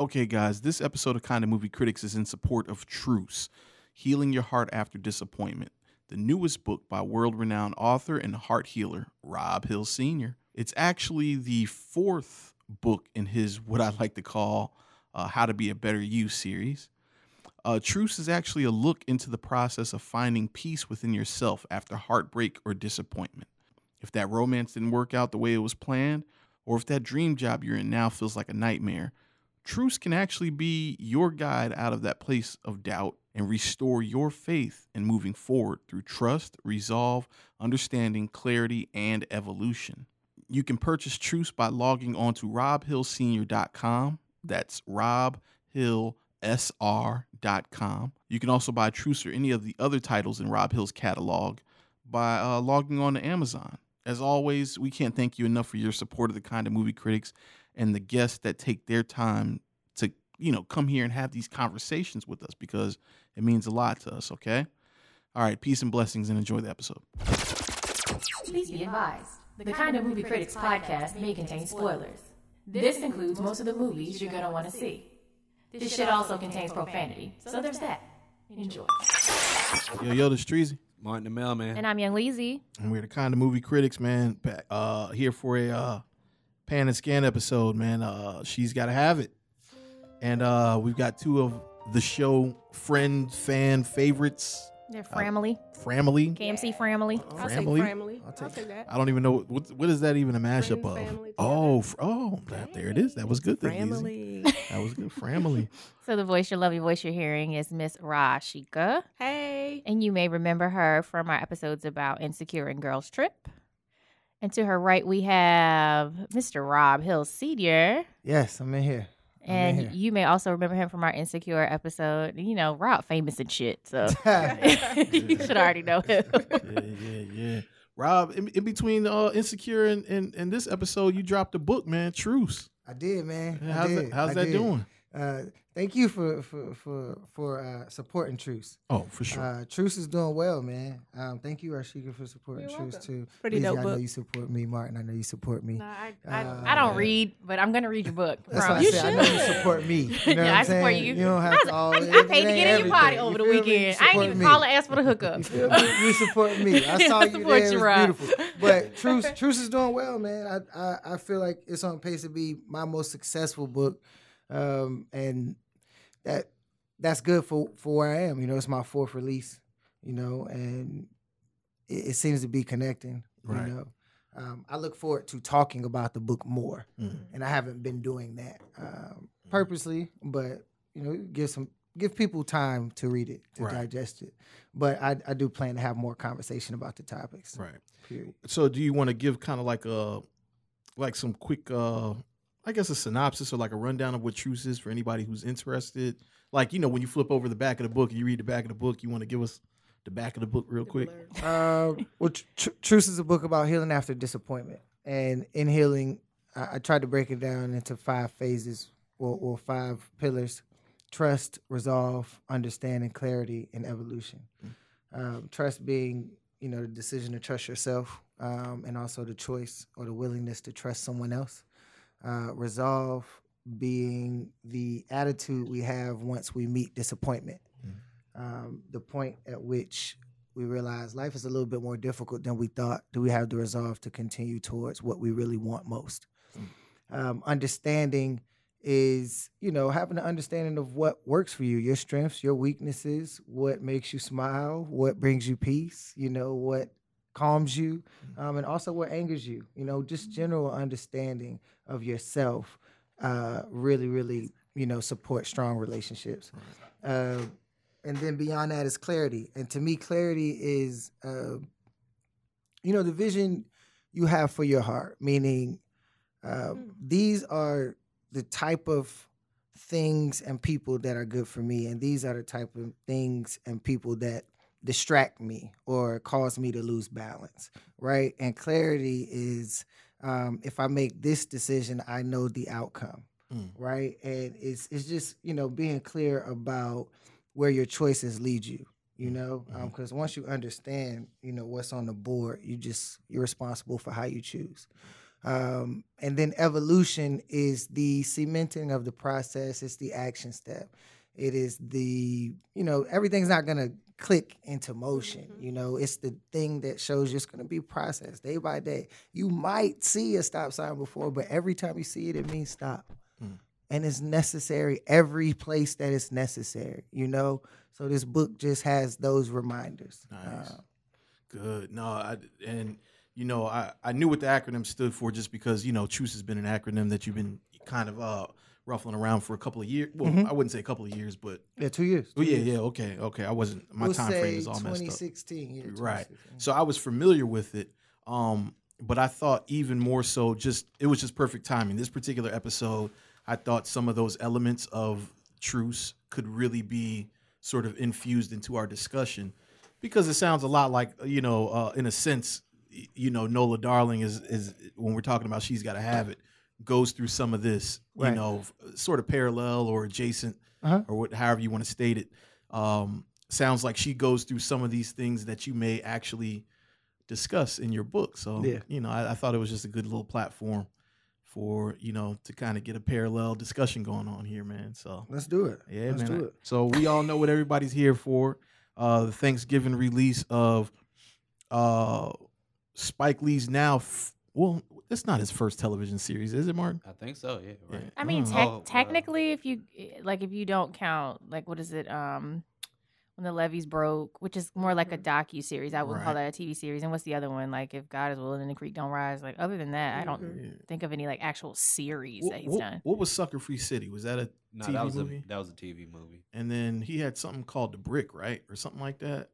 Okay, guys, this episode of Kind of Movie Critics is in support of Truce, Healing Your Heart After Disappointment, the newest book by world renowned author and heart healer Rob Hill Sr. It's actually the fourth book in his, what I like to call, uh, How to Be a Better You series. Uh, Truce is actually a look into the process of finding peace within yourself after heartbreak or disappointment. If that romance didn't work out the way it was planned, or if that dream job you're in now feels like a nightmare, Truce can actually be your guide out of that place of doubt and restore your faith in moving forward through trust, resolve, understanding, clarity, and evolution. You can purchase Truce by logging on to robhillsenior.com. That's robhillsr.com. You can also buy Truce or any of the other titles in Rob Hill's catalog by uh, logging on to Amazon. As always, we can't thank you enough for your support of the kind of movie critics and the guests that take their time to, you know, come here and have these conversations with us because it means a lot to us, okay? All right, peace and blessings and enjoy the episode. Please be advised. The Kind of Movie Critics podcast may contain spoilers. This includes most of the movies you're going to want to see. This shit also contains profanity, so there's that. Enjoy. Yo, yo, this is Treasy. Martin the Mailman. And I'm Young Weezy. And we're the kind of movie critics, man. Back, uh, here for a uh, pan and scan episode, man. Uh, she's got to have it, and uh, we've got two of the show friend fan favorites. They're family. Family. KMC family. I'll say Family? family. I'll take that. I don't even know what what is that even a mashup Friends, of. family, Oh, fr- oh, that, there it is. That was good. there, Family. That was good. Family. So the voice, your lovely voice you're hearing is Miss Rashika. hey. And you may remember her from our episodes about Insecure and Girls Trip. And to her right, we have Mr. Rob Hill Sr. Yes, I'm in here. I'm in And here. you may also remember him from our Insecure episode. You know, Rob famous and shit. So you should already know him. yeah, yeah, yeah. Rob, in, in between uh, Insecure and, and, and this episode, you dropped a book, man. Truce. did, man. I How's did. that, how's I that did. doing? Uh, thank you for for for for uh, supporting Truce. Oh, for sure. Uh, Truce is doing well, man. Um, thank you, Rashika, for supporting You're Truce welcome. too. Pretty Weezy, dope I know you support me, Martin. I know you support me. Nah, I, I, Uh, I don't read, but I'm gonna read your book. That's Promise. why I said I know you support me. You know Yeah, what I I'm support saying? you. You don't have I, to all. I, it- I paid to get in your party everything. over the You feel me? Weekend. I ain't support even me. call and ask for the hookup. You feel me? You support me. I saw I you support there. you, It was Rob. beautiful. But Truce, Truce is doing well, man. I, I I feel like it's on pace to be my most successful book, um, and that that's good for for where I am. You know, it's my fourth release. You know, and it, it seems to be connecting. Right. You know, um, I look forward to talking about the book more, Mm. and I haven't been doing that um, purposely, but you know, give some give people time to read it to Right. digest it. But I, I do plan to have more conversation about the topics. Right. Period. So, do you want to give kind of like a, like some quick, uh I guess a synopsis or like a rundown of what Truce is for anybody who's interested? Like, you know, when you flip over the back of the book and you read the back of the book, you want to give us the back of the book real quick? Uh, well, Tr- Tr- Truce is a book about healing after disappointment, and in healing, I, I tried to break it down into five phases or, or five pillars: trust, resolve, understanding, clarity, and evolution. Um, trust being, you know, the decision to trust yourself, um, and also the choice or the willingness to trust someone else. Uh, resolve being the attitude we have once we meet disappointment. Um, the point at which we realize life is a little bit more difficult than we thought. Do we have the resolve to continue towards what we really want most? Um, understanding is, you know, having an understanding of what works for you, your strengths, your weaknesses, what makes you smile, what brings you peace, you know, what calms you, um, and also what angers you. You know, just general understanding of yourself uh, really, really, you know, support strong relationships. Uh, and then beyond that is clarity. And to me, clarity is, uh, you know, the vision you have for your heart. Meaning, uh, these are the type of things and people that are good for me, and these are the type of things and people that distract me or cause me to lose balance. Right? And clarity is, um, if I make this decision, I know the outcome Mm. right? And it's it's just you know being clear about where your choices lead you. You know, because once you understand, you know what's on the board, you just you're responsible for how you choose. Um, and then evolution is the cementing of the process. It's the action step. It is the you know everything's not gonna click into motion. You know, it's the thing that shows you it's gonna be processed day by day. You might see a stop sign before, but every time you see it, it means stop and it's necessary every place that it's necessary you know so this book just has those reminders Nice. Uh, Good. No, I, and you know, I, I knew what the acronym stood for just because you know, Truce has been an acronym that you've been kind of uh ruffling around for a couple of years. Well, Mhm. I wouldn't say a couple of years, but yeah two years oh two yeah, years. yeah, okay, okay. I wasn't my We'll time frame is all messed up. 2016 yeah, Right. So I was familiar with it. Um, but I thought even more so just it was just perfect timing. This particular episode, I thought some of those elements of truce could really be sort of infused into our discussion because it sounds a lot like you know, uh, in a sense, you know, Nola Darling is is when we're talking about she's got to have it goes through some of this, you Right. know, sort of parallel or adjacent Uh-huh. or what, however you want to state it. Um, sounds like she goes through some of these things that you may actually discuss in your book. So, Yeah. you know, I, I thought it was just a good little platform for you know to kind of get a parallel discussion going on here, man. So, let's do it yeah, let's man. do it So we all know what everybody's here for. Uh, the Thanksgiving release of uh, Spike Lee's now. F- well, it's not his first television series, is it, Martin? I think so. Yeah. Right. I mean, tec- Oh, wow. technically, if you like, if you don't count, like, what is it? Um, when the levees broke, which is more like a docu series. I wouldn't call that a TV series. And what's the other one? Like, if God is willing and the creek don't rise. Like, other than that, I don't Yeah. think of any like actual series What, that he's what- done. what was Sucker Free City? Was that a No, TV that was movie? a that was a TV movie. and then he had something called The Brick, right, or something like that.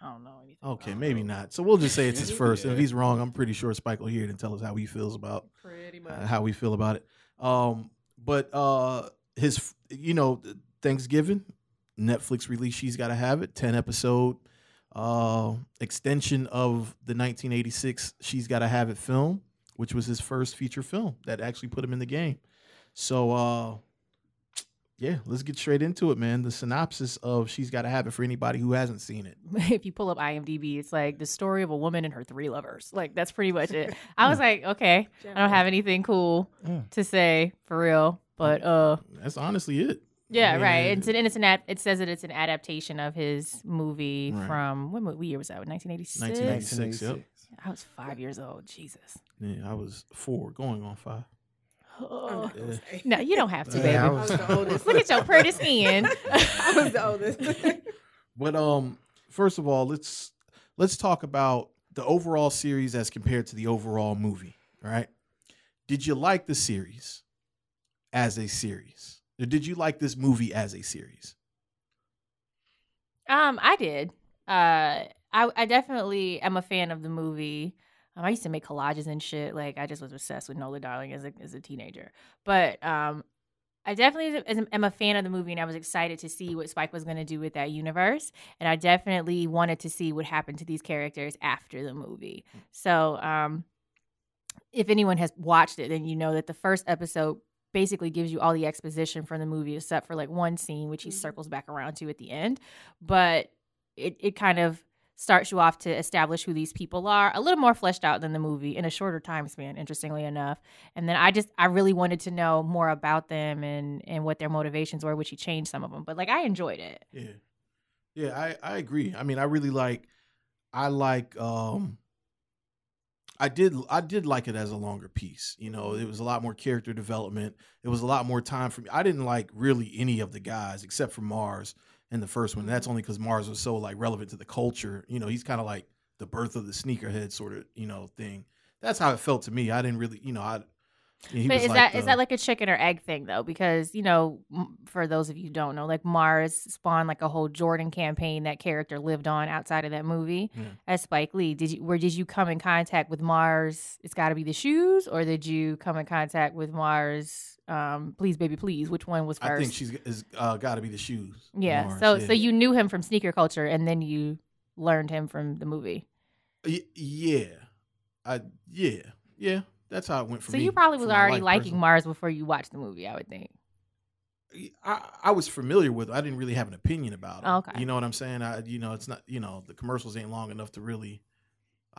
I don't know anything. Okay, don't maybe know. not. So we'll just say it's his first. And if he's wrong, I'm pretty sure Spike will hear it and tell us how he feels about Pretty uh, how we feel about it. Um, but uh, his, you know, Thanksgiving, Netflix release. She's got to have it. Ten episode uh, extension of the 1986. She's got to have it film, which was his first feature film that actually put him in the game. So, uh, yeah, let's get straight into it, man. The synopsis of She's Got to Have It for anybody who hasn't seen it. if you pull up IMDb, it's like the story of a woman and her three lovers. Like that's pretty much it. I was like, okay, I don't have anything cool Mm. to say for real, but uh, That's honestly it. yeah, Yeah. right. It's an, and it's an ad, it says that it's an adaptation of his movie Right. from what, mo- what year was that? 1986. 1986, yep. I was five years old. Jesus. Yeah, I was four, going on five. Oh. No, you don't have to, baby. I I was- was the oldest. Look at your pretty skin. I was the oldest. But um, first of all, let's let's talk about the overall series as compared to the overall movie. Right? Did you like the series as a series? Or did you like this movie as a series? Um, I did. Uh, I I definitely am a fan of the movie. Um, I used to make collages and shit. Like I just was obsessed with Nola Darling as a as a teenager. But um, I definitely am- am a fan of the movie, and I was excited to see what Spike was going to do with that universe. And I definitely wanted to see what happened to these characters after the movie. So, um, if anyone has watched it, then you know that the first episode basically gives you all the exposition from the movie, except for like one scene, which he Mhm. circles back around to at the end. But it it kind of starts you off to establish who these people are a little more fleshed out than the movie in a shorter time span interestingly enough and then i just i really wanted to know more about them and and what their motivations were which he changed some of them but like i enjoyed it Yeah. Yeah, I, I agree. I mean, I really like I like um I did I did like it as a longer piece. You know, it was a lot more character development. It was a lot more time for me. I didn't like really any of the guys except for Mars in the first one. That's mm-hmm. only because Mars was so like relevant to the culture. You know, he's kind of like the birth of the sneakerhead sort of, you know, thing. That's how it felt to me. I didn't really, you know, I he but is like that is the- that like a chicken or egg thing though because you know for those of you who don't know like mars spawned like a whole jordan campaign that character lived on outside of that movie Yeah. as spike lee did you where did you come in contact with mars it's got to be the shoes or did you come in contact with mars um please baby please which one was first I think she's is uh, got to be the shoes. yeah so yeah. so you knew him from sneaker culture and then you learned him from the movie Y- yeah, I yeah yeah. That's how it went for so me. you probably was already liking mars before you watched the movie i would think I, I was familiar with. it. I didn't really have an opinion about it. Okay. You know what I'm saying? I you know it's not you know the commercials ain't long enough to really.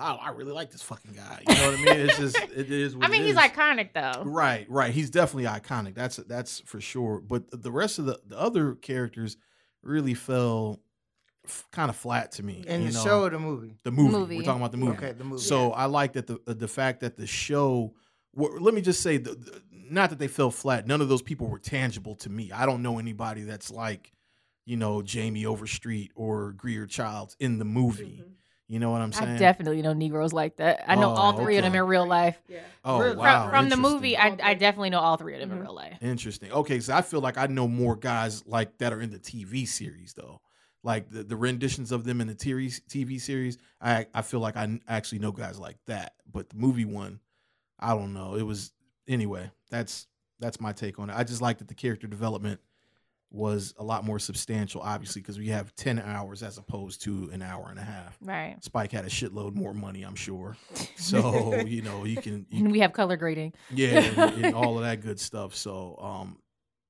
I, I really like this fucking guy. You know what I mean? It's just it is. What I mean, it he's is. iconic though. Right, right. He's definitely iconic. That's that's for sure. But the rest of the, the other characters really fell f- kind of flat to me. In you the know? show or the movie? the movie. Movie. We're talking about the movie. Okay, the movie. So I like that the uh, the fact that the show. Well, let me just say, the, the- not that they fell flat. None of those people were tangible to me. I don't know anybody that's like, you know, Jamie Overstreet or Greer Childs in the movie. Mm-hmm. You know what I'm saying? I definitely know Negroes like that. I know Oh, all three of them in real life. Yeah. oh Really? wow! from, from the movie, I, I definitely know all three of them in Mhm. real life. Interesting. Okay, so I feel like I know more guys like that are in the TV series though. Like the, the renditions of them in the TV TV series, I I feel like I actually know guys like that. But the movie one, I don't know. It was anyway. That's that's my take on it. I just like that the character development was a lot more substantial, obviously, because we have ten hours as opposed to an hour and a half. Right. Spike had a shitload more money, I'm sure. So you know you can you And we have color grading. yeah, and, and all of that good stuff. So, um,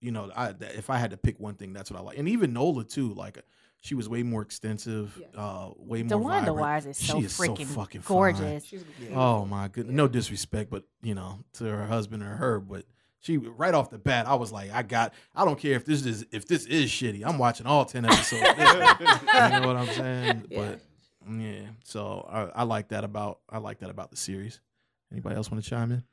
you know, I that- if I had to pick one thing, that's what I like. And even Nola too. Like, she was way more extensive, Yes. uh, way more. The one, the wise is so She is so freaking fucking fine. gorgeous. She's Oh my goodness, no disrespect, but you know, to her husband or her, but she right off the bat, I was like, I got. I don't care if this is if this is shitty. I'm watching all ten episodes. of this one. you know what I'm saying? Yeah. But yeah, so I, I like that about I like that about the series. Anybody else want to chime in?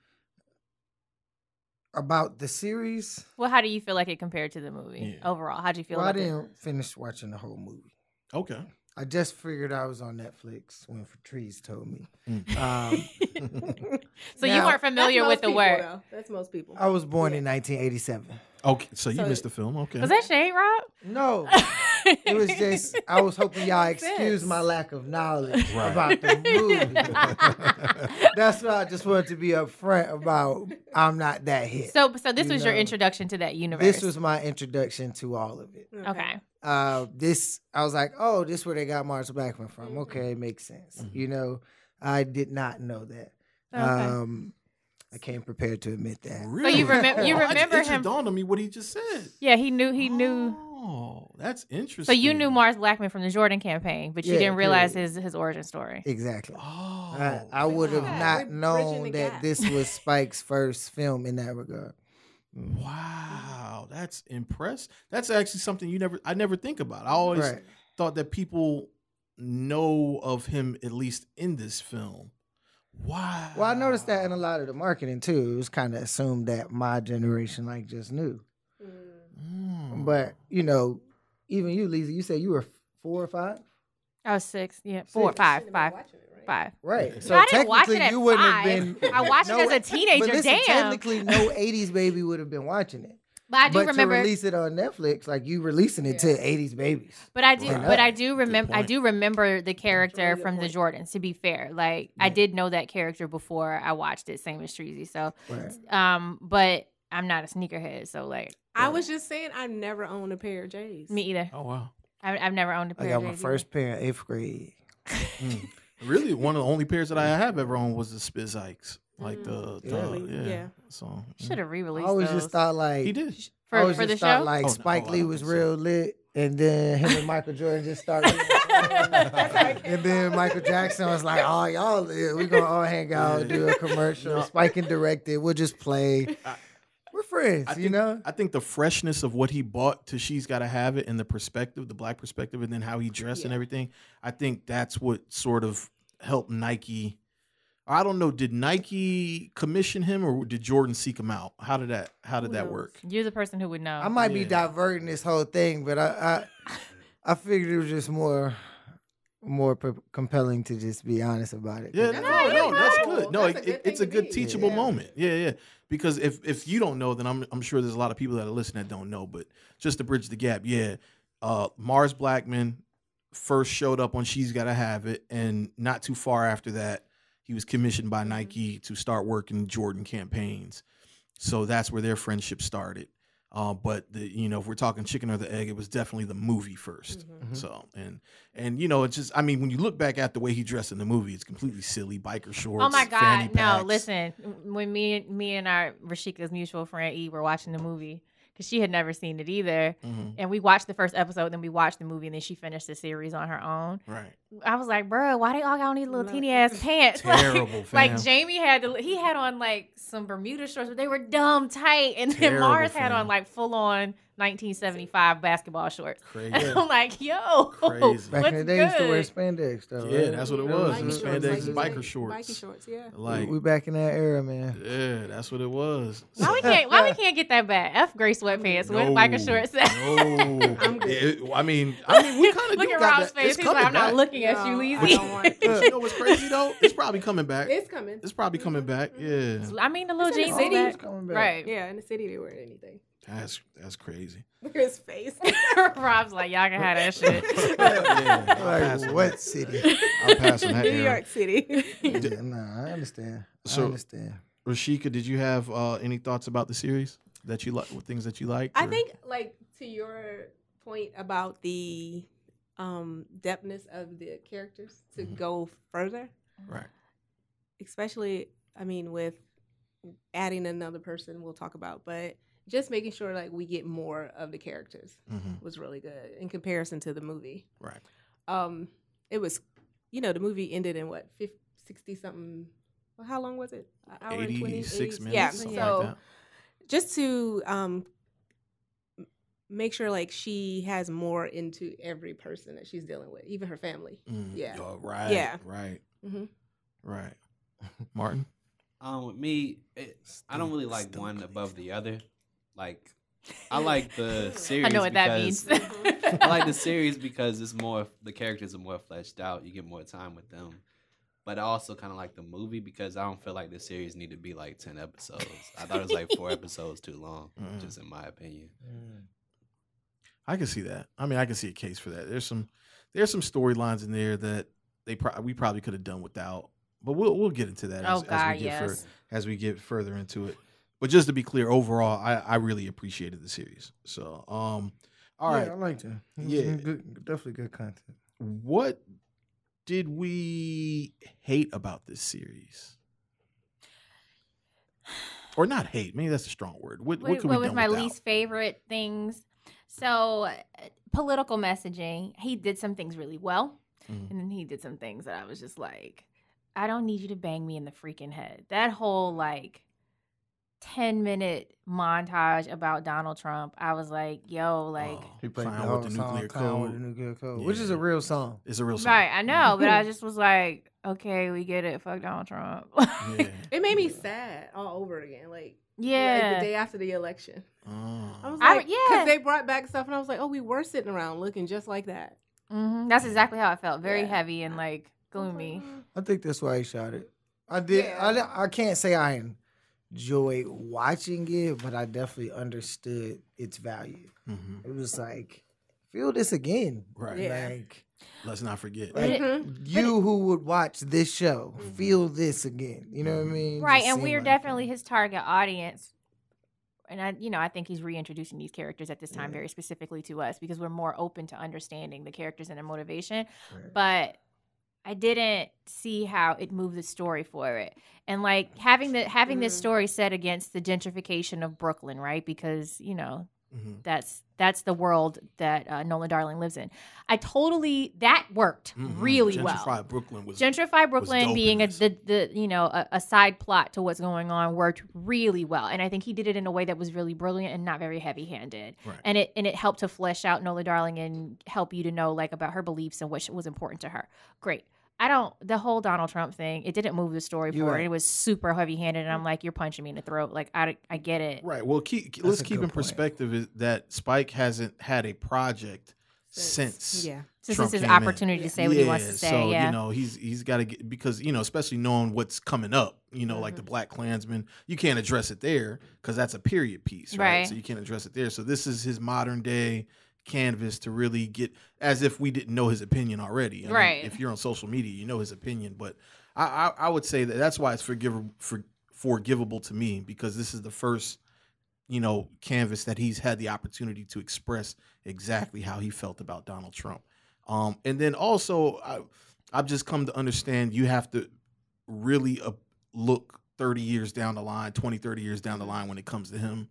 About the series, Well, how do you feel like it compared to the movie Yeah. overall? How do you feel well, I about it? I didn't finish watching the whole movie. Okay. I just figured I was on Netflix when Patrice told me. Mm. Um, So you weren't familiar with the word. That's most people. I was born in 1987. Okay, so you So- missed the film. Okay. Was that Shade Rob? No, it was just I was hoping y'all excuse my lack of knowledge Right. about the movie. That's why I just wanted to be upfront about. I'm not that hit. So, so this You was your introduction to that universe. this was my introduction to all of it. okay. Uh, this I was like, oh, this where they got Mars Blackman from. Mhm. Okay, makes sense. Mhm. You know, I did not know that. Okay. Um, I came prepared to admit that. Really? you remem- you Oh, I- remember it just him- dawned on me what he just said. yeah, he knew. He knew. Oh, that's interesting. So you knew Mars Blackman from the Jordan campaign, but you Yeah, didn't realize period. his his origin story. Exactly. Oh, I, I would have Yeah, not known that gap. this was Spike's first film in that regard. Wow, that's impressive. That's actually something you never. I never think about. I always Right. thought that people know of him at least in this film. Wow. Well, I noticed that in a lot of the marketing too. It was kind of assumed that my generation like just knew. Mm. But you know, even you, Lisa, you said you were four or five, I was six. Yeah, four, Six. five, five, five. right? So I didn't watch it technically, at you wouldn't five. have been. I watched it as a teenager, But listen, damn. technically, no '80s baby would have been watching it. But I do but remember. to release it on Netflix, like you releasing it to '80s babies. But I do, Right. but I do remember, I do remember the character good from the. Jordans. To be fair, like I did know that character before I watched it. Same as Treasy. So, Right. um, but I'm not a sneakerhead, so like I was just saying, I never owned a pair of J's. me either. Oh wow. I, I've never owned a pair. I got of my J's first pair in eighth grade. Mm. Really, one of the only pairs that I have ever owned was the Spizikes. Like the, mm. the Really? yeah. Yeah. So Should have I re-released I always those just thought like he did. I for always for the just thought show. like Oh, no, Spike oh, I Lee don't was think so. real lit, and then him and Michael Jordan just started. and then Michael Jackson was like, "Oh, y'all, lit. we gonna all hang out, Yeah. do a commercial. No. Spike and direct it. We'll just play. I- We're friends, I you think, know." I think the freshness of what he bought to She's Gotta Have It and the perspective, the black perspective, and then how he dressed and everything. I think that's what sort of helped Nike. I don't know. Did Nike commission him or did Jordan seek him out? How did that? How did Who that knows? work? You're the person who would know. I might be diverting this whole thing, but I, I, I figured it was just more, more p- compelling to just be honest about it. Yeah, That's no, no, that's good. No, That's a it, good it's a good teachable Yeah. moment. Yeah, yeah. Because if if you don't know, then I'm I'm sure there's a lot of people that are listening that don't know. But just to bridge the gap, yeah, uh, Mars Blackman first showed up on She's Gotta Have It, and not too far after that, he was commissioned by Nike to start working Jordan campaigns. So that's where their friendship started. Uh, but the, you know, if we're talking chicken or the egg, it was definitely the movie 1st Mhm. So and and you know, it's just I mean, when you look back at the way he dressed in the movie, it's completely silly. Biker shorts. Oh my god! No, listen. When me, me and our Rashika's mutual friend E were watching the movie, because she had never seen it either. Mhm. And we watched the first episode, then we watched the movie, and then she finished the series on her own. Right. I was like, bro, why they all got on these little teeny ass pants? Like- Terrible, Like, fam. Jamie had to, he had on like some Bermuda shorts, but they were dumb tight, and then Terrible, Mars had on like full on 1975 basketball shorts. Crazy. And I'm like, yo, Crazy. Back what's in the day, they used to wear spandex though. Yeah, right? that's what it was. Bikie It was it. shorts, spandex bikie and biker shorts. shorts. Bikie shorts, yeah. Like, we back in that era, man. yeah, that's what it was. Why we can't? Why we can't get that back? F gray sweatpants with biker shorts. No. I'm good. It- I mean, I mean, we kind of Look at got Rob's that. face. He's like, I'm not back. Looking at you, No, Weezy. I don't want it. But you know what's crazy though? It's probably coming back. It's coming. It's probably coming back. Yeah, I mean, the little It's jeans city. back. It's coming back. Right. Yeah, in the city they wear anything. that's that's crazy. Look at his face. Rob's like, y'all can have that shit. Yeah, I'll pass Like on what city? I'll pass on that. New era. York City. yeah, nah, I understand. So- I understand. Rashika, did you have uh, any thoughts about the series that you like? Things that you like? I think, like to your point about the um depthness of the characters to Mhm. go further, right. especially I mean with adding another person we'll talk about, but just making sure like we get more of the characters hmm was really good in comparison to the movie. Right. Um it was you know, the movie ended in what 50, 60 something well, how long was it? An hour and 20, 86 minutes. Yeah. So like just to um make sure like she has more into every person that she's dealing with, even her family. Mm, yeah. oh, right. Yeah. Right. hmm Right. Martin. Um, with me, it, I don't really like Stupid. one above the other. Like, I like the series. I know what that means. I like the series because it's more the characters are more fleshed out. You get more time with them. But I also kind of like the movie because I don't feel like the series need to be like ten episodes. I thought it was like four episodes too long, Mm. just in my opinion. I can see that. I mean, I can see a case for that. There's some there's some storylines in there that they pro- we probably could have done without, but we'll we'll get into that Oh as, as we get fur- yes. as we get further into it. But just to be clear, overall, I, I really appreciated the series. So, um, all right, yeah, I liked it. It was Yeah. good, definitely good content. what did we hate about this series? Or not hate? Maybe that's a strong word. What, what What, could what we was my without? least favorite things? So, uh, political messaging. He did some things really well, Mhm. and then he did some things that I was just like, I don't need you to bang me in the freaking head. That whole like. 10 minute montage about Donald Trump. I was like, yo, like, Oh, He played Clown the whole with the song, nuclear Clown with code. the nuclear code, which is a real song. It's a real song. right, I know, but I just was like, okay, we get it. Fuck Donald Trump. Yeah. It made me sad all over again. Like, yeah. like the day after the election. I Oh. was I- like, yeah. because they brought back stuff, and I was like, oh, we were sitting around looking just like that. hmm That's exactly how I felt. Very Yeah. heavy and like I was like, gloomy. I think that's why he shot it. I did. Yeah. I, I can't say I enjoyed watching it, but I definitely understood its value. Mhm. It was like, feel this again. Right. Yeah. Like, Let's not forget. But it- Mhm. you who would watch this show, Mm-hmm. feel this again. You know what I mean? Right, Just and we're like definitely that. his target audience. And I, you know, I think he's reintroducing these characters at this time Yeah. very specifically to us because we're more open to understanding the characters and their motivation. Right. But I didn't see how it moved the story for it, and like having the having this Mhm. story set against the gentrification of Brooklyn, right? Because you know Mhm. that's that's the world that uh, Nola Darling lives in. I totally that worked Mhm. really well. Gentrified Brooklyn was Gentrify Brooklyn dope being a the, the you know a, a side plot to what's going on worked really well, and I think he did it in a way that was really brilliant and not very heavy handed. Right. And it and it helped to flesh out Nola Darling and help you to know like about her beliefs and what was important to her. Great. I don't the whole Donald Trump thing. It didn't move the story forward. right. It was super heavy handed, and I'm mm. like, you're punching me in the throat. Like I I get it. right. Well, keep, That's let's keep in point. perspective is that Spike hasn't had a project since. yeah. Since Trump this is came in. opportunity to say what he wants to say. So yeah. you know he's he's got to get because you know especially knowing what's coming up. You know, like the mm-hmm. Black Klansman, you can't address it there because that's a period piece, right? Right. So you can't address it there. So this is his modern day canvas to really get as if we didn't know his opinion already. I mean, Right. if you're on social media, you know his opinion, but I I, I would say that that's why it's forgivable for forgivable to me because this is the first you know canvas that he's had the opportunity to express exactly how he felt about Donald Trump. Um, and then also, I, I've just come to understand you have to really uh, look 30 years down the line, 20, 30 years down the line when it comes to him.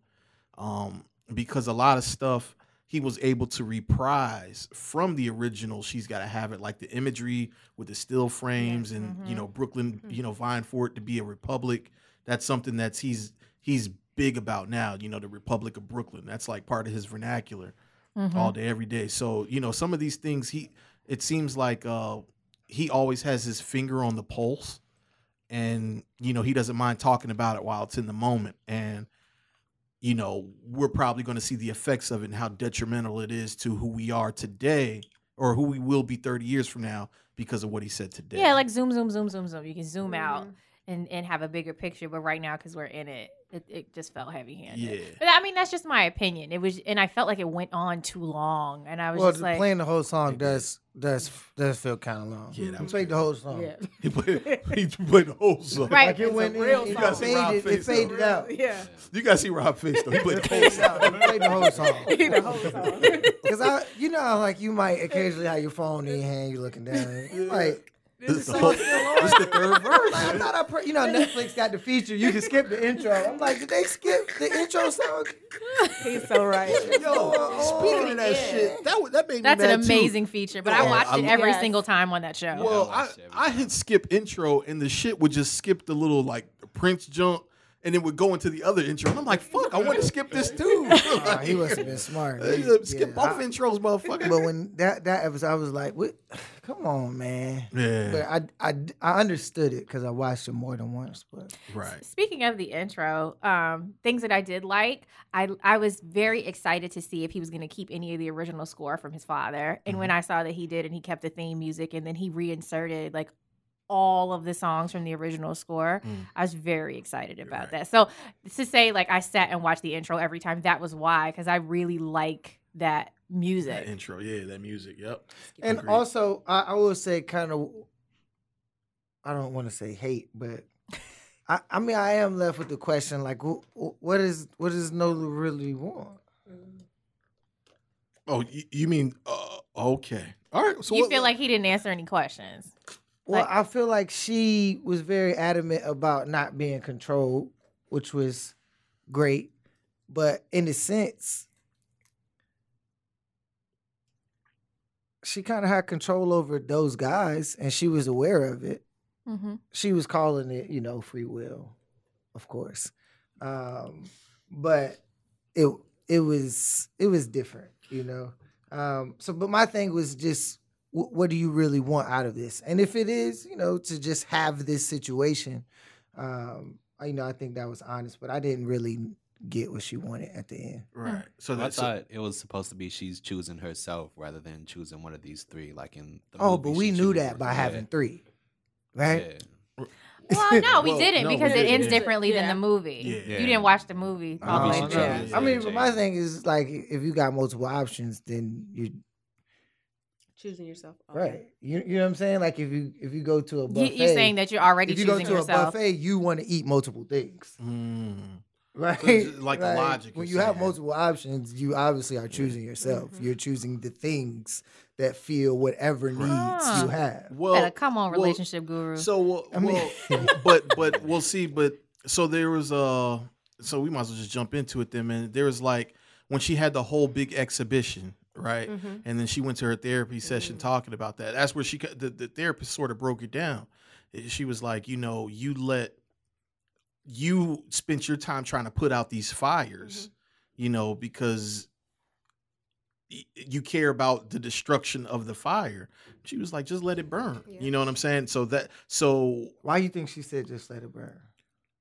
Um, because a lot of stuff he was able to reprise from the original. She's got to have it like the imagery with the still frames and you Mhm. know Brooklyn, you know, vying for it to be a republic. That's something that's he's he's big about now. You know, the Republic of Brooklyn. That's like part of his vernacular Mhm. all day, every day. So you know, some of these things he it seems like uh he always has his finger on the pulse, and you know he doesn't mind talking about it while it's in the moment and you know, we're probably going to see the effects of it and how detrimental it is to who we are today or who we will be 30 years from now because of what he said today. Yeah, like zoom, zoom, zoom, zoom, zoom. You can zoom out Mhm. And, and have a bigger picture. But right now, because we're in it, it, it just felt heavy handed. Yeah. But I mean, that's just my opinion. It was, and I felt like it went on too long. And I was Well, just like, playing the whole song does does does feel kind of long. Yeah, that he was played the whole song. Yeah. he played, he played the whole song. Right. Like it It's a went in, real it, song. You gotta see Rob faded, it face, though. faded out. Yeah. You got to see Rob face though. He played the whole song. He played the whole song. the whole song. Cause I, you know, like you might occasionally have your phone in your hand, you looking down, like. This This the whole- this the third verse. Like, I thought I, pre- you know, Netflix got the feature. You can skip the intro. I'm like, did they skip the intro song? He's so right. Yo, Oh, speaking of oh, that yeah. shit, that wa- that made me that's an mad, too. amazing feature. But I watched it I'm- every Yes. single time on that show. Well, I I, watched. I hit skip intro and the shit would just skip the little like Prince jump and it would go into the other intro. And I'm like, fuck, I want to skip this too. Uh, he must have been smart. Uh, He- skip yeah, both I- intros, motherfucker. But when that that episode, I was like, "What? Come on, man!" yeah, But I I, I understood it because I watched it more than once. But right. Speaking of the intro, um, things that I did like, I I was very excited to see if he was going to keep any of the original score from his father. And Mm-hmm. when I saw that he did, and he kept the theme music, and then he reinserted like all of the songs from the original score, Mm. I was very excited about Right. that. So to say like I sat and watched the intro every time, that was why because I really like that music. That intro, yeah, that music, yep. and Agreed. also, I, I will say, kind of, I don't want to say hate, but I I mean, I am left with the question like, wh- wh- what is what does Nola really want? Oh, you, you mean uh, okay? All right. So you what- feel like he didn't answer any questions. Well, Like- I feel like she was very adamant about not being controlled, which was great. But in a sense, she kind of had control over those guys and she was aware of it. Mm-hmm. She was calling it, you know, free will, of course. Um, but it it was it was different, you know. Um, so but my thing was just what do you really want out of this? And if it is, you know, to just have this situation, um, I, you know, I think that was honest, but I didn't really get what she wanted at the end. right. So I that's thought it was supposed to be she's choosing herself rather than choosing one of these three, like in the Oh, movie but we knew that by one. having three, right? Yeah. Well, no, we Well, didn't no, because we it ends didn't. differently than the movie. Yeah. You didn't watch the movie. Oh, all the way Movie through. should no. change. I mean, but my thing is like if you got multiple options, then you Choosing yourself. Okay. right. You, you know what I'm saying? Like if you if you go to a You, buffet, you're saying that you're already if you go choosing to a buffet, you want to eat multiple things, Mm. right? just like the logic When you have multiple options, you obviously are choosing yourself. Mm-hmm. You're choosing the things that feel whatever needs Huh. you have. Well, Better come on, well, relationship guru. So well, I mean- well, but but we'll see. But so there was uh so we might as well just jump into it then. Man, there was like when she had the whole big exhibition, right? Mhm. And then she went to her therapy session talking about that. That's where she ca- the, the therapist sort of broke it down. Eh, She was like, you know, you let you spent your time trying to put out these fires, you know, because y- you care about the destruction of the fire. She was like, just let it burn. Yeah. You know what I'm saying? So that so Why do you think she said just let it burn?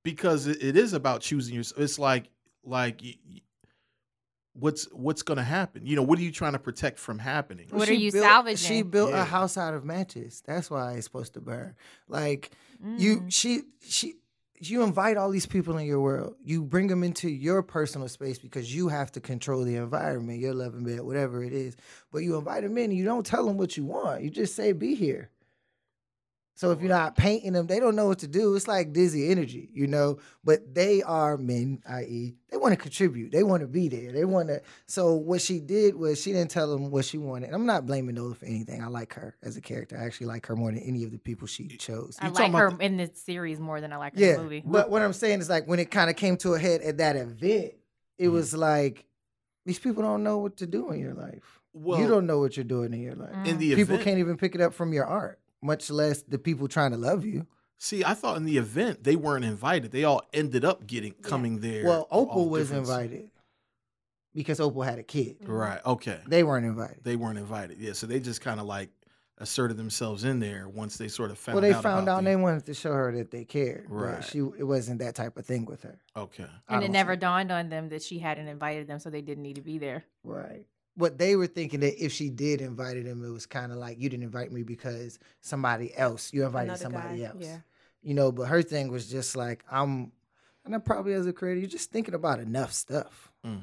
because it, it is about choosing yourself. It's like like y- y- what's what's going to happen? You know, what are you trying to protect from happening? What She are you built- salvaging? She built Yeah. a house out of matches. That's why it's supposed to burn. Like Mm. you, she, she, you invite all these people in your world. You bring them into your personal space because you have to control the environment, your loving bed, whatever it is. But you invite them in. And you don't tell them what you want. You just say, "Be here." So if you're not painting them, they don't know what to do. It's like dizzy energy, you know. But they are men, i.e., they want to contribute. They want to be there. They want to. So what she did was she didn't tell them what she wanted. I'm not blaming Nola for anything. I like her as a character. I actually like her more than any of the people she chose. I You like her about in the series more than I like her Yeah, in the movie. but what I'm saying is like when it kind of came to a head at that event, it Mhm. was like these people don't know what to do in your life. Well, you don't know what you're doing in your life. in the People event, can't even pick it up from your art, much less the people trying to love you. see. I thought in the event they weren't invited. They all ended up getting coming there. Well, for Opal was different- invited because Opal had a kid. Right. Okay. They weren't invited. They weren't invited. Yeah. So they just kind of like asserted themselves in there once they sort of found out. well, they out. found about out the- they wanted to show her that they cared. Right. But she it wasn't that type of thing with her. Okay. And it never think. dawned on them that she hadn't invited them, so they didn't need to be there. Right. But they were thinking that if she did invite him, it was kind of like you didn't invite me because somebody else. You invited Another somebody guy, else. Yeah. You know, but her thing was just like I'm and I probably as a creator, you're just thinking about enough stuff. Mm.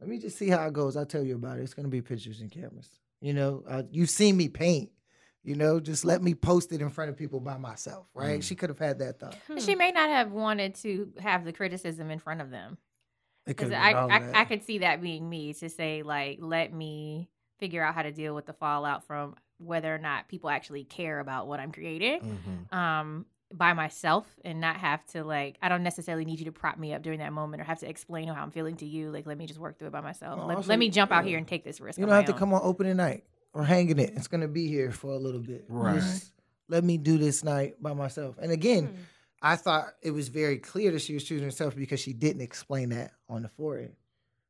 Let me just see how it goes. I'll tell you about it. It's gonna be pictures and cameras. You know, uh, you've seen me paint. You know, just let me post it in front of people by myself, right? Mm. She could have had that thought. But She may not have wanted to have the criticism in front of them. It Because could I, have I, I could see that being me to say, like, let me figure out how to deal with the fallout from whether or not people actually care about what I'm creating hmm um, by myself and not have to, like, I don't necessarily need you to prop me up during that moment or have to explain how I'm feeling to you. Like, let me just work through it by myself. Well, let, also, let me jump out yeah. here and take this risk. You don't have my to come on opening night or hanging it. It's gonna be here for a little bit. Right. Just let me do this night by myself. And again, Hmm. I thought it was very clear that she was choosing herself because she didn't explain that on the forehead.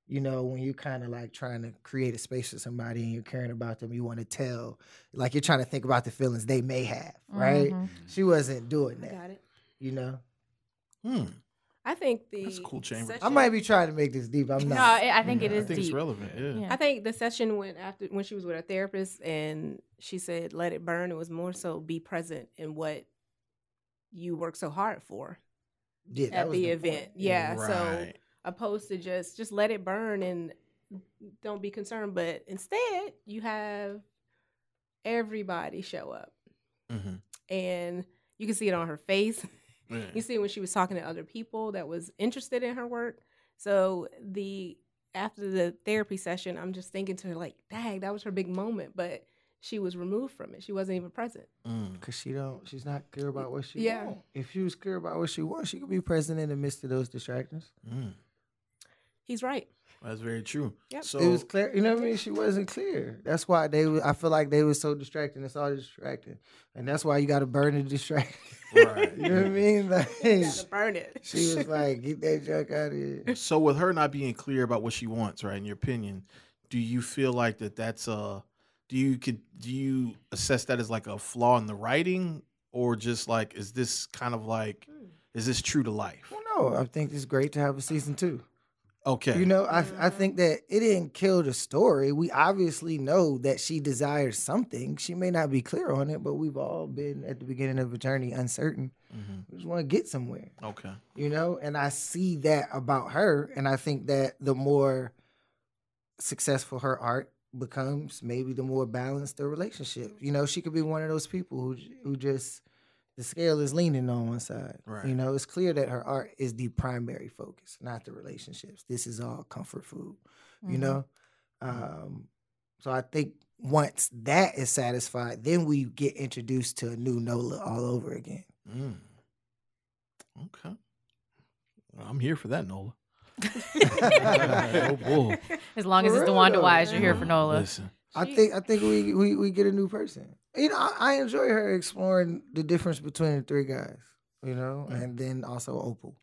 You know, when you're kind of like trying to create a space for somebody and you're caring about them, you want to tell, like you're trying to think about the feelings they may have, right? Mhm. She wasn't doing I that, got it. you know. Hmm. I think the That's cool, Chambers. I might be trying to make this deep. I'm not. I I think it Yeah. I is think it's relevant. Yeah. Yeah. I think the session went after when she was with her therapist and she said, "Let it burn." It was more so be present in what you work so hard for Yeah, at was the, point. event. Yeah, so opposed to just just let it burn and don't be concerned, but instead you have everybody show up hmm and you can see it on her face. Yeah. You see when she was talking to other people that was interested in her work. So the after the therapy session, I'm just thinking to her like, "Dang, that was her big moment," but she was removed from it. She wasn't even present. Mm. Cause she don't, she's not clear about what she Yeah. want. If she was clear about what she wants, she could be present in the midst of those distractions. Mm. He's right. That's very true. Yep. So it was clear, you know what I mean? She wasn't clear. That's why they. Was, I feel like they were so distracting. It's all distracting, and that's why you got to burn the distraction. Right. you know what I mean? Like Gotta burn it. she was like, "Get that junk out of here." So with her not being clear about what she wants, right? In your opinion, do you feel like that that's a do you could do you assess that as like a flaw in the writing or just like is this kind of like Hmm. is this true to life? Well, no, I think it's great to have a season two. Okay. You know, I I think that it didn't kill the story. We obviously know that she desires something. She may not be clear on it, but we've all been at the beginning of a journey uncertain. Mhm. We just want to get somewhere. Okay. you know and i see that about her and i think that the more successful her art becomes maybe the more balanced the relationship you know she could be one of those people who who just the scale is leaning on one side Right. you know it's clear that her art is the primary focus not the relationships this is all comfort food you Mhm. know um so i think once that is satisfied then we get introduced to a new nola all over again Mm. Okay. Well, I'm here for that, Nola. Oh. As long as For it's real, DeWanda. Wise, you're here for Nola. Listen. I think I think we, we we get a new person. You know, I, I enjoy her exploring the difference between the three guys. You know, Mm. and then also Opal.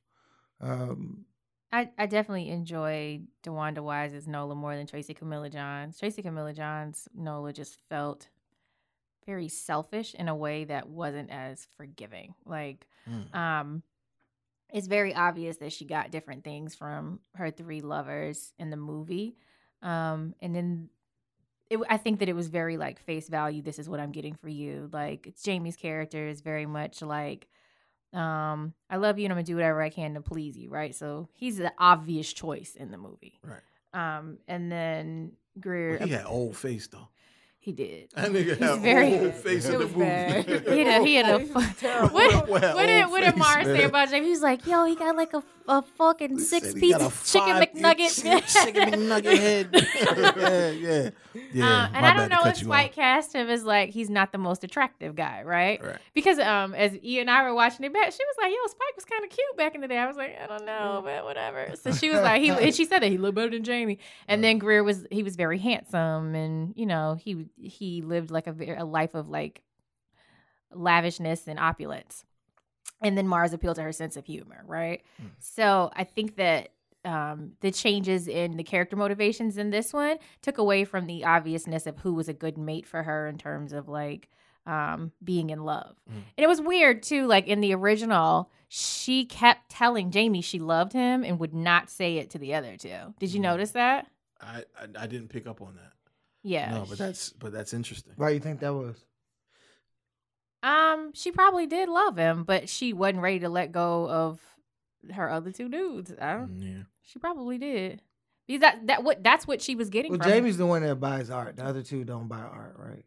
Um, I, I definitely enjoy DeWanda Wise's Nola more than Tracy Camilla Johns. Tracy Camilla Johns Nola just felt very selfish in a way that wasn't as forgiving. Like, Mm. um, it's very obvious that she got different things from her three lovers in the movie. Um, and then it, I think that it was very like face value. This is what I'm getting for you. Like it's Jamie's character is very much like, um, I love you and I'm gonna do whatever I can to please you, right? So he's the obvious choice in the movie. Right. Um, and then Greer, He had old face though. He did. That nigga He's had very- a whole face in the was movie. bad. He had a, he had a It was fu- terrible. what, what did old what did face, Mars say about Jamie? He was like, "Yo, he got like a, a fucking He six piece chicken five- McNugget." Chicken McNugget head. yeah, yeah. Yeah. Um, and I don't know cut if you Spike cast him as like he's not the most attractive guy, right? Right. Because um, as E and I were watching it back, she was like, "Yo, Spike was kind of cute back in the day." I was like, "I don't know, but whatever." So she was like, "He," and she said that he looked better than Jamie. And then Greer was he was very handsome, and you know he he lived like a, a life of like lavishness and opulence. And then Mars appealed to her sense of humor, right? Hmm. So I think that um, the changes in the character motivations in this one took away from the obviousness of who was a good mate for her in terms of like um, being in love. Mm. And it was weird too. Like in the original, she kept telling Jamie she loved him and would not say it to the other two. Did you Mm. notice that? I, I I didn't pick up on that. Yeah. No, but that's but that's interesting. Why you think that was? Um, she probably did love him, but she wasn't ready to let go of her other two dudes. I don't, Yeah. she probably did. Because that that what that's what she was getting Well, from him. Jamie's the one that buys art. The other two don't buy art, right?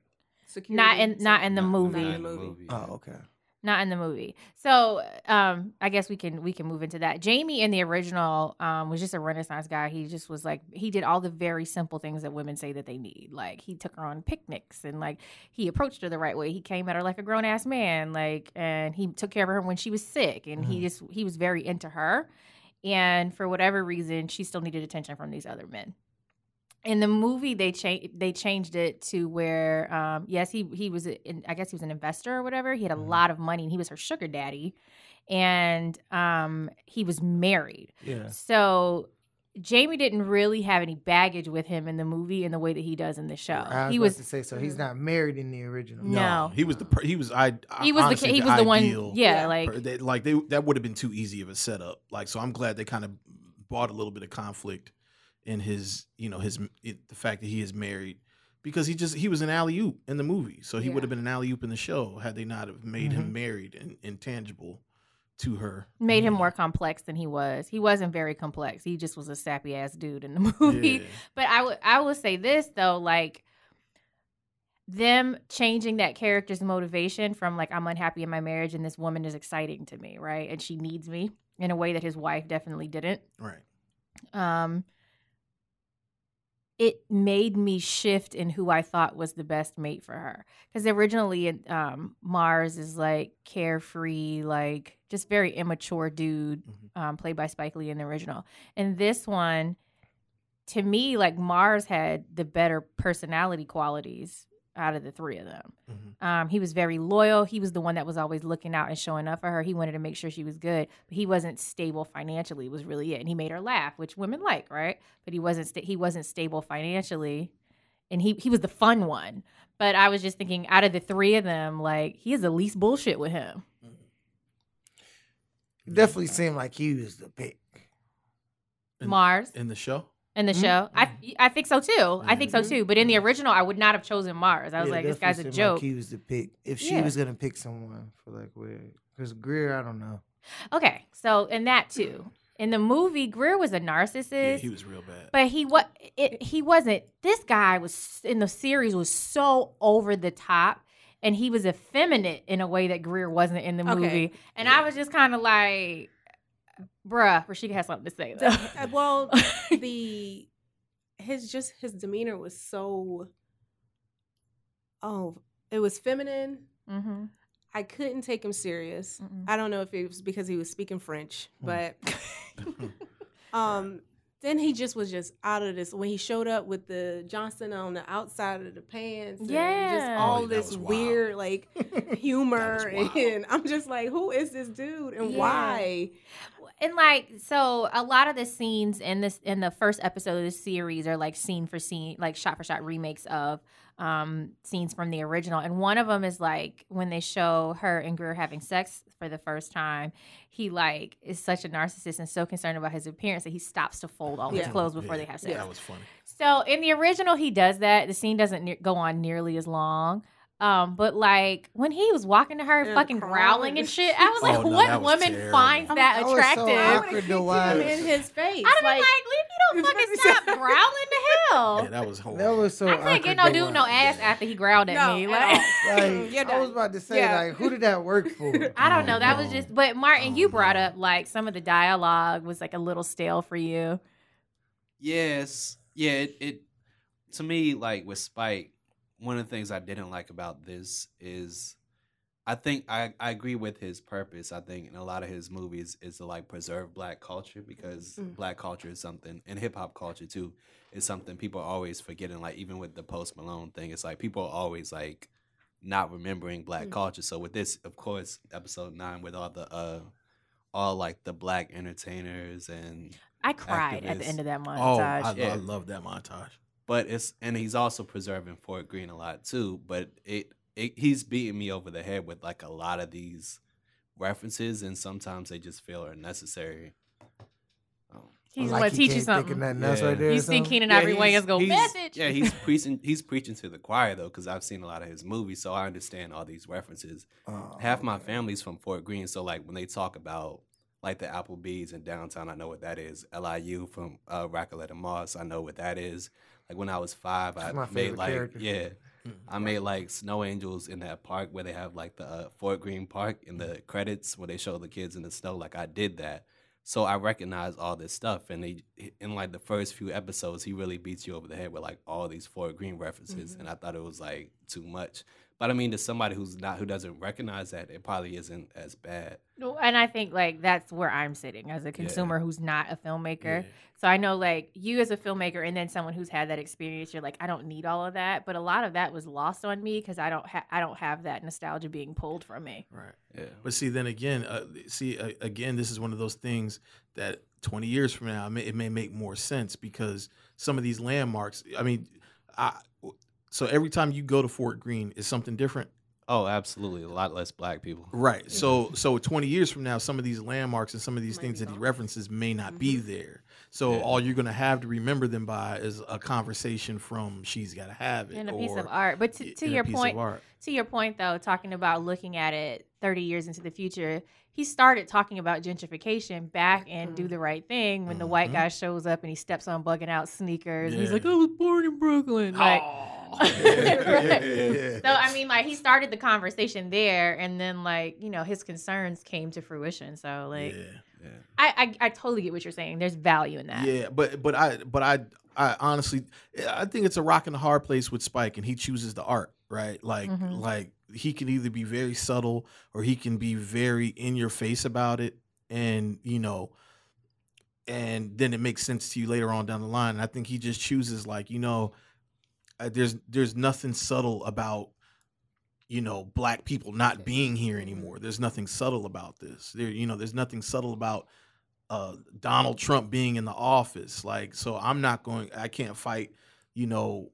Security, not in not in the Not- movie. not in the movie. Oh, okay. Not in the movie. So, um, I guess we can we can move into that. Jamie in the original um was just a Renaissance guy. He just was like he did all the very simple things that women say that they need. Like he took her on picnics and like he approached her the right way. He came at her like a grown ass man. Like and he took care of her when she was sick. And he just he was very into her. And for whatever reason, she still needed attention from these other men in the movie they changed they changed it to where um yes he he was in, i guess he was an investor or whatever he had a Mhm. lot of money and he was her sugar daddy and um he was married Yeah. so jamie didn't really have any baggage with him in the movie in the way that he does in the show I was he about was to say so. He's not married in the original. No. he was the per- he was I He was the honestly, ki- he was the one- ideal yeah, Yeah. like per- they, like they that would have been too easy of a setup. Like so, I'm glad they kind of brought a little bit of conflict in his you know his it, the fact that he is married because he just he was an alley oop in the movie, so he Yeah. would have been an alley oop in the show had they not have made Mhm. him married and intangible to her. made him more complex than he was he wasn't very complex he just was a sappy ass dude in the movie Yeah. But I would I will say this though, like them changing that character's motivation from like I'm unhappy in my marriage and this woman is exciting to me, right? And she needs me in a way that his wife definitely didn't. Right. Um it made me shift in who I thought was the best mate for her. Because originally, um, Mars is like carefree, like just very immature dude, Mhm. um, played by Spike Lee in the original. And this one, to me, like Mars had the better personality qualities out of the three of them. Mhm. Um, he was very loyal. He was the one that was always looking out and showing up for her. He wanted to make sure she was good, but he wasn't stable financially. Was really it, and he made her laugh, which women like, right? But he wasn't. Sta- he wasn't stable financially, and he he was the fun one. But I was just thinking, out of the three of them, like he is the least bullshit with him. It definitely seemed like he was the pick. In- Mars in the show. In the Mhm. show, I I think so too. I think so too. But in the original, I would not have chosen Mars. I was Yeah, like, this guy's a joke. Like he was the pick. If she Yeah. was gonna pick someone for like where, because Greer, I don't know. Okay, so in that too, in the movie, Greer was a narcissist. Yeah, he was real bad. But he what he wasn't. This guy was in the series was so over the top, and he was effeminate in a way that Greer wasn't in the Okay. movie. And I was just kind of like, bruh, Rashida has something to say. Though. Well, the his just his demeanor was so oh it was feminine mm-hmm. i couldn't take him serious Mm-mm. i don't know if it was because he was speaking french Hmm. but um then he just was just out of this when he showed up with the johnson on the outside of the pants and just Yeah. all Oh, this was wild. weird like humor and i'm just like who is this dude and Yeah. why and like so a lot of the scenes in this in the first episode of this series are like scene for scene like shot for shot remakes of um scenes from the original and one of them is like when they show her and Greer having sex for the first time he like is such a narcissist and so concerned about his appearance that he stops to fold all his clothes before Yeah, they have sex yeah, That was funny. so in the original, he does that. The scene doesn't ne- go on nearly as long. Um, but like when he was walking to her, And fucking growling and shit, I was like, Oh, no, what was woman terrible. finds that That was so attractive? awkward to watch. him in his face. I'd have like, been like, leave you don't fucking stop growling to hell. Yeah, that was horrible. That was so. I couldn't get no dude no ass after he growled at No, me. at Like, all. Like, I was about to say, Yeah. like, who did that work for? I don't know. That Oh, was just. But Martin, Oh, you brought no. up like some of the dialogue was like a little stale for you. Yes. Yeah, it, it to me, like with Spike, one of the things I didn't like about this is I think I, I agree with his purpose. I think in a lot of his movies is to like preserve black culture because Mm. black culture is something and hip hop culture too is something people are always forgetting. Like even with the Post Malone thing, it's like people are always like not remembering black Mm. culture. So with this, of course, episode nine with all the uh all like the black entertainers and I cried at the end of that Oh, montage. I, Yeah. I love that montage. But it's and he's also preserving Fort Greene a lot too. But it, it he's beating me over the head with like a lot of these references, and sometimes they just feel unnecessary. Um, He's Like gonna he teach you can't think something. nothing else Yeah. right there. or You see something? Keenen Ivory he's- Wayans go he's- message. Yeah, he's preaching. He's preaching to the choir though, because I've seen a lot of his movies, so I understand all these references. Oh, Half my okay. family's from Fort Greene, so like when they talk about like the Applebee's in downtown, I know what that is. LIU from uh, Racolette and Moss, I know what that is. Like when I was five, I made like character. yeah, I made like snow angels in that park where they have like the uh, Fort Greene Park in the credits where they show the kids in the snow. Like I did that, so I recognize all this stuff. And they in like the first few episodes, he really beats you over the head with like all these Fort Greene references, Mhm. and I thought it was like too much. But I mean, to somebody who's not who doesn't recognize that, it probably isn't as bad. No, And I think like that's where I'm sitting as a consumer who's not a filmmaker. Yeah. So I know like you as a filmmaker and then someone who's had that experience, you're like, I don't need all of that. But a lot of that was lost on me because I don't ha- I don't have that nostalgia being pulled from me. Right. Yeah. But see, then again, uh, see, uh, again, this is one of those things that 20 years from now, it may, it may make more sense because some of these landmarks. I mean, I, so every time you go to Fort Greene, is something different. Oh, absolutely. A lot less black people. Right. So so 20 years from now, some of these landmarks and some of these Might things be that he references may not be there. So Yeah. all you're gonna have to remember them by is a conversation from "She's Gotta Have It" And a piece of art. But to, to your point, to your point though, talking about looking at it 30 years into the future, he started talking about gentrification back in Do the Right Thing when the white Mhm. guy shows up and he steps on bugging out sneakers. And he's like, I was born in Brooklyn. Like, yeah. So I mean, like he started the conversation there, and then like you know his concerns came to fruition. So like yeah. Yeah. I, I I totally get what you're saying. There's value in that. Yeah, but but I but I I honestly I think it's a rock and a hard place with Spike, and he chooses the art, right? Like Mhm. like he can either be very subtle or he can be very in your face about it, and you know, and then it makes sense to you later on down the line. And I think he just chooses like you know, there's there's nothing subtle about you know black people not being here anymore. There's nothing subtle about this. There you know there's nothing subtle about uh, Donald Trump being in the office. Like, so I'm not going. I can't fight. You know,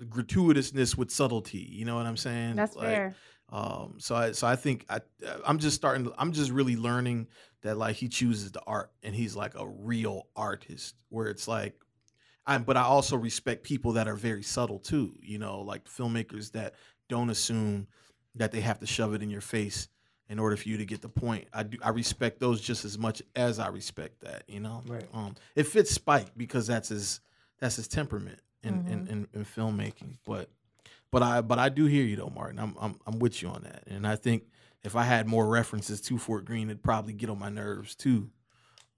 gratuitousness with subtlety. You know what I'm saying? That's Like, fair. Um, so I so I think I I'm just starting. I'm just really learning that like he chooses the art and he's like a real artist. Where it's like, I but I also respect people that are very subtle too. You know, like filmmakers that don't assume that they have to shove it in your face in order for you to get the point. I do I respect those just as much as I respect that. You know, Right. um, it fits Spike because that's his that's his temperament in, in, Mhm. in, in filmmaking. But but I but I do hear you though, Martin. I'm I'm I'm with you on that, and I think if I had more references to Fort Greene, it'd probably get on my nerves too.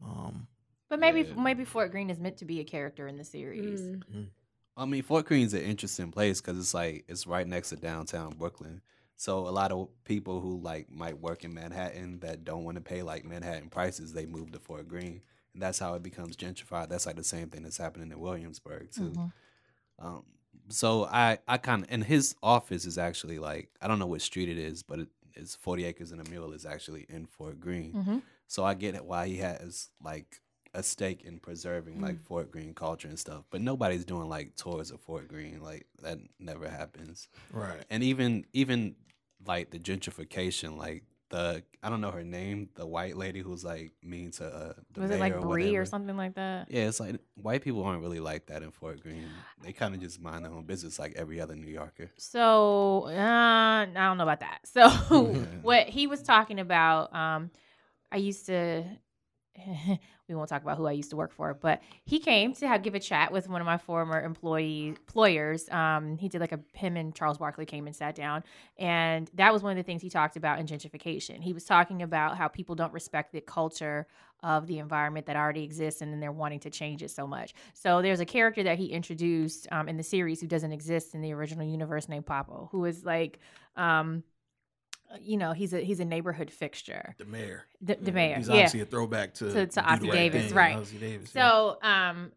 Um, But maybe Yeah. maybe Fort Greene is meant to be a character in the series. Mm. I mean, Fort Greene's an interesting place because it's like it's right next to downtown Brooklyn. So a lot of people who like might work in Manhattan that don't want to pay like Manhattan prices, they move to Fort Greene, and that's how it becomes gentrified. That's like the same thing that's happening in Williamsburg too. Mhm. Um, so I I kind of and his office is actually like I don't know what street it is, but it, it's forty acres and a mule is actually in Fort Greene. Mhm. So I get it why he has like a stake in preserving Mm. like Fort Greene culture and stuff. But nobody's doing like tours of Fort Greene. Like that never happens. right. And even even like the gentrification, like the I don't know her name, the white lady who's like mean to uh, the Was it like mayor Brie or something like that? Yeah, it's like white people aren't really like that in Fort Greene. They kind of just mind their own business like every other New Yorker. So uh, I don't know about that. So what he was talking about, um, I used to. we won't talk about who I used to work for, but he came to have, give a chat with one of my former employee employers. Um, he did like a him and Charles Barkley came and sat down, and that was one of the things he talked about in gentrification. He was talking about how people don't respect the culture of the environment that already exists and then they're wanting to change it so much. So there's a character that he introduced um, in the series who doesn't exist in the original universe named Papo, who is like, um, you know, he's a he's a neighborhood fixture. The mayor. The, the mayor, He's yeah. obviously a throwback to To- to Do Davis, Thing, right. Ossie Davis. yeah. So um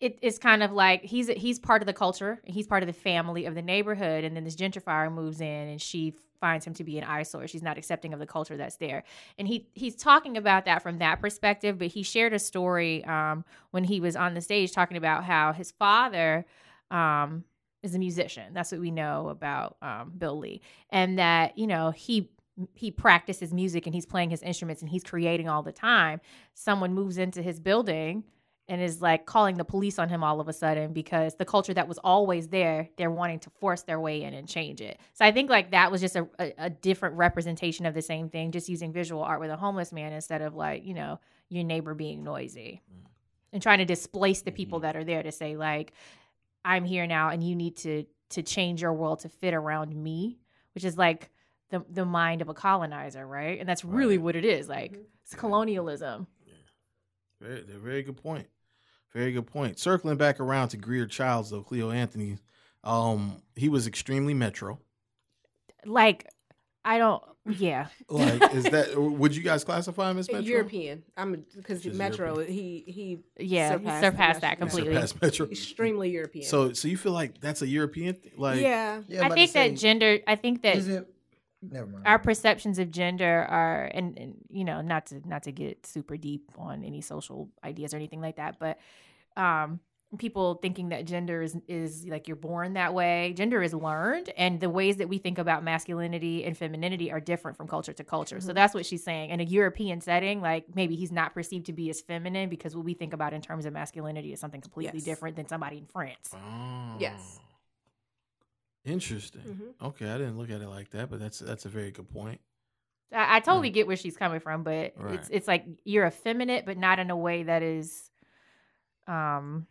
it, it's kind of like he's he's part of the culture, he's part of the family of the neighborhood, and then this gentrifier moves in and she finds him to be an eyesore. She's not accepting of the culture that's there. And he he's talking about that from that perspective, but he shared a story um when he was on the stage talking about how his father um is a musician. That's what we know about um, Bill Lee, and that you know he he practices music and he's playing his instruments and he's creating all the time. Someone moves into his building and is like calling the police on him all of a sudden because the culture that was always there, they're wanting to force their way in and change it. So I think like that was just a, a, a different representation of the same thing, just using visual art with a homeless man instead of like you know your neighbor being noisy and trying to displace the people that are there to say like i'm here now and you need to to change your world to fit around me which is like the the mind of a colonizer right and that's really Right. what it is like it's colonialism Very, they're very good point. Very good point. Circling back around to Greer Childs though, Cleo Anthony, um, he was extremely metro. like i don't yeah Like, is that would you guys classify him as metro? European. I'm because Just Metro. He he yeah surpassed, surpassed, that completely Surpassed metro. Extremely European. So, so you feel like that's a European thing? Like, yeah, Yeah, I'm i think that say, gender i think that is it? Never mind. our perceptions of gender are and, and you know not to not to get super deep on any social ideas or anything like that but um people thinking that gender is is like you're born that way gender is learned and the ways that we think about masculinity and femininity are different from culture to culture so that's what she's saying in a european setting like maybe he's not perceived to be as feminine because what we think about in terms of masculinity is something completely Yes. different than somebody in france Oh. Yes. Interesting. Mhm. Okay, I didn't look at it like that, but that's that's a very good point. I, I totally get where she's coming from, but Right. it's it's like you're effeminate, but not in a way that is um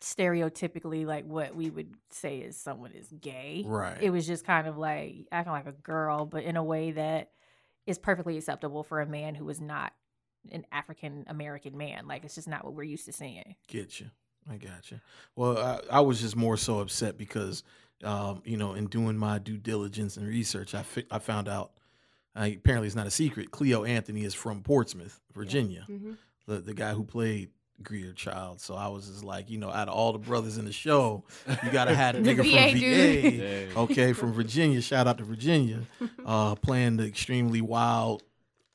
stereotypically like what we would say is someone is gay. Right. It was just kind of like acting like a girl, but in a way that is perfectly acceptable for a man who is not an African American man. Like it's just not what we're used to seeing. Get you. I got you. Well, I, I was just more so upset because, um, you know, in doing my due diligence and research, I fi- I found out. Uh, apparently, it's not a secret. Cleo Anthony is from Portsmouth, Virginia. Mhm. The the guy who played Greer Child. So I was just like, you know, out of all the brothers in the show, you gotta have a The nigga from VA VA. dude. Okay, from Virginia. Shout out to Virginia, uh, playing the extremely wild,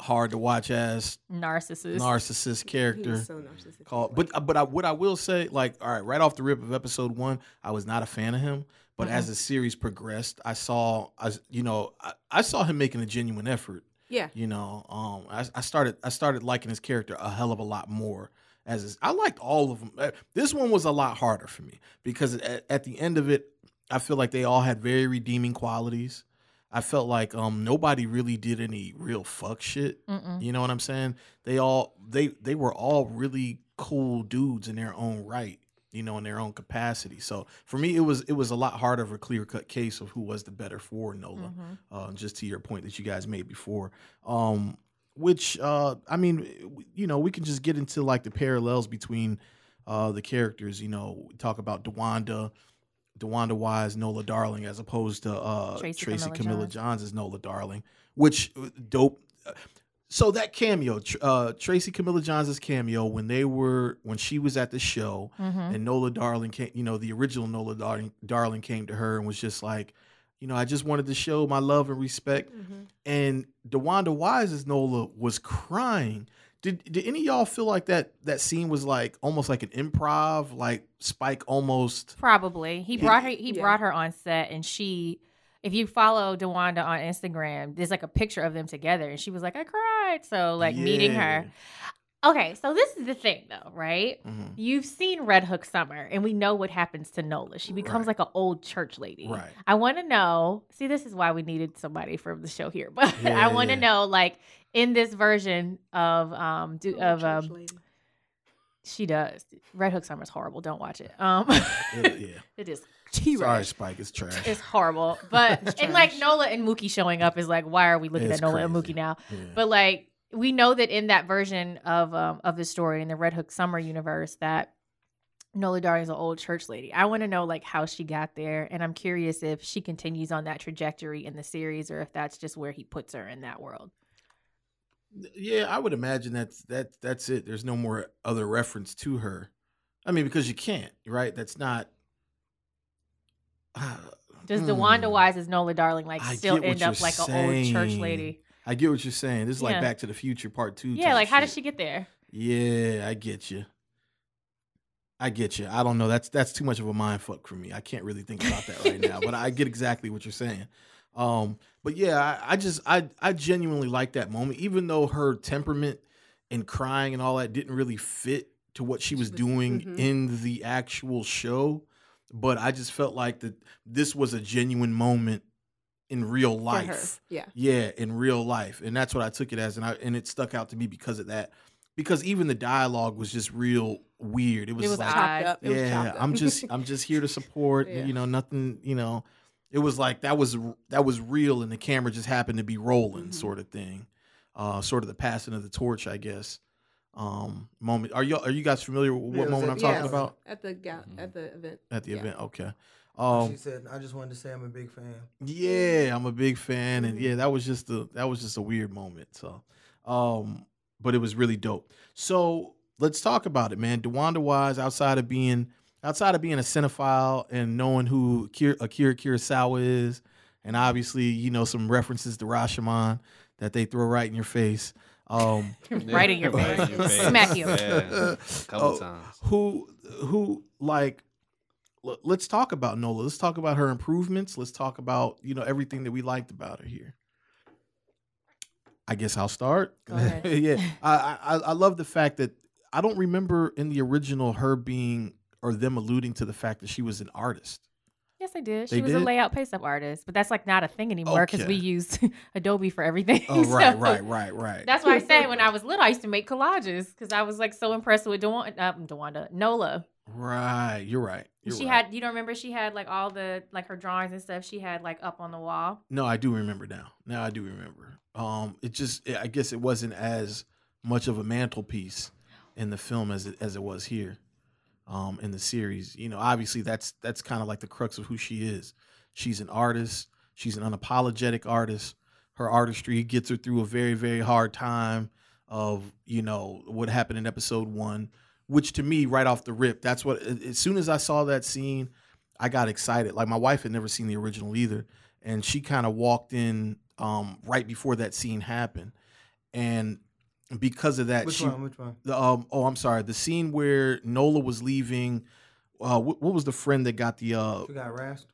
hard to watch ass Narcissist. narcissist He character was so narcissistic. called. But but I, what I will say, like, all right, right off the rip of episode one, I was not a fan of him. But as the series progressed, I saw, I you know, I, I saw him making a genuine effort. yeah, You know, um, I, I started I started liking his character a hell of a lot more. As I liked all of them. Uh, This one was a lot harder for me because at, at the end of it, I feel like they all had very redeeming qualities. I felt like um nobody really did any real fuck shit. Mm-mm. You know what I'm saying? They all they they were all really cool dudes in their own right, you know, in their own capacity. So for me, it was it was a lot harder of a clear cut case of who was the better for Nola. Mhm. Uh, just to your point that you guys made before, um, which uh, I mean, you know, we can just get into like the parallels between uh, the characters. You know, we talk about DeWanda. DeWanda Wise, Nola Darling, as opposed to uh, Tracy Tracy, Camilla Camilla Johns. Johns as Nola Darling, which uh, dope. So that cameo, uh, Tracy Camilla Johns' cameo when they were when she was at the show, Mhm. and Nola Darling came, you know, the original Nola Darling, Darling came to her and was just like, you know, I just wanted to show my love and respect. Mhm. And DeWanda Wise's Nola was crying. Did did any of y'all feel like that that scene was like almost like an improv, like Spike almost Probably. He Yeah. brought her he Yeah. brought her on set and she if you follow DeWanda on Instagram, there's like a picture of them together, and she was like, "I cried." So like meeting her. Okay, so this is the thing though, right? Mhm. You've seen Red Hook Summer, and we know what happens to Nola. She becomes Right. like an old church lady. Right. I want to know. See, this is why we needed somebody from the show here, but Yeah, I want to yeah. know, like, in this version of um do, of um, lady. she does. Red Hook Summer is horrible. Don't watch it. Um, It- yeah. it is. Sorry, T-Rex. Spike. It's trash. It's horrible. But and like Nola and Mookie showing up is like, why are we looking It's at Nola and crazy. Mookie now? Yeah. But like we know that in that version of um of the story in the Red Hook Summer universe that Nola Darling is an old church lady. I want to know like how she got there, and I'm curious if she continues on that trajectory in the series, or if that's just where he puts her in that world. Yeah, I would imagine that's that that's it. There's no more other reference to her. I mean, because you can't, right? That's not. Does Hmm. DeWanda Wise as Nola Darling like I still end up like an old church lady? I get what you're saying. This is like Back to the Future Part Two. Yeah, type like how shit. does she get there? Yeah, I get you. I get you. I don't know. That's that's too much of a mind fuck for me. I can't really think about that right now. But I get exactly what you're saying. Um, but yeah, I, I just I I genuinely like that moment, even though her temperament and crying and all that didn't really fit to what she was was- doing mhm. in the actual show. But I just felt like that this was a genuine moment in real For her. life. Yeah. Yeah, in real life, and that's what I took it as, and I and it stuck out to me because of that. Because even the dialogue was just real weird. It was, was like, odd. Chopped up. It was yeah, up. I'm just I'm just here to support. Yeah. You know, nothing. You know, it was like that was that was real, and the camera just happened to be rolling, Mhm. sort of thing. Uh, sort of the passing of the torch, I guess. Um, moment. Are you are you guys familiar with what moment at I'm the talking Yes. about at the ga- Mhm. at the event. at the Yeah. event? Okay. She Um, said, "I just wanted to say I'm a big fan." Yeah, I'm a big fan, and Mhm. yeah, that was just a that was just a weird moment. So, um, but it was really dope. So let's talk about it, man. DeWanda Wise, outside of being outside of being a cinephile and knowing who Akira, Akira Kurosawa is, and obviously you know some references to Rashomon that they throw right in your face. Um, Right in your Right in face. your face. Smack you. Yeah. A couple Oh, times. who who like l- let's talk about Nola. Let's talk about her improvements. Let's talk about, you know, everything that we liked about her here. I guess I'll start. Go ahead. yeah. I, I I love the fact that I don't remember in the original her being or them alluding to the fact that she was an artist. Yes, I did. They She was a layout paste up artist, but that's like not a thing anymore because we Okay. use Adobe for everything. Oh, right, right, right, right. That's why I said when I was little, I used to make collages because I was like so impressed with DeWanda, uh, DeWanda Nola. Right. You're right. You're she right. had, you don't remember? She had like all the like her drawings and stuff. She had like up on the wall. No, I do remember now. Now I do remember. Um, it just I guess it wasn't as much of a mantelpiece in the film as it as it was here, um, in the series. You know, obviously that's that's kind of like the crux of who she is. She's an artist. She's an unapologetic artist. Her artistry gets her through a very very hard time of you know what happened in episode one, which to me right off the rip, that's what as soon as I saw that scene, I got excited. Like my wife had never seen the original either, and she kind of walked in um, right before that scene happened, and because of that, Which she one? Which one? the um oh I'm sorry the scene where Nola was leaving. Uh, what, what was the friend that got the uh She got harassed.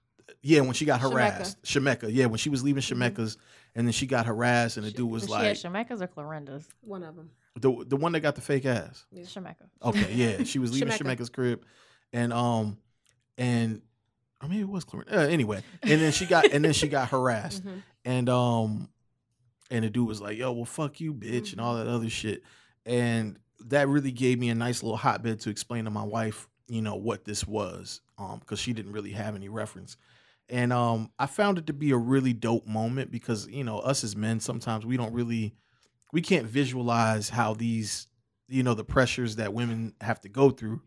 yeah when she got harassed Shemekka yeah when she was leaving Shemekka's and then she got harassed and the dude was Was like she had Shemekkas or Clorinda's? One of them. The the one that got the fake ass Yeah. Shemekka. okay yeah she was leaving Shemekka. Shemekka's crib and um and I mean it was Clarence uh, anyway and then she got and then she got harassed Mhm. and um and the dude was like yo well fuck you bitch and all that other shit and that really gave me a nice little hotbed to explain to my wife you know what this was um because she didn't really have any reference and um i found it to be a really dope moment because you know us as men sometimes we don't really we can't visualize how these you know the pressures that women have to go through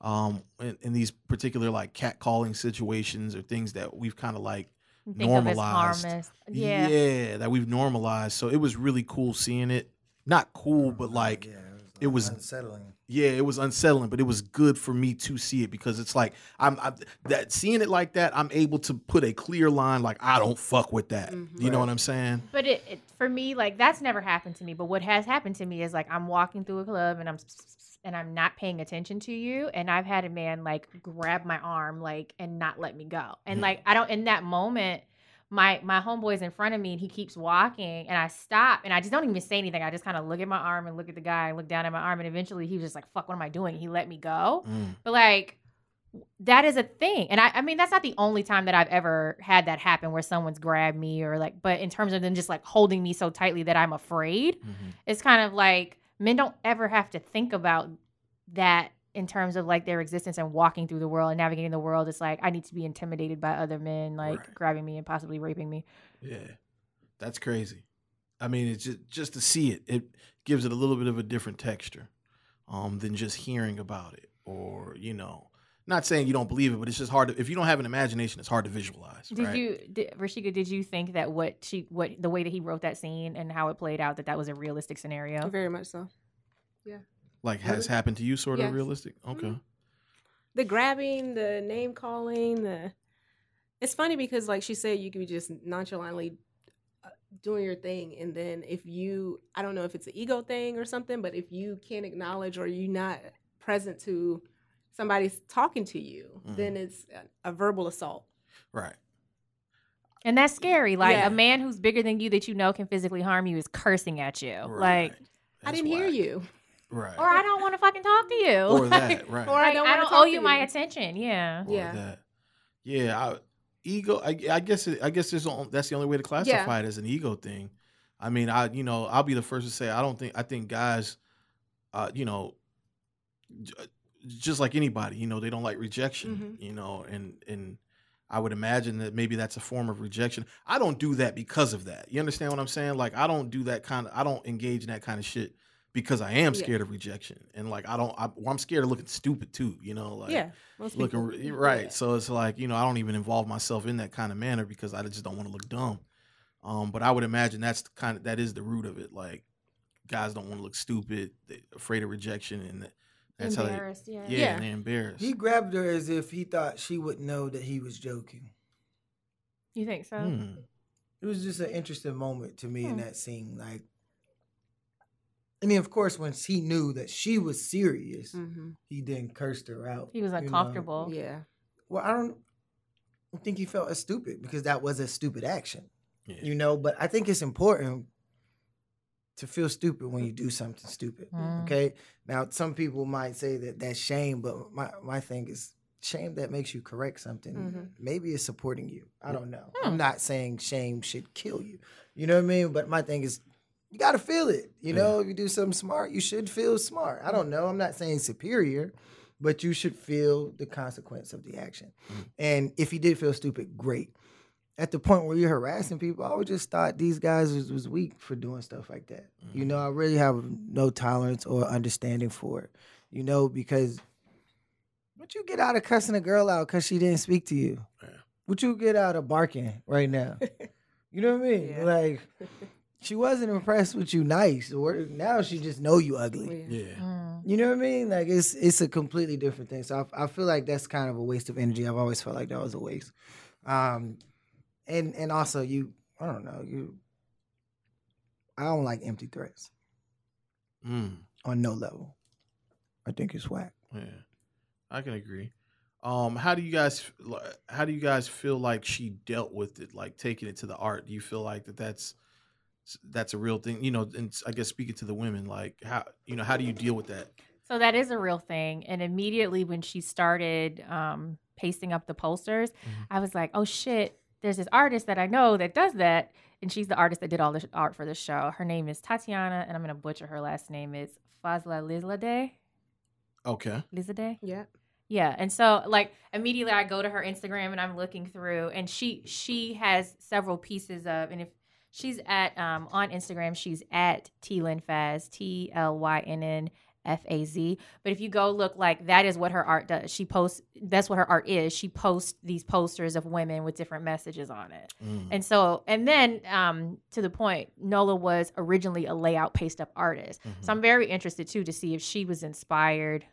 um in, in these particular like catcalling situations or things that we've kind of like Think Normalized. harmless. Yeah. yeah, that we've normalized. So it was really cool seeing it. Not cool, but like Yeah, it was- unsettling. Yeah, it was unsettling, but it was good for me to see it because it's like I'm I, that seeing it like that. I'm able to put a clear line, like I don't fuck with that. Mhm. You know what I'm saying? But it, it for me, like that's never happened to me. But what has happened to me is like I'm walking through a club and I'm and I'm not paying attention to you, and I've had a man like grab my arm like and not let me go, and like I don't in that moment. My my homeboy's in front of me and he keeps walking and I stop and I just don't even say anything. I just kind of look at my arm and look at the guy and look down at my arm and eventually he was just like, "Fuck, what am I doing?" He let me go. Mm. But like that is a thing. And I, I mean that's not the only time that I've ever had that happen where someone's grabbed me or like but in terms of them just like holding me so tightly that I'm afraid, Mhm. it's kind of like men don't ever have to think about that in terms of like their existence and walking through the world and navigating the world. It's like I need to be intimidated by other men like Right. grabbing me and possibly raping me. Yeah, that's crazy. I mean, it's just just to see it, it gives it a little bit of a different texture, um, than just hearing about it or you know. Not saying you don't believe it, but it's just hard to. If you don't have an imagination, it's hard to visualize. Did right? you, did, Rashika? Did you think that what she, what the way that he wrote that scene and how it played out, that that was a realistic scenario? Very much so. Like has Really? happened to you? Sort of Yes. realistic. Okay. Mhm. The grabbing, the name calling, the it's funny because like she said, you could be just nonchalantly uh, doing your thing, and then if you, I don't know if it's an ego thing or something, but if you can't acknowledge or you're not present to somebody's talking to you, Mhm. then it's a, a verbal assault. Right. And that's scary. Like Yeah. a man who's bigger than you that you know can physically harm you is cursing at you. Right. Like, I didn't hear you, Right. or I don't want to fucking talk to you. Or Like, that. Right. or I don't, I wanna don't owe to you my attention. Yeah. or Yeah. that. Yeah. I, ego. I, I guess. It, I guess there's on- that's the only way to classify it as an ego thing. I mean, I you know I'll be the first to say I don't think I think guys, uh, you know, j- just like anybody, you know, they don't like rejection, Mhm. you know, and and I would imagine that maybe that's a form of rejection. I don't do that because of that. You understand what I'm saying? Like I don't do that kind of. I don't engage in that kind of shit because I am Yeah. scared of rejection, and like I don't. I, well, I'm scared of looking stupid too. You know, like yeah, most looking people. right. Yeah. So it's like you know I don't even involve myself in that kind of manner because I just don't want to look dumb. Um, but I would imagine that's the kind of that is the root of it. Like guys don't want to look stupid, they afraid of rejection, and that- that's how they Embarrassed. yeah. yeah, Yeah. and they're embarrassed. He grabbed her as if he thought she would know that he was joking. You think so? Hmm. It was just an interesting moment to me in Hmm. that scene. Like, I mean, of course, once he knew that she was serious, Mhm. he then cursed her out. He was you know? uncomfortable. Yeah, Well, I don't think he felt as stupid because that was a stupid action, Yeah. you know. But I think it's important to feel stupid when you do something stupid. Mm. Okay. Now, some people might say that that's shame, but my my thing is shame that makes you correct something. Mhm. Maybe it's supporting you. I don't know. Hmm. I'm not saying shame should kill you. You know what I mean? But my thing is. You gotta feel it. You know, if you do something smart, you should feel smart. I don't know. I'm not saying superior, but you should feel the consequence of the action. Mhm. And if he did feel stupid, great. At the point where you're harassing people, I would just thought these guys was, was weak for doing stuff like that. You know, I really have no tolerance or understanding for it. You know, because what you get out of cussing a girl out because she didn't speak to you? Yeah. What you get out of barking right now? you know what I mean? Yeah. Like she wasn't impressed with you nice, or now she just know you ugly. yeah. Yeah. Mm. You know what I mean? Like it's it's a completely different thing. So I, I feel like that's kind of a waste of energy. I've always felt like that was a waste. Um, and and also you, I don't know you. I don't like empty threats Mm. on no level. I think it's whack. Yeah, I can agree. Um, how do you guys how do you guys feel like she dealt with it, like taking it to the art? Do you feel like that that's that's a real thing? You know, and I guess speaking to the women, like how you know how do you deal with that? So that is a real thing. And immediately when she started um, pasting up the posters, Mhm. I was like, oh shit, there's this artist that I know that does that. And she's the artist that did all the art for the show. Her name is Tatyana, and I'm going to butcher her last name. It's Fazla Lizlade. Okay, Lizlade? yeah. Yeah, and so like immediately I go to her Instagram and I'm looking through, and she she has several pieces of, and if she's at um on Instagram, she's at T Lynn Faz T L Y N N F A Z. But if you go look, like that is what her art does. She posts. That's what her art is. She posts these posters of women with different messages on it. Mm. And so, and then um, to the point, Nola was originally a layout paste up artist. Mhm. So I'm very interested too to see if she was inspired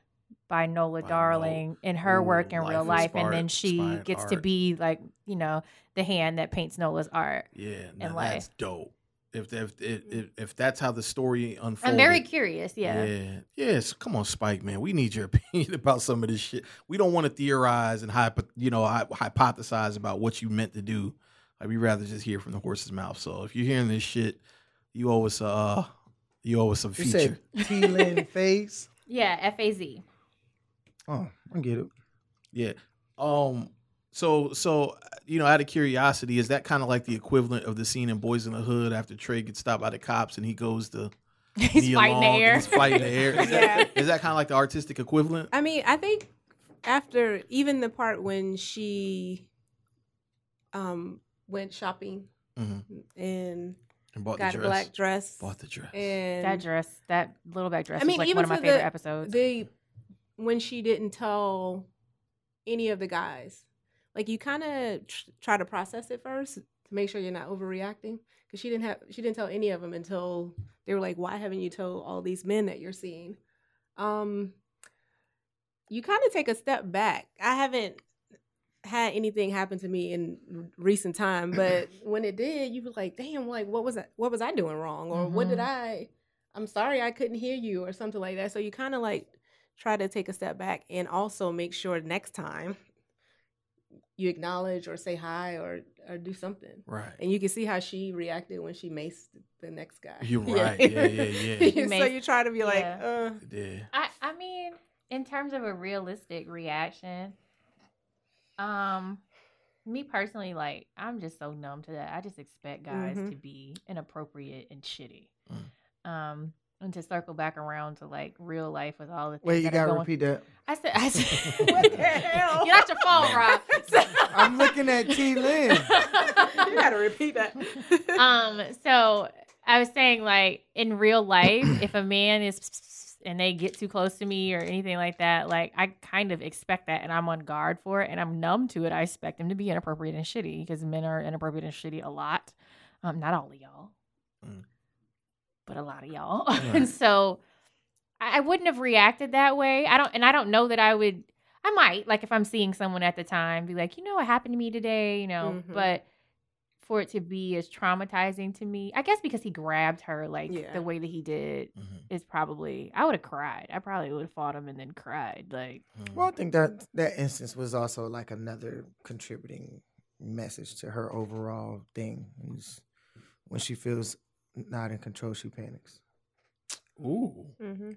by Nola By Darling in her Ooh, work in real life life, and then she inspired gets to be like you know the hand that paints Nola's art. yeah, now life. that's dope. If if, if if if that's how the story unfolds, I'm very curious. Yeah. Yeah. Yes. Come on, Spike, man. We need your opinion about some of this shit. We don't want to theorize and hypo, you know, hy- hypothesize about what you meant to do. Like we rather just hear from the horse's mouth. So if you're hearing this shit, you owe us uh you owe us some You feature. said T Lynn Face. Yeah, F A Z. Oh, I get it. Yeah. Um. So so you know, out of curiosity, is that kind of like the equivalent of the scene in Boyz n the Hood after Trey gets stopped by the cops and he goes to He's knee fighting the along and air. He's fighting the air. Is, Yeah. that, is that kind of like the artistic equivalent? I mean, I think after even the part when she um went shopping Mhm. and And bought got the a black dress Bought the dress. and That dress, that little black dress, I mean, was like even one of my favorite the- episodes. the when she didn't tell any of the guys, like you kind of tr- try to process it first to make sure you're not overreacting. Because she didn't have, she didn't tell any of them until they were like, "Why haven't you told all these men that you're seeing?" Um, you kind of take a step back. I haven't had anything happen to me in recent time, but when it did, you were like, "Damn! Like, what was I, what was I doing wrong, or what did Mhm. I?" I'm sorry I couldn't hear you or something like that. So you kind of like try to take a step back and also make sure next time you acknowledge or say hi or or do something. Right. And you can see how she reacted when she maced the next guy. You're right. Yeah, yeah, yeah. She so you try to be like, yeah. uh, Yeah. I, I mean, in terms of a realistic reaction, um, me personally, like, I'm just so numb to that. I just expect guys Mhm. to be inappropriate and shitty. Mm. Um, and to circle back around to like real life with all the things Wait, you that gotta going. repeat that. I said, I said, What the hell? Get out your phone, Rob. I'm looking at T Lynn. you gotta repeat that. um so i was saying like in real life if a man is and they get too close to me or anything like that like i kind of expect that and i'm on guard for it and i'm numb to it i expect them to be inappropriate and shitty because men are inappropriate and shitty a lot um not all of y'all Mm. But a lot of y'all Right. and so I I wouldn't have reacted that way. I don't, and I don't know that I would. I might, like, if I'm seeing someone at the time, be like, you know, what happened to me today, you know. Mhm. But for it to be as traumatizing to me, I guess because he grabbed her like Yeah. the way that he did Mhm. is probably. I would have cried. I probably would have fought him and then cried. Like, Mhm. Well, I think that that instance was also like another contributing message to her overall thing. Is when she feels not in control, she panics. Ooh. hmm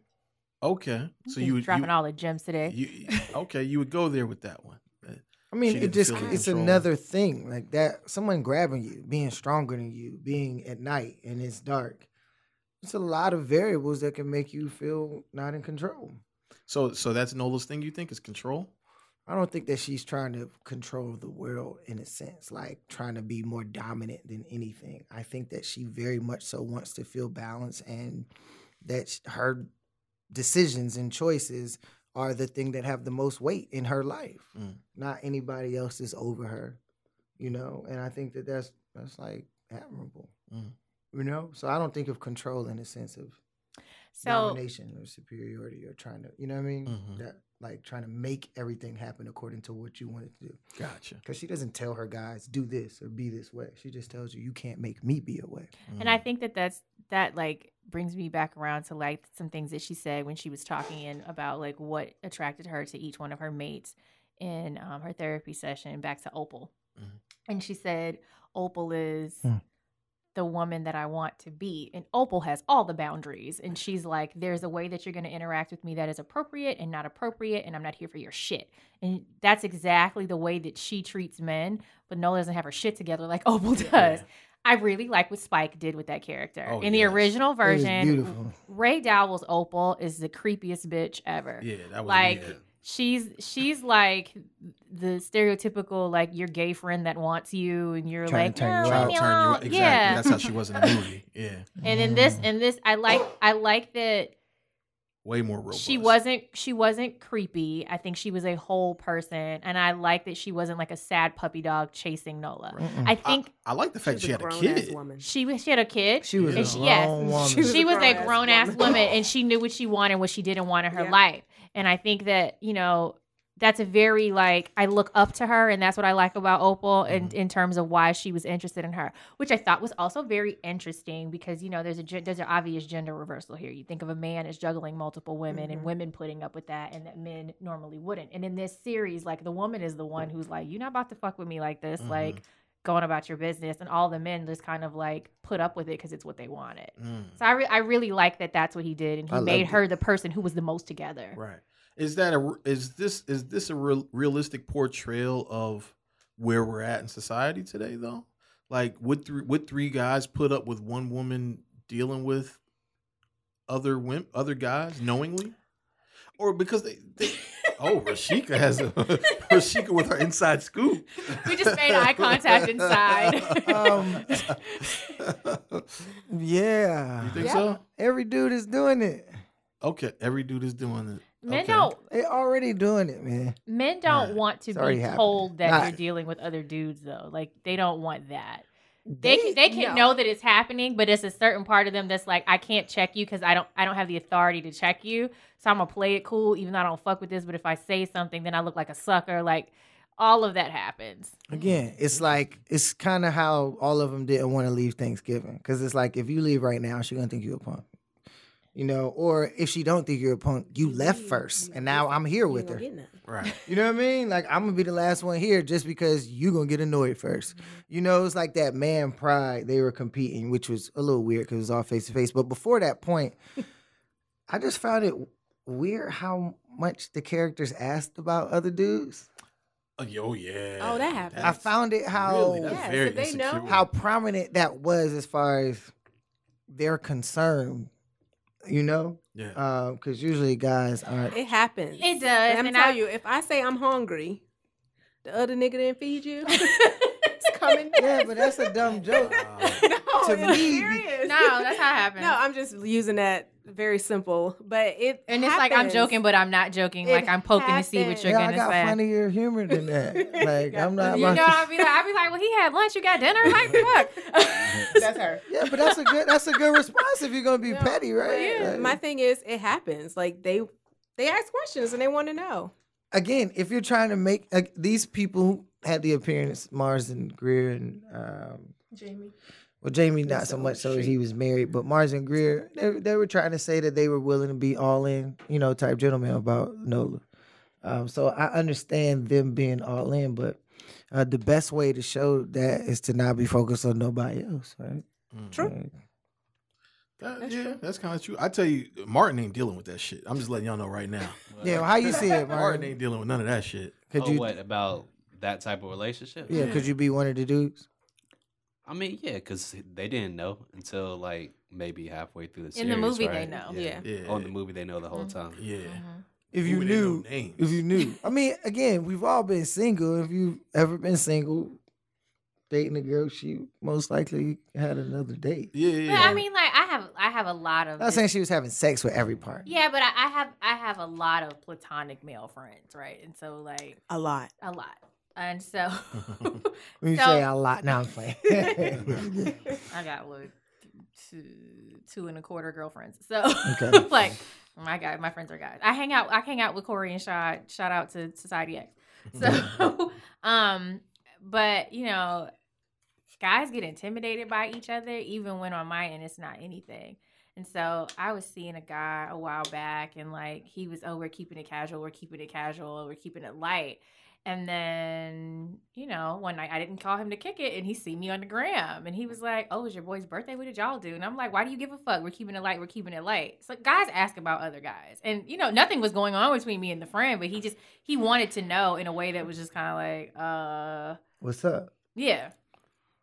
Okay. So he's you would dropping you, all the gems today. you okay? You would go there with that one. Uh, I mean, She it just it's control. another thing like that. Someone grabbing you, being stronger than you, being at night and it's dark. It's a lot of variables that can make you feel not in control. So so that's Nola's thing. You think is control? I don't think that she's trying to control the world in a sense, like trying to be more dominant than anything. I think that she very much so wants to feel balanced and that her decisions and choices are the thing that have the most weight in her life. Mm. Not anybody else is over her, you know? And I think that that's that's like admirable. Mm. You know? So I don't think of control in a sense of So domination or superiority or trying to, you know what I mean? Mhm. That like trying to make everything happen according to what you want it to do. Gotcha. Because she doesn't tell her guys do this or be this way. She just tells you you can't make me be a way. And I think that that's that like brings me back around to like some things that she said when she was talking in about like what attracted her to each one of her mates in um, her therapy session back to Opal. Mhm. And she said Opal is Hmm. The woman that I want to be. And Opal has all the boundaries. And she's like, there's a way that you're going to interact with me that is appropriate and not appropriate. And I'm not here for your shit. And that's exactly the way that she treats men. But Nola doesn't have her shit together like Opal does. Yeah. I really like what Spike did with that character. Oh, In the yes. original version. Raye Dowell's Opal is the creepiest bitch ever. Yeah, that was Like weird. She's she's like the stereotypical like your gay friend that wants you and you're Trying like to turn no, you out. me Turn you alone." right- exactly. Yeah. That's how she was in the movie. Yeah, and in this in this I like I like that way more robust. she wasn't she wasn't creepy. I think she was a whole person and I like that she wasn't like a sad puppy dog chasing Nola. Mm-mm. I think I, I like the fact She's she a had a kid. woman. she was she had a kid. she was And a she- grown yes, woman. she was she a was a grown-ass ass woman. woman and she knew what she wanted what she didn't want in her Yeah. life and i think that you know that's a very like i look up to her and that's what i like about opal in, Mhm. in terms of why she was interested in her which i thought was also very interesting because you know there's a there's an obvious gender reversal here you think of a man as juggling multiple women and Mhm. women putting up with that and that men normally wouldn't and in this series like the woman is the one who's like you're not about to fuck with me like this Mhm. like going about your business, and all the men just kind of like put up with it because it's what they wanted. Mm, So I, re- I really like that that's what he did, and he I made her the person who was the most together. right. Is that a is this is this a real, realistic portrayal of where we're at in society today though? Like would three would three guys put up with one woman dealing with other women, other guys knowingly? Or because they, they Oh, Rashika has a Rashika with her inside scoop. We just made eye contact inside. Um, yeah. You think Yeah. so? Every dude is doing it. Okay, every dude is doing it. Men Okay. don't They already doing it, man. men don't Yeah, want to it's already be happening. told that Nah. you're dealing with other dudes though. Like they don't want that. They can, they can no. know that it's happening, but it's a certain part of them that's like, I can't check you because I don't I don't have the authority to check you. So I'm gonna play it cool, even though I don't fuck with this. But if I say something, then I look like a sucker. Like all of that happens. Again, it's mm-hmm. like it's kind of how all of them didn't want to leave Thanksgiving because it's like if you leave right now, she's gonna think you're a punk, you know. Or if she don't think you're a punk, you left first, and now I'm here with her. Right. You know what I mean? Like I'm gonna be the last one here just because you gonna get annoyed 1st mm-hmm. You know, it's like that man pride. They were competing, which was a little weird because it was all face to face. But before that point, I just found it weird how much the characters asked about other dudes. Oh, yeah. Oh, oh that happened. I found it how really, Yeah, very so they know- how prominent that was as far as their concern. You know, yeah. Uh, because usually guys aren't. It happens. It does, And I'm telling you, if I say I'm hungry, the other nigga didn't feed you. it's coming. Yeah, but that's a dumb joke. no, to me, serious. No, that's how it happens. No, I'm just using that very simple, but it and it's like I'm joking, but I'm not joking. It like I'm poking to see what you're yeah, gonna say. I got say. funnier humor than that. Like I'm not. You know, about to- I'd be like, I'd be like, well, he had lunch. You got dinner. Like, fuck. That's her. Yeah, but that's a good that's a good response if you're gonna be No, petty, right? yeah, Like, my thing is, it happens. Like they they ask questions and they want to know. again, if you're trying to make uh, these people who had the appearance, Mars and Greer and um, Jamie. well, Jamie not That's so much so he was married, but Mars and Greer, they, they were trying to say that they were willing to be all in, you know, type gentlemen about Nola. Um, so I understand them being all in, but uh, the best way to show that is to not be focused on nobody else, right? True. Like, That- That's yeah, true. that's kind of true. I tell you, Martin ain't dealing with that shit. I'm just letting y'all know right now. yeah, well, how you see it, Martin Martin? ain't dealing with none of that shit. Could oh, you, what about that type of relationship? yeah, could you be one of the dudes? I mean, yeah, because they didn't know until like maybe halfway through the In series. the movie, they right? know. Yeah. Yeah. On the movie, they know the whole Mhm. time. Yeah. If you Movie, knew, names. if you knew. I mean, again, we've all been single. If you've ever been single, dating a girl, she most likely had another date. Yeah, But yeah. I mean, like I have, I have a lot of. Not this- saying she was having sex with every part. yeah, but I, I have, I have a lot of platonic male friends, right? And so, like, A lot. a lot. And so, When you So- say a lot, now I'm playing. I got like two, two and a quarter girlfriends. So, Okay. like, my guy, my friends are guys. I hang out, I hang out with Corey and Shad. Shout out to Society X. So, um, but you know, guys get intimidated by each other, even when on my end it's not anything. And so I was seeing a guy a while back, and like he was, oh, we're keeping it casual, we're keeping it casual, we're keeping it light. And then, you know, one night I didn't call him to kick it, and he see me on the gram, and he was like, "Oh, it's your boy's birthday. What did y'all do?" And I'm like, "Why do you give a fuck? We're keeping it light. We're keeping it light." So guys ask about other guys, and you know, nothing was going on between me and the friend, but he just he wanted to know in a way that was just kind of like, uh, What's up? yeah.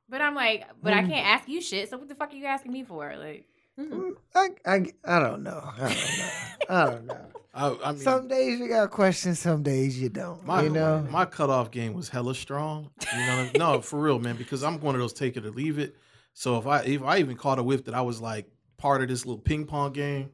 But I'm like, but I can't ask you shit. So what the fuck are you asking me for? Like, Mhm. I, I, I don't know. I don't know. I don't know. I, I mean, Some days you got questions, some days you don't. my you know? my cutoff game was hella strong. You know, I mean? no, for real, man. Because I'm one of those take it or leave it. So if I if I even caught a whiff that I was like part of this little ping pong game,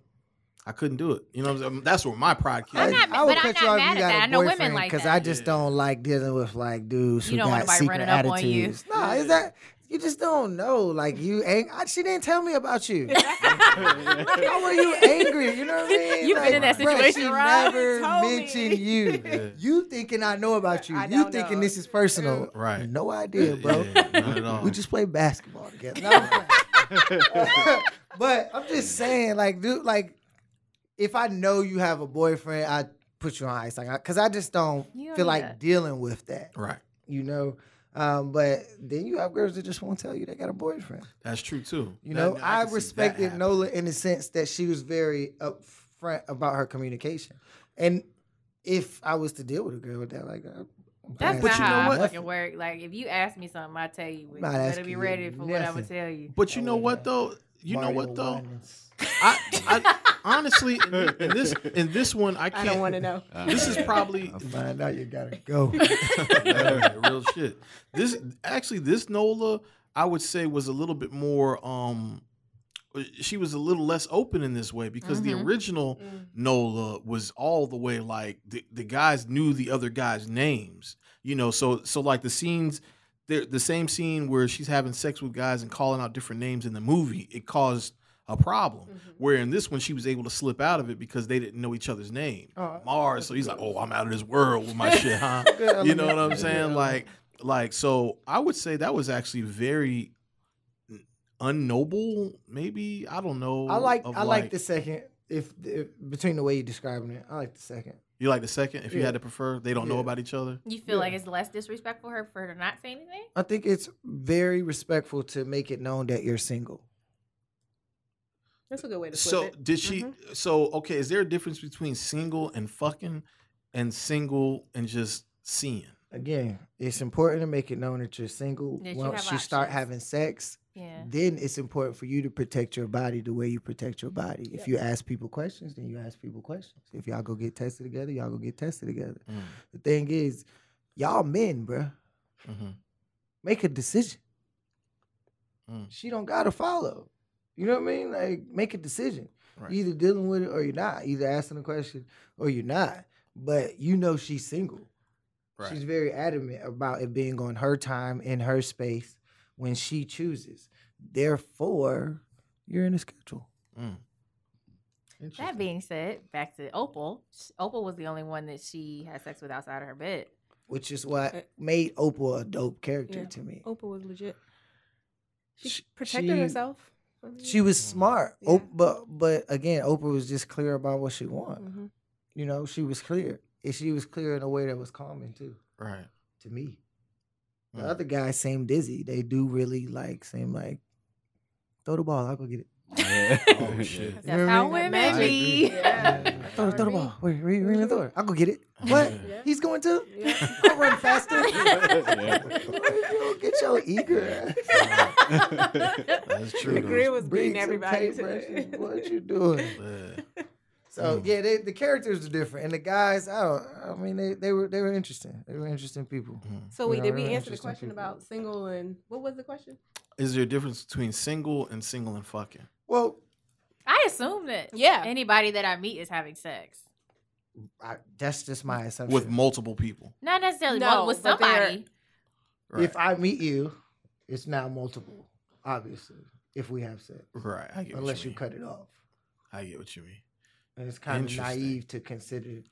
I couldn't do it. You know, what I'm saying? that's where my pride I'm not- I would but I'm cut you not off mad if you at got that. a I know women boyfriend like because that. I just Yeah. don't like dealing with like dudes You who don't got secret running up on you. attitudes. Nah, is that you just don't know? Like you, ang- I, she didn't tell me about you. How are you angry? You know what I mean? You've been in that bruh, situation, She right? never Told me. mentioned you. Yeah. You thinking I know about you? I you thinking know. this is personal? Right. No idea, bro. Yeah, not at all. We just play basketball together. No, but I'm just saying, like, dude, like, if I know you have a boyfriend, I put you on ice, like, because I just don't don't feel like that. dealing with that. right. You know, Um, but then you have girls that just won't tell you they got a boyfriend. That's true too. You know, can I, see that respected. Nola in the sense that she was very upfront about her communication. And if I was to deal with a girl with that, like I'm That's not not you know how what? I fucking work. Like if you ask me something, I tell you. You Not better asking be you ready for what I'm gonna tell you. But you know what though? You know what though? I, I honestly in, in this in this one I I can't. don't want to know. This is probably I find out you gotta go. Real shit. This actually, this Nola, I would say, was a little bit more. um She was a little less open in this way because the Mhm. original Mm. Nola was all the way like the, the guys knew the other guys' names. You know, so so like the scenes. The, the same scene where she's having sex with guys and calling out different names in the movie, it caused a problem. Mm-hmm. Where in this one, she was able to slip out of it because they didn't know each other's name. Oh, Mars, so he's like, "Oh, I'm out of this world with my shit, huh?" You know what. I'm saying? Yeah. Like, like so. I would say that was actually very unnoble. Maybe I don't know. I like I like the second. If, if between the way you're describing it, I like the second. You like the second? If you Yeah. had to prefer, they don't know about each other. You feel Yeah. like it's less disrespectful for her for her to not say anything? I think it's very respectful to make it known that you're single. That's a good way to flip So it. did she? Mm-hmm. So okay, is there a difference between single and fucking, and single and just seeing? Again, it's important to make it known that you're single. That Once have you start having sex, Yeah. then it's important for you to protect your body the way you protect your body. If you ask people questions, then you ask people questions. If y'all go get tested together, y'all go get tested together. Mm, The thing is, y'all men, bruh, mhm, make a decision. Mm. She don't gotta follow. You know what I mean? Like make a decision. Right. Either dealing with it or you're not. Either asking a question or you're not. But you know she's single. Right. She's very adamant about it being on her time in her space when she chooses. Therefore, you're in a schedule. Mm. That being said, back to Opal. sh- Opal was the only one that she had sex with outside of her bed. Which is what Uh, made Opal a dope character Yeah. to me. Opal was legit. She, She- protected she- herself. She was smart. Yeah. Op- but but again, Opal was just clear about what she wanted. mhm. You know, she was clear. And she was clear in a way that was calming too, Right. to me. The Mm. other guys seem dizzy. They do really like seem like throw the ball, I'll go get it. Oh, shit. That's You know what I how mean? women Magic. be. Yeah. Throw, the- throw the ball. Wait, read, read the door. I'll go get it. What? Yeah. He's going to? Yeah. I'll run faster. Yeah. You get your eager ass. That's true. The though. grid was Bring beating some everybody. today. What you doing? Yeah. So Mm. yeah, they, the characters are different, and the guys, I don't. I mean, they, they were they were interesting. They were interesting people. Mm. So we did we answer the question people. about single and what was the question? Is there a difference between single and single and fucking? Well, I assume that Yeah. anybody that I meet is having sex. I, that's just my assumption. With multiple people. Not necessarily No, with somebody. Right. If I meet you, it's now multiple. Obviously, if we have sex, right. I get what unless you mean. cut it off, I get what you mean. And it's kind of naive to consider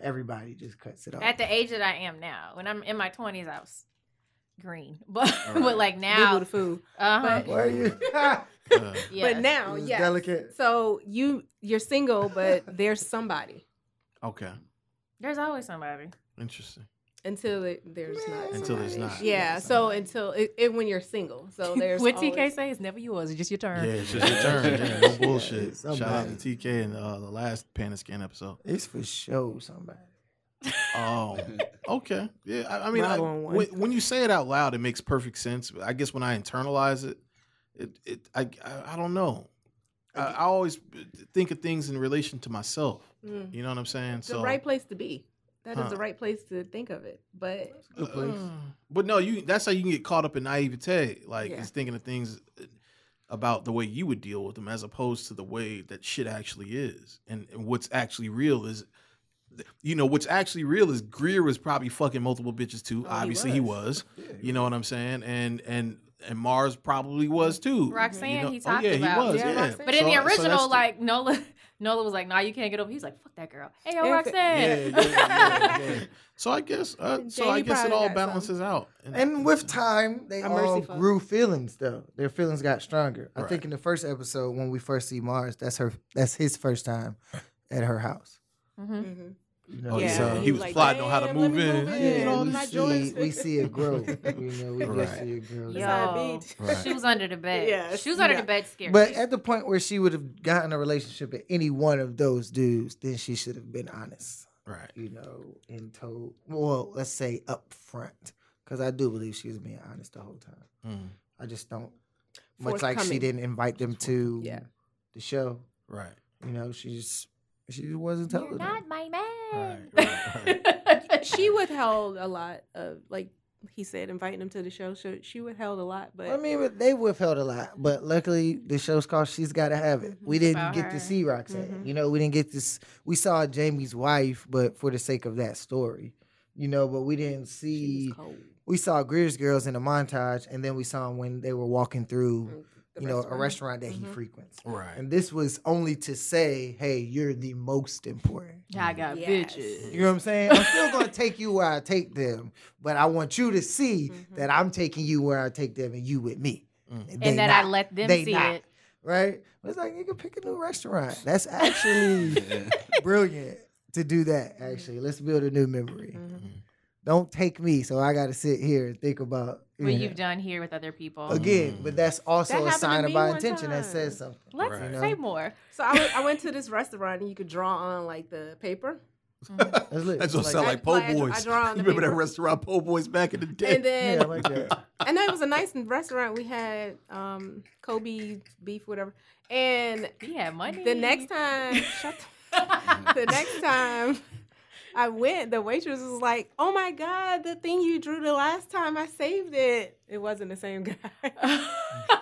everybody just cuts it off. At the age that I am now, when I'm in my twenties, I was green, but All right. but like now, the food. uh huh. but- Why are you? Uh, Yes. But now, yeah. delicate. So you you're single, but there's somebody okay. there's always somebody. Interesting. Until it, there's not. Until there's not. Yeah. So until it, it when you're single, so there's what always- TK say is never yours. It's just your turn. Yeah, it's just your turn. Yeah, no bullshit. it's Shout out to. TK in uh, the last Panic Scan episode. It's for show somebody. Oh, okay. Yeah, I, I mean, I, on when, when you say it out loud, it makes perfect sense. I guess when I internalize it, it, it I, I, I don't know. I, I always think of things in relation to myself. Mm. You know what I'm saying? It's the right place to be. That is Huh. the right place to think of it. But Good place. Uh, but no, you. That's how you can get caught up in naivete, like Yeah. is thinking of things about the way you would deal with them, as opposed to the way that shit actually is, and, and what's actually real is. You know what's actually real is Greer was probably fucking multiple bitches too. Oh, he Obviously he was. was. You know what I'm saying? And and and Mars probably was too. Roxanne, You know- he oh, talked yeah, about. he was. Yeah, Yeah, But in So- the original, the- like Nola, Nola was like, "Nah, you can't get over." He's like, "Fuck that girl." Hey, yo, Yeah, Roxanne. yeah, yeah, yeah. So I guess uh, And so I guess it all got balances out. And with time, they A all mercy fund. grew feelings though. Their feelings got stronger. I think in the first episode when we first see Mars, that's her that's his first time at her house. hmm mhm. You know, Oh, yeah, so- He was plotting on how to "Damn, let move in. Yeah, Yeah, all we see, joints." we see it grow. You know, we Right. do see it grow. That's Yo. Right. she was under the bed. Yeah, she was under yeah. the bed scared. But at the point where she would have gotten a relationship with any one of those dudes, then she should have been honest, Right. you know, and told, well, let's say up front. Because I do believe she was being honest the whole time. Mm. I just don't, much like she didn't invite them to Yeah. the show, Right. you know, she just, she just wasn't You're telling them. not my man. Right, right, she withheld a lot of like he said inviting him to the show. So she withheld a lot, but I mean, but they withheld a lot. But luckily, the show's called "She's Gotta Have It." We didn't About get her. to see Roxanne. Mhm. You know, we didn't get this. We saw Jamie's wife, but for the sake of that story, you know. But we didn't she see. was cold. We saw Greer's girls in a montage, and then we saw them when they were walking through, The you know, a restaurant. restaurant that he Mhm. frequents. Right. And this was only to say, "Hey, you're the most important." I got Yes. bitches. You know what I'm saying? I'm still gonna take you where I take them, but I want you to see Mhm. that I'm taking you where I take them, and you with me. Mm. they And that I let them They see not. it. right? But it's like you can pick a new restaurant. That's actually brilliant to do that. Actually, let's build a new memory. Mhm. Don't take me, so I got to sit here and think about What yeah. you've done here with other people. again. But that's also That a sign of my one intention that says something. Let's Right. You know? say more. So I went, I went to this restaurant and you could draw on like the paper, That's lit. That's what Like sound that. like po' Like, I- I draw on You the remember that restaurant po' boys back in the day? and then Yeah, I like that. and then it was a nice restaurant. We had um Kobe beef, whatever. And Yeah, money. the next time, shut the, the next time I went, the waitress was like, "Oh my god, the thing you drew the last time, I saved it. It wasn't the same guy."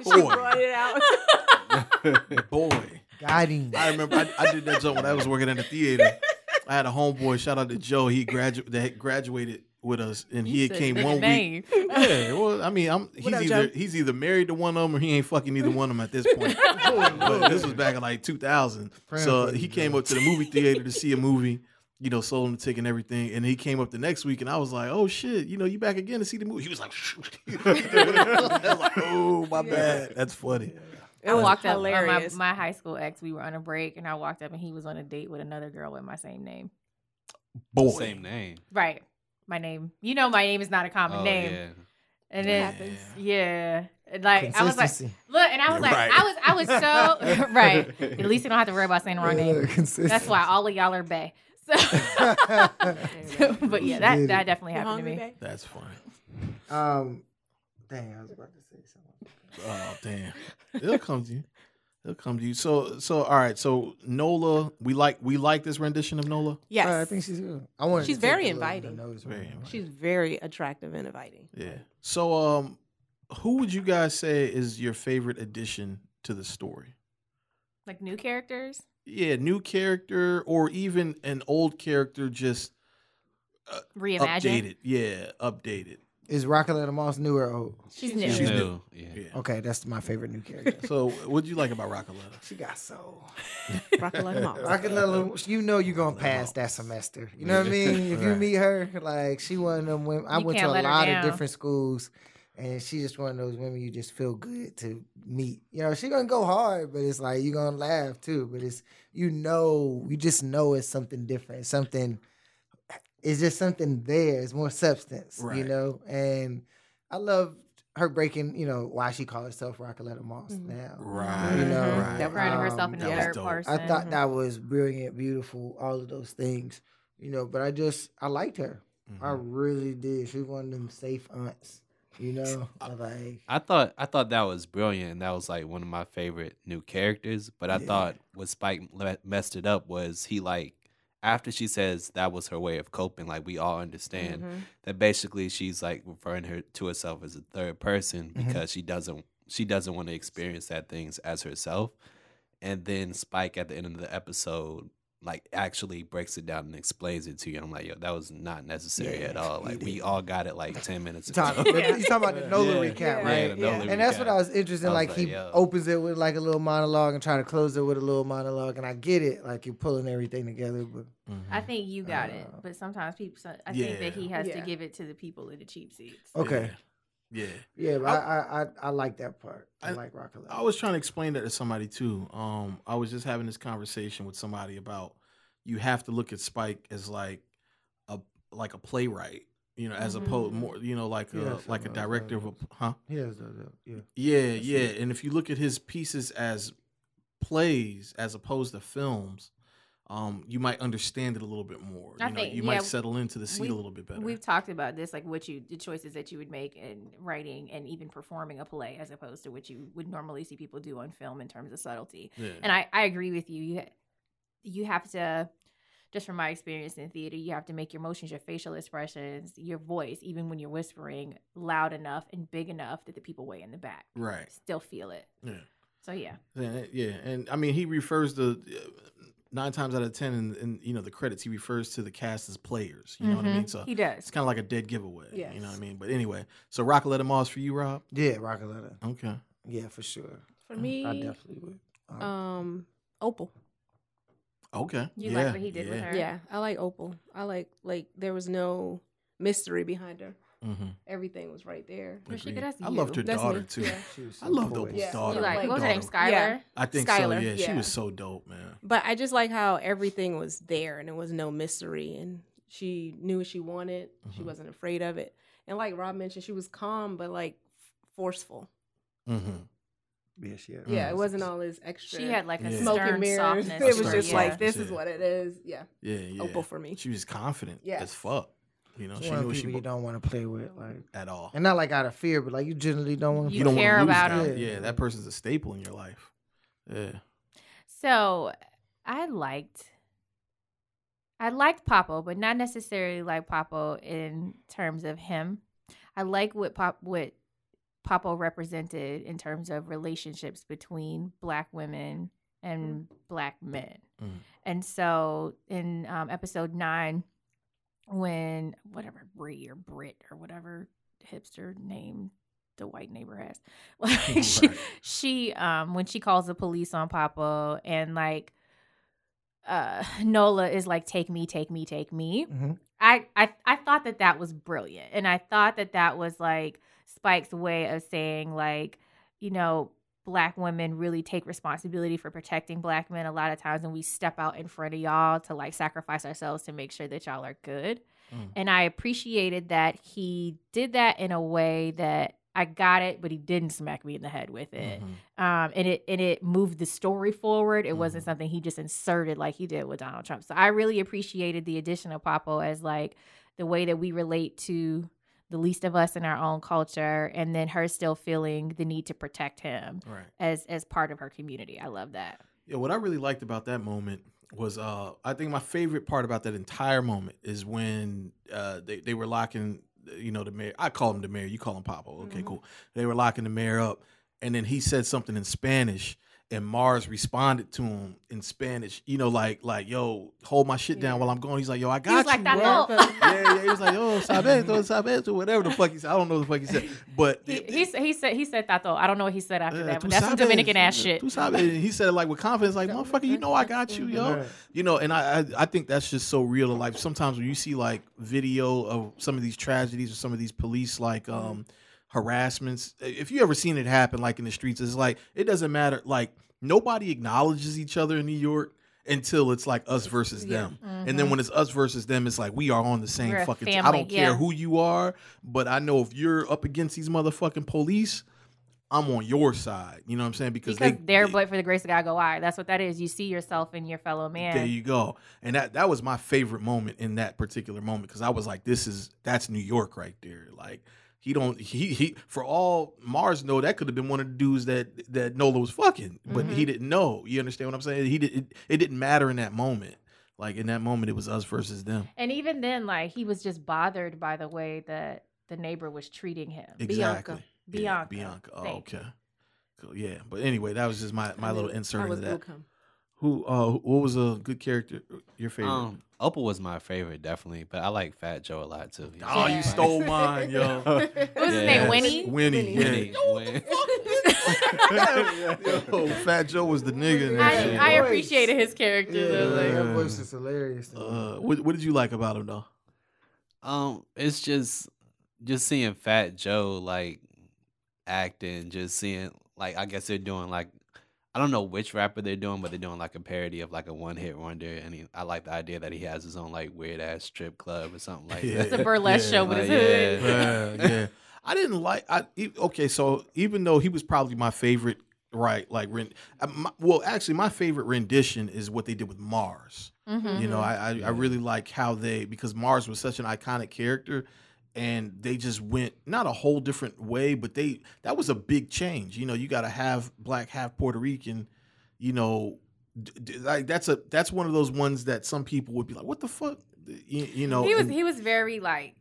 she Boy. brought it out. Boy. Guiding. I remember I, I did that joke when I was working at the theater. I had a homeboy, shout out to Joe. He gradu- that graduated with us, and he had came one week. Yeah, well, I mean, I'm he's up, either Joe? he's either married to one of them or he ain't fucking either one of them at this point. but this was back in like 2000. Praying So he came up to the movie theater to see a movie. You know, sold him the ticket and everything, and he came up the next week, and I was like, "Oh shit, you know, you back again to see the movie?" He was like, I was like "Oh my bad, that's funny." I walked up on my, my high school ex. We were on a break, and I walked up, and he was on a date with another girl with my same name. Boy, Same name. Right, my name. You know, my name is not a common Oh, name. yeah. And It then, happens. yeah, like I was like, look, and I was like, Right. I was, I was so right. At least you don't have to worry about saying the wrong name. That's why all of y'all are bay. So, but yeah, that that definitely happened to me. babe? that's funny. Um, dang, I was about to say something. Oh damn, it'll come to you. It'll come to you. So, so all right. So Nola, we like we like this rendition of Nola. Yes, Uh, I think she's good. I wanted. She's to very a little bit of inviting. Very inviting. she's very attractive and inviting. Yeah. So, um, who would you guys say is your favorite addition to the story? Like new characters. Yeah, new character or even an old character, just uh, Reimagined. updated. Yeah, updated. Is Raqueletta Moss new or old? She's new. She's new. new. Yeah. Yeah. Okay, that's my favorite new character. So, what'd you like about Raqueletta? she got soul. Raqueletta Moss. Raqueletta, you know you're gonna pass that semester. You know what I mean? If you meet her, like she one of them women. I You went to a lot of different schools, and she's just one of those women you just feel good to meet. You know, she gonna go hard, but it's like you gonna laugh too. But it's you know, you just know it's something different, something. It's just something there. It's more substance, you know. And I love her breaking. You know why she called herself Raqueletta Moss Mhm. now. Right. You know, right. Referring to herself Um, in that the was third person. I thought that was brilliant, beautiful, all of those things, you know. But I just I liked her. I Mhm. really did. She was one of them safe aunts, you know. I like I thought I thought that was brilliant. and That was like one of my favorite new characters. But I Yeah. thought what Spike messed it up was he like after she says that was her way of coping. Like we all understand Mhm. that basically she's like referring her to herself as a third person Mhm. because she doesn't she doesn't want to experience that things as herself. And then Spike at the end of the episode like actually breaks it down and explains it to you. I'm like, yo, that was not necessary Yeah, at all. Like we all got it like ten minutes you talking, ago. you talking about the Nola Yeah. recap, Yeah, right? the Nola And that's what. I was interested in. Like, like, he yo. opens it with like a little monologue and try to close it with a little monologue, and I get it. Like you're pulling everything together, but Mhm. I think you got it, Uh, but sometimes people. I think that he has Yeah. to give it to the people in the cheap seats. okay, Yeah. yeah. But I I, I, I like that part. I, I- like Raqueletta. I was trying to explain that to somebody too. Um, I was just having this conversation with somebody about you have to look at Spike as like a like a playwright, you know, as Mhm. opposed more, you know, like a like a director of a huh. He has that, that- yeah. Yeah, yeah. And if you look at his pieces as plays as opposed to films, um, you might understand it a little bit more. I you know, think- you yeah, might settle into the scene we- a little bit better. We've talked about this, like what you, the choices that you would make in writing and even performing a play, as opposed to what you would normally see people do on film in terms of subtlety. yeah. And I, I agree with you. You, you have to, just from my experience in theater, you have to make your motions, your facial expressions, your voice, even when you're whispering, loud enough and big enough that the people way in the back right. still feel it. Yeah. So yeah, Yeah, yeah, and I mean, he refers to nine times out of ten, in, in you know the credits, he refers to the cast as players. You know what I mean? Mhm. So he does. it's kind of like a dead giveaway. You know what I mean? But anyway, so Raqueletta Moss for you, Rob. Yeah, Raqueletta. Okay. Yeah, for sure. For me, I definitely would. Um, um, Opal. Okay. You yeah, like what he did with her? Yeah, I like Opal. I like like there was no mystery behind her. Mm-hmm. Everything was right there. Well, Agreed. good I you. loved her That's daughter me. too. Yeah. she was I so loved poised. Opal's Yeah. daughter. You like Like what was her name? daughter. Skylar. Yeah. I think Skylar, so. Yeah, she was so dope, man. But I just like how everything was there and it was no mystery and she knew what she wanted. She Mhm. wasn't afraid of it. And like Rob mentioned, she was calm but like forceful. Mm-hmm. Yeah, she had Yeah, Mm. it wasn't all this extra. She had like a Yeah. smoke stern and mirrors. softness. It was just yeah. like this softness, is what it is. Yeah, Yeah, yeah. Opal for me. She was confident Yes. as fuck. You know, She's she one knew of what the she people you don't want to play with, like, at all. and not like out of fear, but like you generally don't want to. You don't wanna care lose about that. him. Yeah, that person's a staple in your life. Yeah. So I liked I liked Papo, but not necessarily like Papo in terms of him. I like what Pop what Papo represented in terms of relationships between black women and black men. Mm. And so in um, episode nine, when whatever Bree or Brit or whatever hipster name the white neighbor has, like she, Right. she um when she calls the police on Papo and like uh Nola is like take me take me take me Mhm. I, I I thought that that was brilliant, and I thought that that was like Spike's way of saying like, you know, black women really take responsibility for protecting black men a lot of times, and we step out in front of y'all to like sacrifice ourselves to make sure that y'all are good. Mm. And I appreciated that he did that in a way that I got it, but he didn't smack me in the head with it Mhm. um, and it and it moved the story forward. It wasn't Mhm. something he just inserted like he did with Donald Trump. So I really appreciated the addition of Papo as like the way that we relate to the least of us in our own culture, and then her still feeling the need to protect him Right. as as part of her community. I love that. Yeah, what I really liked about that moment was uh I think my favorite part about that entire moment is when uh they, they were locking you know the mayor I call him the mayor, you call him Papo. Okay, Mhm. cool. They were locking the mayor up and then he said something in Spanish and Mars responded to him in Spanish, you know, like like, yo, hold my shit down while I'm going. He's like, yo, I got He was like, you, "That's bro." yeah, yeah, he was like, oh, sabeto, sabeto, whatever the fuck he said. I don't know what the fuck he said. But He, he said he said he said Tato. I don't know what he said after Yeah, that, but that's some Dominican ass shit. sabes. He said it like with confidence, like motherfucker, you know I got you, yo. Right. You know, and I, I I think that's just so real to life. Sometimes when you see like video of some of these tragedies or some of these police like um harassments, if you ever seen it happen like in the streets, it's like it doesn't matter. Like nobody acknowledges each other in New York until it's like us versus Yeah. them. And then when it's us versus them, it's like we are on the same Mm-hmm. We're fucking. I don't care yeah. who you are, but I know if you're up against these motherfucking police, I'm on your side. You know what I'm saying? Because, because they, are but for the grace of God, go I. That's what that is. You see yourself in your fellow man. There you go. And that that was my favorite moment in that particular moment because I was like, this is that's New York right there. Like he don't he he for all Mars know that could have been one of the dudes that that Nola was fucking, but Mm-hmm. he didn't know. You understand what I'm saying? He did it, it didn't matter in that moment. Like in that moment, it was us versus them. And even then, like he was just bothered by the way that the neighbor was treating him. Exactly. Yeah, Bianca. Bianca. Oh, okay. Cool. Yeah. But anyway, that was just my my I little insert I into that. Ucum. Who uh what was a good character? Your favorite? Um, Opal was my favorite, definitely, but I like Fat Joe a lot too. He's oh, you funny. stole mine, yo. What was his name? Winnie. Winnie, Winnie. yeah. Winnie, Win- Yo, Fat Joe was the nigga in that I. I appreciated his character. though, Yeah, like- that voice is hilarious. Uh, what, what did you like about him though? Um, it's just just seeing Fat Joe like acting, just seeing like I guess they're doing like I don't know which rapper they're doing, but they're doing like a parody of like a one hit wonder, and he, I like the idea that he has his own like weird ass strip club or something like Yeah. that. It's a burlesque Yeah, show with like, his hood. yeah. yeah, yeah. I didn't like. I okay. So even though he was probably my favorite, right? Like, ren- uh, my, well, actually, my favorite rendition is what they did with Mars. Mhm. You know, I I, I really like how they because Mars was such an iconic character, and they just went not a whole different way, but they that was a big change. You know, you got to have black, half Puerto Rican. You know, d- d- like that's a that's one of those ones that some people would be like, "What the fuck?" You, you know, he was and- he was very like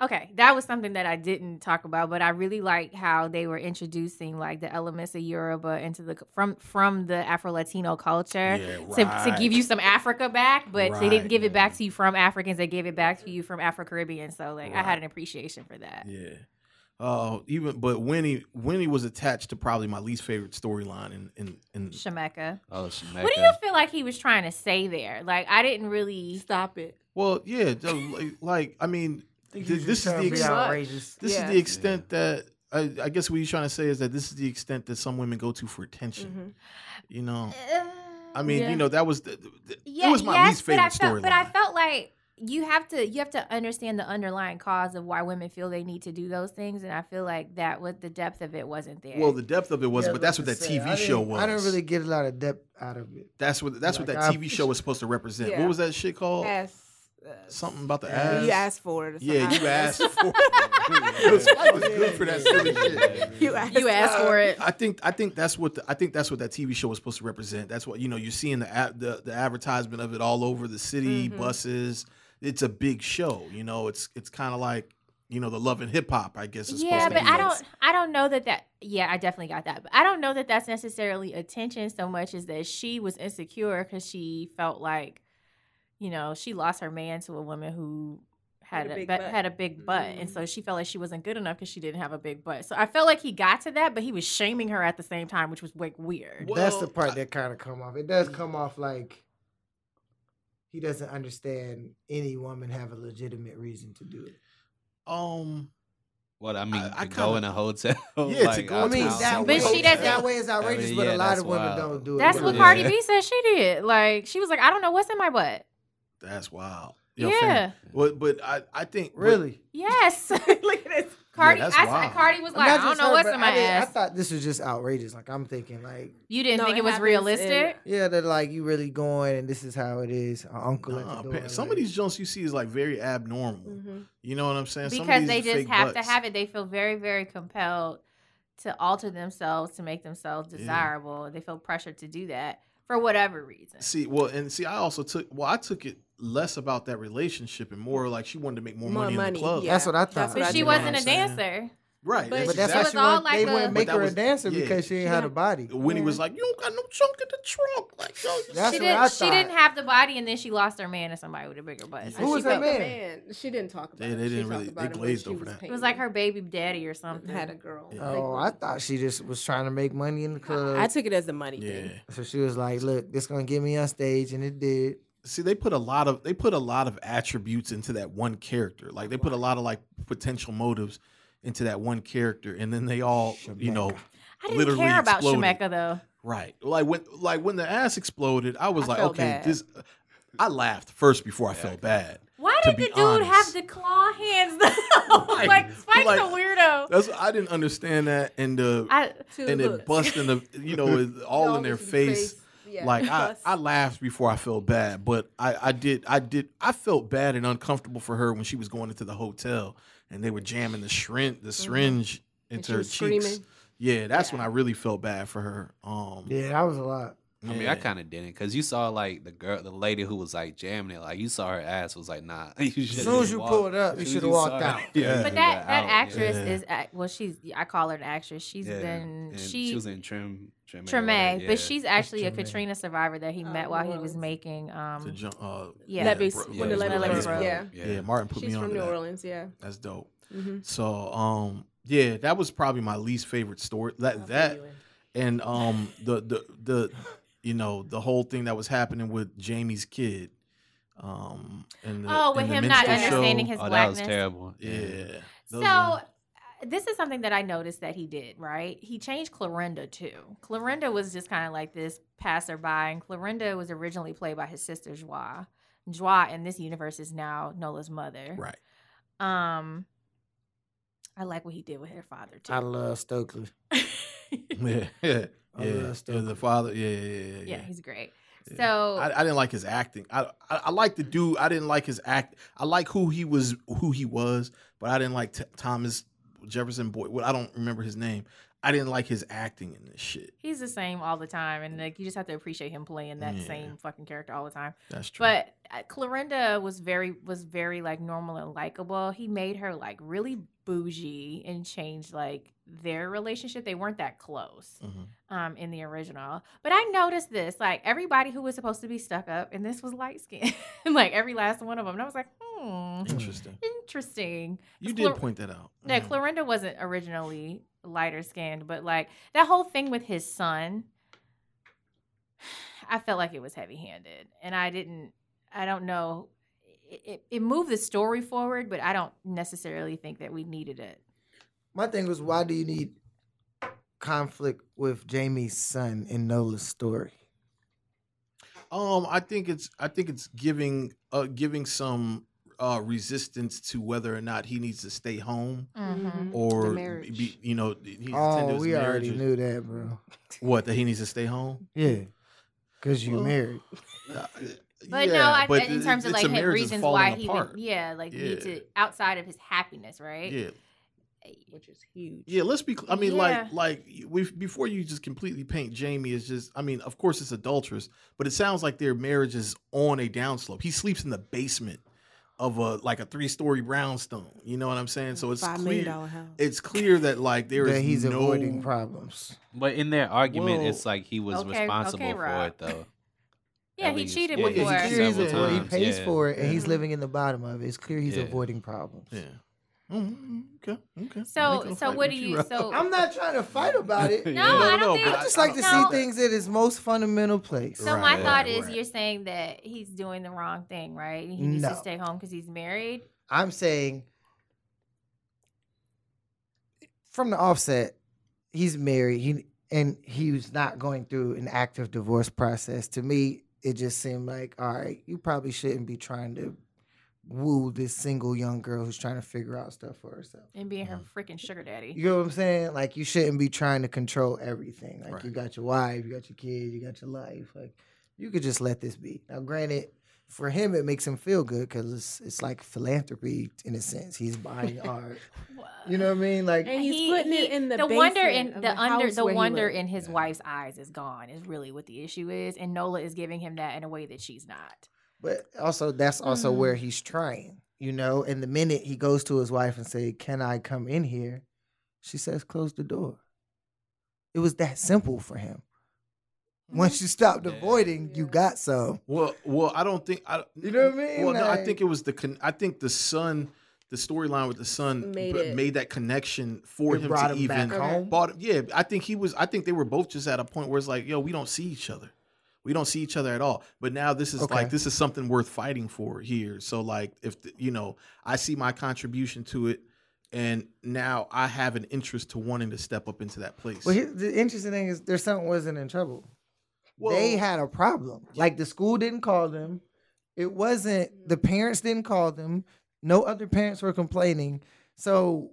okay that was something that i didn't talk about but i really like how they were introducing like the elements of yoruba into the from from the afro-latino culture Yeah, to, to give you some africa back but they didn't Right, give it back to you from africans they gave it back to you from afro-caribbean so like i had an appreciation for that Yeah. Uh, even but Winnie Winnie was attached to probably my least favorite storyline in in, in Shemekka. Oh, what do you feel like he was trying to say there like i didn't really Stop it. well yeah like, like I mean think th- he's this is the to be ex- outrageous. this Yeah. is the extent that I, I guess what you're trying to say is that this is the extent that some women go to for attention. Mhm. You know, I mean, Yeah. you know, that was the, the- yeah, it was my yes, least favorite but I felt. But I felt like you have to you have to understand the underlying cause of why women feel they need to do those things, and I feel like that was the depth of it wasn't there. well, the depth of it was, Yeah, but that's what that I TV I show was. I didn't really get a lot of depth out of it. That's what that's what that I- TV show was supposed to represent. Yeah. What was that shit called? Ass. Uh, Something about the ass. You asked for it. or Yeah, you asked for. it. Spike was good for that silly shit. You asked, you asked for it. I think I think that's what the, I think that's what that TV show was supposed to represent. That's what you know. You're seeing the ad- the, the advertisement of it all over the city, Mhm. buses. It's a big show. You know, it's it's kind of like you know the love and hip hop. I guess. Is yeah, supposed but to be. I don't I don't know that that yeah I definitely got that, but I don't know that that's necessarily attention so much as that she was insecure because she felt like you know she lost her man to a woman who. Had Had a a, big butt. had a big butt, and Mhm. so she felt like she wasn't good enough because she didn't have a big butt. So I felt like he got to that, but he was shaming her at the same time, which was like weird. Well, That's the part I- that kind of come off. It does come off like he doesn't understand any woman have a legitimate reason to do it. Um. What I mean, I to go kinda- in a hotel. Yeah, to go I mean, that But way, she doesn't- that way is outrageous, mean, but a lot of women wild. don't do it. That's what way. Cardi Yeah. B said she did. Like she was like, I don't know what's in my butt. That's wild. Yeah. fam. But but I I think but- Really? Yes. Look at this. Cardi, that's I, wild. Cardi was like, not I don't know her, what's in my I didn't- I thought this was just outrageous. Like I'm thinking, like, you didn't No, think it it was happens realistic? yeah, that like you really going and this is how it is. Our uncle at Nah, the door. some like- of these jokes you see is like very abnormal. Mhm. You know what I'm saying? Some of because these they just fake have butts. to have it. They feel very, very compelled to alter themselves to make themselves Yeah. desirable. They feel pressured to do that for whatever reason. See, well, and see, I also took well, I took it less about that relationship and more like she wanted to make more, More money, in the club. yeah. That's what I That's thought. what But I she wasn't a You know what I'm saying? dancer. Right. But But that's was why she all like they a- wouldn't make her was- a dancer yeah. because she ain't had a body. When he Yeah. was like, "You don't got no trunk in the trunk," like, yo, That's she what didn't. I She didn't have the body, and then she lost her man to somebody with a bigger butt. So Who she was her man? Man, she didn't talk about They- it. they She didn't talked really- they it glazed over was that. It was like her baby daddy or something. had a girl. Yeah. Oh, I thought she just was trying to make money in the club. I, I took it as the money yeah. thing. so she was like, "Look, this gonna get me on stage," and it did. See, they put a lot of they put a lot of attributes into that one character. Like they put a lot of like potential motives into that one character, and then they all, you know, I didn't literally care about exploded. Shemekka though. right. Like when like when the ass exploded, I was I like, okay, bad. this. I laughed first before I felt bad. Why did the dude have honest. the claw hands though? Like- like Spike's like- a weirdo. That's I didn't understand that, and the I, and it looks. busting the you know it- all in their over the face. Yeah. Like I, I laughed before I felt bad, but I, I did I did I felt bad and uncomfortable for her when she was going into the hotel and they were jamming the syringe the syringe And into she her was cheeks. screaming. Yeah, that's when I really felt bad for her. Um, Yeah, that was a lot. I mean, yeah. I kind of didn't because you saw like the girl, the lady who was like jamming it. Like you saw her ass was like, nah. You As soon as you walked- pulled up, you should have walked out. her- Yeah, but you that that actress yeah. is well, she's I call her an actress. She's yeah. been And she, was in Trim Treme, Treme, yeah. but she's actually a Katrina survivor that he Oh, met while New he was Orleans. making to um jump, uh, yeah. Levees, bro- when the Yeah, Levees Levees broke. broke. Yeah. yeah, Martin put She's me on from New that. Orleans. Yeah. That's dope. Mm-hmm. So um, yeah, that was probably my least favorite story. That that and um the the the you know the whole thing that was happening with Jamie's kid. Um, and the, oh with and the him not minstrel show. understanding his Oh, that was terrible. Yeah. So those are- this is something that I noticed that he did, right? He changed Clorinda too. Clorinda was just kind of like this passerby, and Clorinda was originally played by his sister Joie. Joie in this universe is now Nola's mother. Right. Um, I like what he did with her father too. I love Stokely. Yeah, yeah, I yeah. yeah, the father. Yeah, yeah, yeah, yeah. yeah, he's great. Yeah. So I, I didn't like his acting. I, I I like the dude. I didn't like his act. I like who he was, who he was, but I didn't like T- Thomas Jefferson Byrd. Well, I don't remember his name. I didn't like his acting in this shit. he's the same all the time, and like you just have to appreciate him playing that Yeah. same fucking character all the time. That's true. But uh, Clorinda was very was very like normal and likable. He made her like really bougie and changed like their relationship. They weren't that close Mhm. um in the original. But I noticed this like everybody who was supposed to be stuck up and this was light skin. like every last one of them. And I was like, "Hmm, interesting. interesting." You Clor- did point that out. Yeah, Mhm. Clorinda wasn't originally lighter skinned, but like that whole thing with his son, I felt like it was heavy handed. And I didn't, I don't know. It, it, it moved the story forward, but I don't necessarily think that we needed it. My thing was, why do you need conflict with Jamie's son in Nola's story? Um, I think it's I think it's giving uh giving some uh resistance to whether or not he needs to stay home Mhm. or The be, you know he needs to Oh, his we marriage already or- knew that, bro. what that he needs to stay home. Yeah, because you Well, married. Uh, But no, I, but in it- terms of like his reasons falling why he apart. would, yeah, like need to outside of his happiness, right? Yeah, which is huge. yeah. Let's be. cl- I mean, Yeah. like, like we before you just completely paint Jamie as just. I mean, of course it's adulterous, but it sounds like their marriage is on a downslope. He sleeps in the basement of a like a three story brownstone. You know what I'm saying? So it's Five million clear. dollar house. It's clear that like there is that he's no, avoiding problems. But in their argument, Well- it's like he was Okay, responsible okay, for it, though. Yeah, At he least. cheated Yeah, it's before. clear Clear he's Several avoiding, he pays yeah. for it, and he's Mhm. living in the bottom of it. It's clear he's Yeah. avoiding problems. Yeah. Mm, okay. Okay. So, so what do you? Rob. So I'm not trying to fight about it. no, No, I don't no, think. I just like to no. see things at its most fundamental place. So Right, my right, thought is, right. you're saying that he's doing the wrong thing, right? He needs to stay home because he's married. I'm saying from the offset, he's married. He and he was not going through an active divorce process. To me, it just seemed like, all right, you probably shouldn't be trying to woo this single young girl who's trying to figure out stuff for herself. and being her Mm-hmm. freaking sugar daddy. You know what I'm saying? Like you shouldn't be trying to control everything. Like you got your wife, you got your kids, you got your life. Like you could just let this be. Now, granted, for him it makes him feel good because it's it's like philanthropy in a sense. He's buying art. You know what I mean? Like And he's putting it in the wonder basement in the, the under house the wonder in his Yeah. wife's eyes is gone is really what the issue is, and Nola is giving him that in a way that she's not. But also, that's also Mm. where he's trying, you know. And the minute he goes to his wife and say, "Can I come in here?" she says, "Close the door." It was that simple for him. Once you stopped Yeah. avoiding, you got some. Well, well, I don't think I. You know what I mean? Well, no, I think it was the. Con- I think the son, the storyline with the son Made b- made that connection for It him to him even. back home. Bought, yeah, I think he was. I think they were both just at a point where it's like, yo, we don't see each other. We don't see each other at all. But now this is Okay. like this is something worth fighting for here. So like, if the, you know, I see my contribution to it, and now I have an interest to wanting to step up into that place. Well, here, the interesting thing is, their son wasn't in trouble. Well, they had a problem. Like the school didn't call them. It wasn't the parents didn't call them. No other parents were complaining. So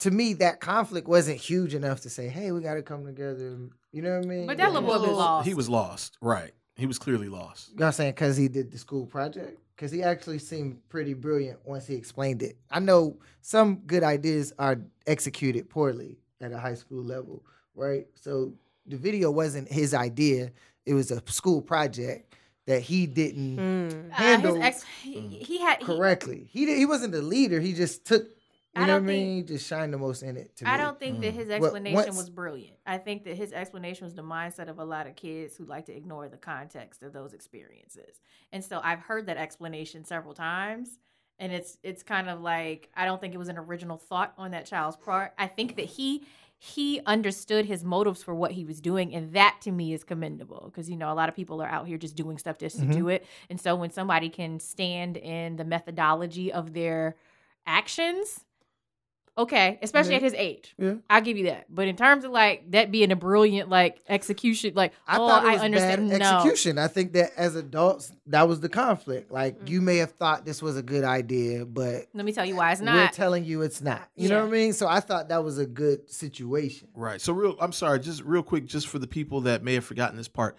to me, that conflict wasn't huge enough to say, "Hey, we got to come together." You know what I mean? But that little boy was lost. He was lost. Right. He was clearly lost. Y'all saying because he did the school project? Because he actually seemed pretty brilliant once he explained it. I know some good ideas are executed poorly at a high school level, right? So the video wasn't his idea; it was a school project that he didn't Mm. Uh, handle ex, he, he had he- correctly. He did, he wasn't the leader. He just took. You I know what I don't think- mean? He just shined the most in it. To I me. don't think that Mm. his Well, explanation once- was brilliant. I think that his explanation was the mindset of a lot of kids who like to ignore the context of those experiences. And so I've heard that explanation several times. And it's it's kind of like I don't think it was an original thought on that child's part. I think that he he understood his motives for what he was doing, and that to me is commendable because you know a lot of people are out here just doing stuff just to do it. And so when somebody can stand in the methodology of their actions, Okay, especially Yeah. at his age. Yeah. I'll give you that. But in terms of like that being a brilliant like execution, like I oh, thought it I was understand. bad no. execution. I think that as adults, that was the conflict. Like Mm. you may have thought this was a good idea, but Let me tell you why it's not. we're telling you it's not. You know what I mean? So I thought that was a good situation. Right. So real I'm sorry, just real quick, just for the people that may have forgotten this part,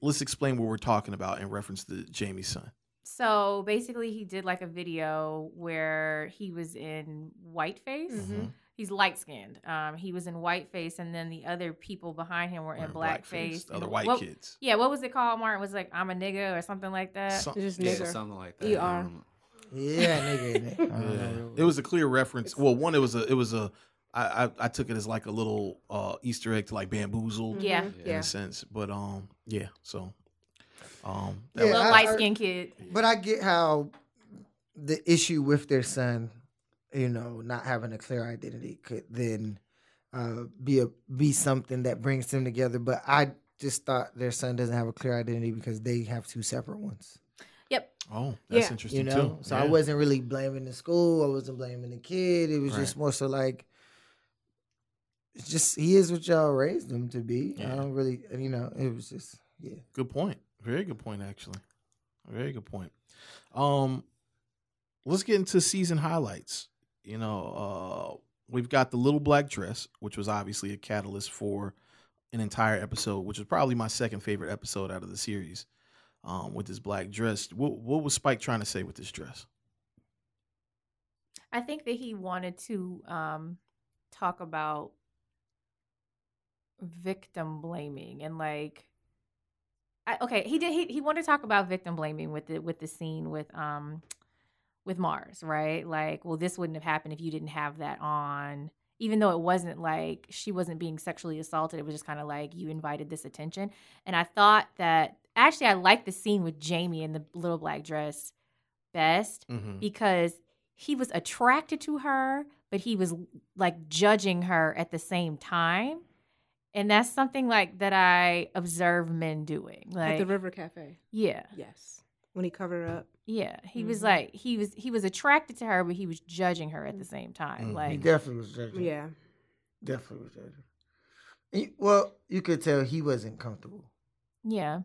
let's explain what we're talking about in reference to Jamie's son. So basically, he did like a video where he was in whiteface. Mhm. He's light skinned. Um, he was in whiteface, and then the other people behind him were in Wearing blackface. the other white what- kids. Yeah, what was it called? Martin was like, "I'm a nigga" or something like that. Some- Just Yeah, nigger. something like that. ER. Um, Yeah, nigga. it. Yeah. It was a clear reference. Well, one, it was a, it was a, I, I, I took it as like a little uh, Easter egg to like bamboozled Yeah. Mhm. in Yeah. a sense. But um, yeah. So, um, Yeah, Little light I- skinned kid. But I get how the issue with their son, you know, not having a clear identity could then uh, be a be something that brings them together. But I just thought their son doesn't have a clear identity because they have two separate ones. Yep. oh, that's Yeah. interesting You know, too. so I wasn't really blaming the school. I wasn't blaming the kid. It was Right. just more so like. It's just he is what y'all raised him to be. Yeah. I don't really, you know. It was just yeah. Good point. Very good point, actually. Very good point. Um, let's get into season highlights. You know, uh, we've got the little black dress, which was obviously a catalyst for an entire episode, which was probably my second favorite episode out of the series. Um, with this black dress, what what was Spike trying to say with this dress? I think that he wanted to um, talk about victim blaming and like I, okay he did he, he wanted to talk about victim blaming with the with the scene with um with Mars right like well this wouldn't have happened if you didn't have that on even though it wasn't like she wasn't being sexually assaulted it was just kind of like you invited this attention and I thought that actually I liked the scene with Jamie in the little black dress best Mm-hmm. because he was attracted to her, but he was like judging her at the same time. And that's something like that I observe men doing. At Like, the River Cafe. yeah, Yes. When he covered her up. yeah. He was Mhm. like he was he was attracted to her, but he was judging her at the same time. Mhm. He definitely was judging. Yeah. Definitely was judging. He- well, you could tell he wasn't comfortable. yeah.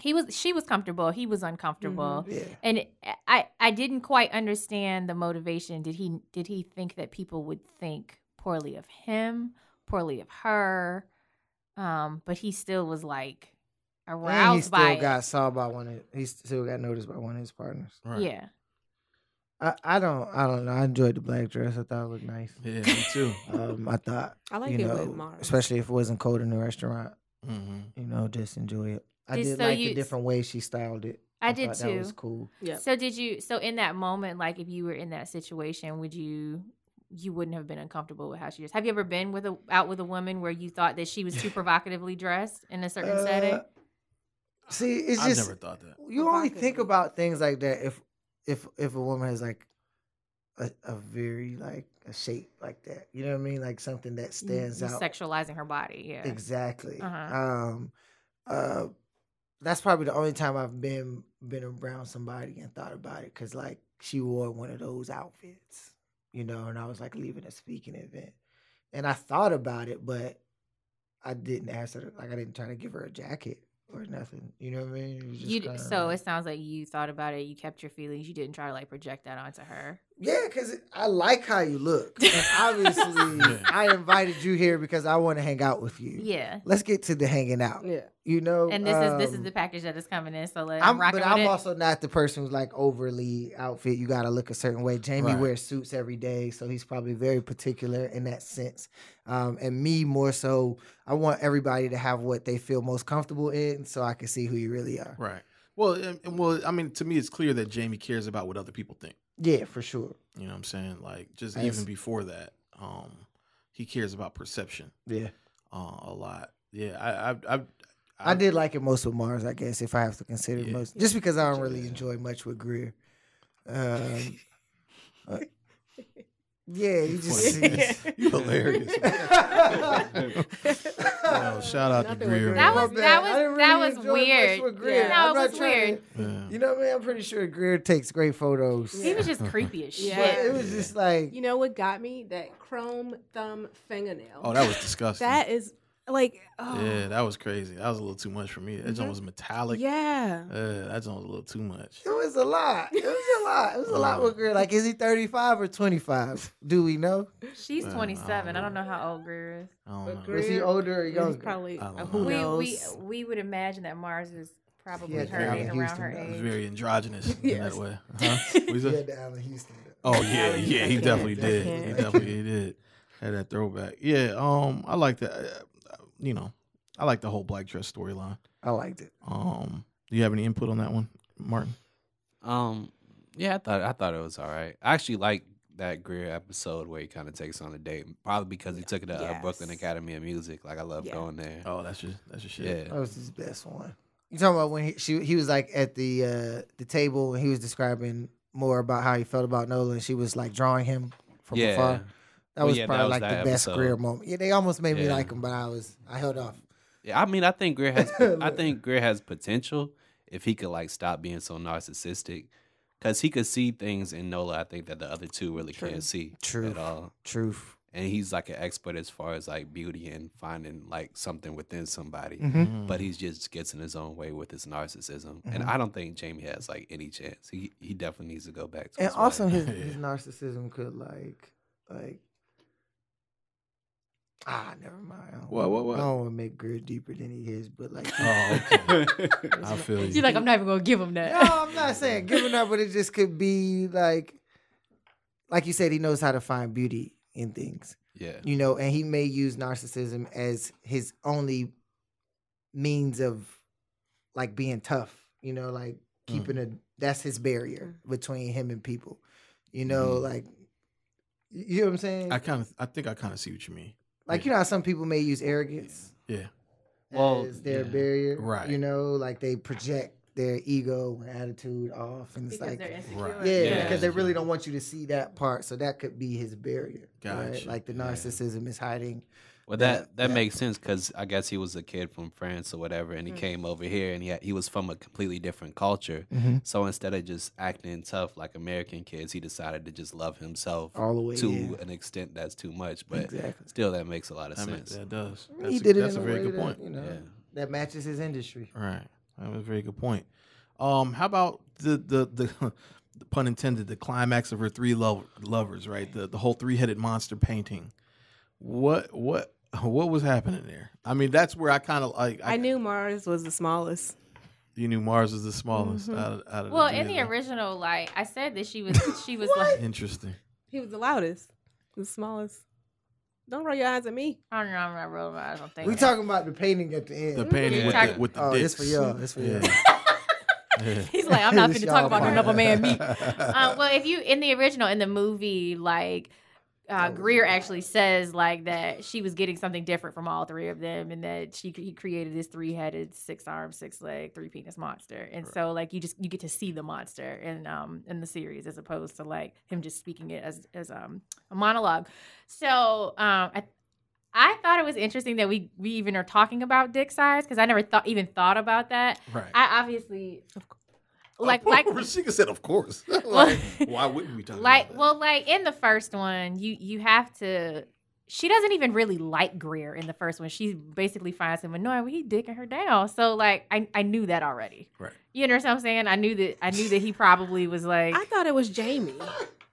He was she was comfortable. He was uncomfortable. Yeah. and I I didn't quite understand the motivation. Did he did he think that people would think poorly of him, poorly of her? Um, but he still was like aroused And he still by got saw by one of he still got noticed by one of his partners. Right. Yeah, I, I don't I don't know. I enjoyed the black dress. I thought it looked nice. Yeah, me too. Um, I thought I like you it know, with Mars. especially if it wasn't cold in the restaurant. mm-hmm. You know, just enjoy it. I Did- did so like you- the different way she styled it. I did thought too. That was cool. Yeah. So did you? So in that moment, like if you were in that situation, would you? You wouldn't have been uncomfortable with how she dressed. Have you ever been with a out with a woman where you thought that she was too provocatively dressed in a certain Uh, setting? See, it's I just never thought that. you only think about things like that if if if a woman has like a, a very like a shape like that. You know what I mean? Like something that stands You out. sexualizing her body. Yeah. Exactly. Uh-huh. Um, uh, that's probably the only time I've been been around somebody and thought about it because like she wore one of those outfits, you know, and I was like leaving a speaking event, and I thought about it, but I didn't ask her. Like I didn't try to give her a jacket or nothing. You know what I mean? It was just You kinda so it sounds like you thought about it. You kept your feelings. You didn't try to like project that onto her. Yeah, because I like how you look. And obviously, I invited you here because I want to hang out with you. Yeah. Let's get to the hanging out. Yeah. You know, And this is this is um, the package that is coming in. So let, I'm, I'm rocking but with I'm it. also not the person who's like overly outfit. You got to look a certain way. Jamie Right. wears suits every day, so he's probably very particular in that sense. Um, and me more so, I want everybody to have what they feel most comfortable in, so I can see who you really are. Right. Well, and, and well, I mean, to me, it's clear that Jamie cares about what other people think. Yeah, for sure. You know what I'm saying? Like, just As- even before that, um, he cares about perception Yeah, uh, a lot. Yeah, I, I, I, I, did like it most with Mars, I guess, if I have to consider Yeah. most, just because I don't really enjoy much with Greer. Um, uh, yeah, you just Funny. you hilarious. that That shout out to Nothing with Greer. Greer. That was that was I didn't that was weird. with Greer. No, I'm it not was trying to- weird. Yeah. You know, man, I'm pretty sure Greer takes great photos. He was just creepy as shit. Yeah. But it was just like You know what got me? That chrome thumb fingernail. Oh, that was disgusting. That is like, oh, yeah, that was crazy. That was a little too much for me. That joint Mhm. was metallic. yeah. Uh, that joint was a little too much. it was a lot. It was a lot. It was a lot with Greer. Like, is he 35 or 25? Do we know? She's Uh, I 27. I don't don't know how old Greer is. I don't But know. Was he older or He's younger? probably I don't uh, know. who We, knows. we we we would imagine that Mars is probably Yeah, her age around her Houston, He age. very androgynous in that way. Huh? What you Yeah, the Allan Houston. Oh yeah, yeah, he definitely did. He definitely did. Had that throwback. Yeah, um, I like that. You know, I like the whole black dress storyline. I liked it. Um, do you have any input on that one, Martin? Um, yeah, I thought I thought it was all right. I actually like that Greer episode where he kind of takes on a date, probably because he took it to uh, Brooklyn Academy of Music. Like I love Yeah. going there. Oh, that's your that's your shit. yeah, That was his best one. You talking about when he she, he was like at the uh the table and he was describing more about how he felt about Nolan. she was like drawing him from yeah. afar. That Well, was yeah, that probably was like that the best episode. Greer moment. Yeah, they almost made me like him, but I was I held off. Yeah, I mean, I think Greer has. I think Greer has potential if he could like stop being so narcissistic, because he could see things in Nola. I think that the other two really True. can't see True. at all. Truth. And he's like an expert as far as like beauty and finding like something within somebody. Mm-hmm. But he just gets in his own way with his narcissism, and Mhm. I don't think Jamie has like any chance. He he definitely needs to go back to. And his also wife. his, Yeah. his narcissism could like like Ah, never mind. I don't What, what, wanna- what? I don't want to make Greer deeper than he is, but like Oh, okay. I feel you. You're like, I'm not even gonna give him that. No, I'm not saying giving up, but it just could be like, like you said, he knows how to find beauty in things, yeah, you know, and he may use narcissism as his only means of like being tough, you know, like keeping a that's his barrier between him and people, you know, Mhm. like you know what I'm saying? I kind of, I think I kind of see what you mean. Like you know how some people may use arrogance Yeah, Well, as their yeah. barrier, Right. You know, like they project their ego and attitude off, and it's because like they're insecure. Right. Yeah, Yeah. because they really don't want you to see that part, so that could be his barrier. right? Like the Yeah. narcissism is hiding. Well, that- that that that- makes sense because I guess he was a kid from France or whatever, and he Mm. came over here and he had, he was from a completely different culture. So instead of just acting tough like American kids, he decided to just love himself All the way to in. an extent that's too much. But Exactly. still, that makes a lot of that, ma- sense. that does. he That's a- did it That's a a, very way good that, point. You know, Yeah. that matches his industry. Right. That was a very good point. Um, how about the the the, the pun intended, the climax of her three lo- lovers, right? The the whole three headed monster painting. What what what was happening there? I mean, that's where I kind of like. I knew Mars was the smallest. you knew Mars was the smallest Mhm. out of, out of Well, the in the original, like I said that she was she was like Interesting. He was the loudest, the smallest. Don't roll your eyes at me. I don't know, I'm not rolling my eyes. I don't think We talking about the painting at the end. The painting Yeah. with Talk- the with the oh, dicks. this for y'all. This for y'all. He's like, I'm not going to talk about no another man meat. Uh, well, if you in the original in the movie, like uh, Greer actually says like that she was getting something different from all three of them, and that she he created this three headed, six armed, six leg, three penis monster, and so like you just you get to see the monster in um in the series as opposed to like him just speaking it as as um a monologue. So um I. I thought it was interesting that we we even are talking about dick size because I never thought even thought about that. right. I obviously Oh, like like she said, of course. like, why wouldn't we talk like about well like in the first one you you have to she doesn't even really like Greer in the first one. She basically finds him annoying when he dicking her down. So like I, I knew that already. Right. You understand what I'm saying? I knew that I knew that he probably was like I thought it was Jamie.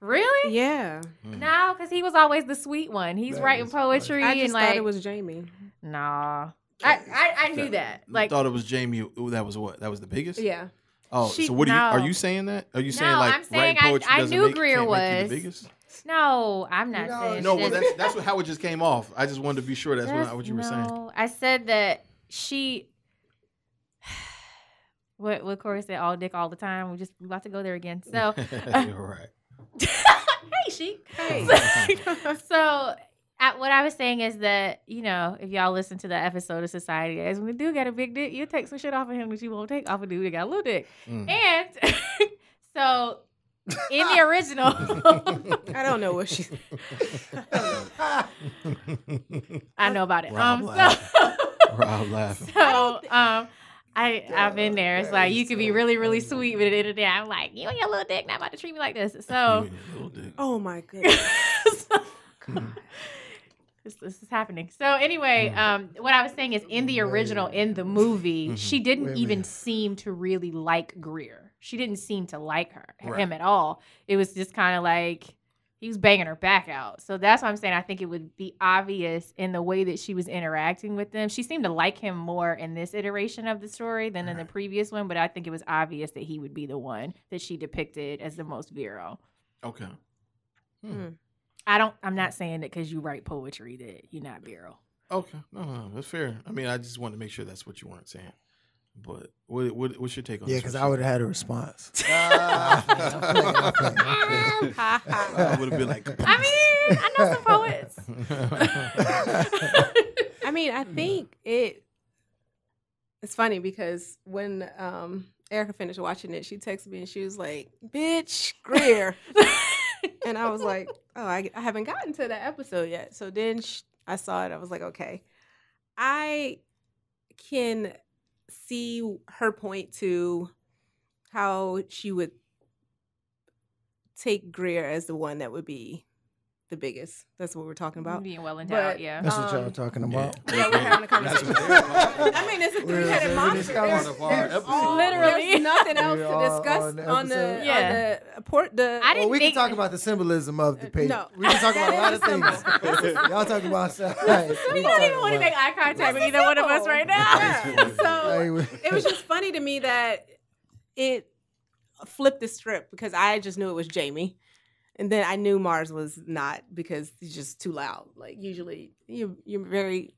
really Yeah, that? no because he was always the sweet one. He's That writing is poetry I and just like thought it was Jamie. nah. I, I, I knew that. You Like thought it was Jamie. ooh, That was what? That was the biggest. Yeah, Oh, She- so what are you? Are you saying that? Are you saying No, like I'm saying writing I- poetry I doesn't knew make, Greer can't make you was. the biggest? no, I'm not No, saying No, well, that's that's what, how it just came off. I just wanted to be sure that's what, That's- what you were saying. no, I said that she. What what Corey said, all dick all the time. We just we about to go there again. So, You're right. hey, she. Hey. so, at, what I was saying is that you know, if y'all listen to the episode of Society Guys, when the dude got a big dick, you take some shit off of him that you won't take off a dude that got a little dick. Mm. And so, in the original, I don't know what she. I know about it. Rob Um, laughed. so, Rob laughing. So, um, I I've been there. It's like you could be really really sweet, but at the end of the day, I'm like, you and your little dick not about to treat me like this. So, little dick. Oh my goodness. so this, this is happening. So anyway, um, what I was saying is, in the original, in the movie, Mhm. she didn't even seem to really like Greer. She didn't seem to like her Right. him at all. It was just kind of like he was banging her back out. So that's why I'm saying I think it would be obvious in the way that she was interacting with them. She seemed to like him more in this iteration of the story than in the previous one, but I think it was obvious that he would be the one that she depicted as the most virile. Okay. I don't. I'm not saying that because you write poetry that you're not virile. Okay. No, no, no, that's fair. I mean, I just wanted to make sure that's what you weren't saying. But what, what what's your take on Yeah, because I would have had a response. I would have been like, I mean, I know some poets. I mean, I think it. It's funny because when um, Erica finished watching it, she texted me and she was like, "Bitch, Greer," and I was like, "Oh, I, I haven't gotten to that episode yet." So then sh- I saw it. I was like, "Okay, I can see her point to how she would take Greer as the one that would be the biggest. That's what we're talking about." Being well endowed, But- yeah. That's what y'all Um, talking about. Yeah, we're having a conversation. I mean, it's a three-headed monster. discussing There's, part of our there's episode. all- Literally. there's nothing else to discuss on the on the. Yeah. on the port. The I Well, didn't we can talk about the symbolism of the page. No. we can talk about a lot of things. y'all talking about stuff. Right. We don't even want to make eye contact with either one of us right now. So it was just funny to me that it flipped the script because I just knew it was Jamie. And then I knew Mars was not because he's just too loud. Like usually you you're very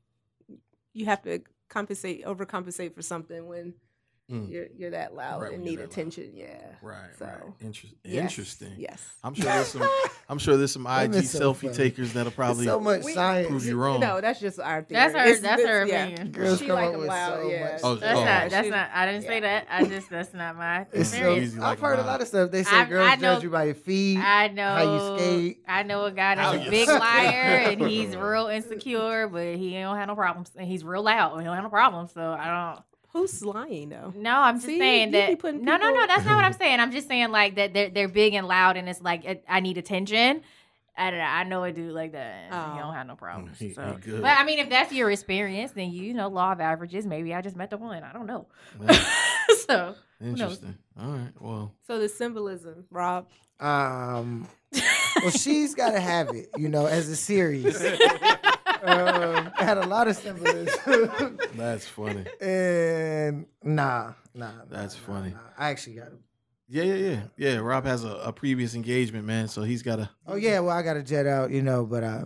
you have to compensate overcompensate for something when Mm. you're you're that loud Right, and need that loud. attention. Yeah. Right, So, right. Inter- yes, Interesting. Yes. I'm sure there's some. I'm sure there's some IG is so selfie funny. takers that'll probably. so much We- science. Prove you wrong. No, that's just our theory. That's her. It's- that's it's- her yeah. opinion. Girls She come like up them with loud, so yeah. much. Oh, That's oh. not. That's She- not. I didn't yeah. say that. I just. That's not my It's so, experience. easy like I've heard a lot of stuff. They say I- girls I know- judge you by your feet. I know how you skate. I know a guy How that's a big liar and he's real insecure, but he don't have no problems. And he's real loud. He don't have no problems. So I don't. Who's lying though? No, I'm just See, saying that. be putting no, no, no. That's not what I'm saying. I'm just saying like that they're they're big and loud, and it's like it, I need attention. I don't know. I know a dude like that. and He Oh. don't have no problems. He- he so. good. But I mean, if that's your experience, then you know law of averages. Maybe I just met the one. I don't know. Yeah, so Interesting. All right. Well, So the symbolism, Rob. Um, well, she's got to have it, you know, as a series. um, had a lot of symbolism, that's funny. and nah, nah. nah, That's nah, funny. nah. I actually got him. Yeah, yeah, yeah, yeah. Rob has a, a previous engagement, man, so he's got a. Oh yeah, well, I got to jet out, you know, but uh,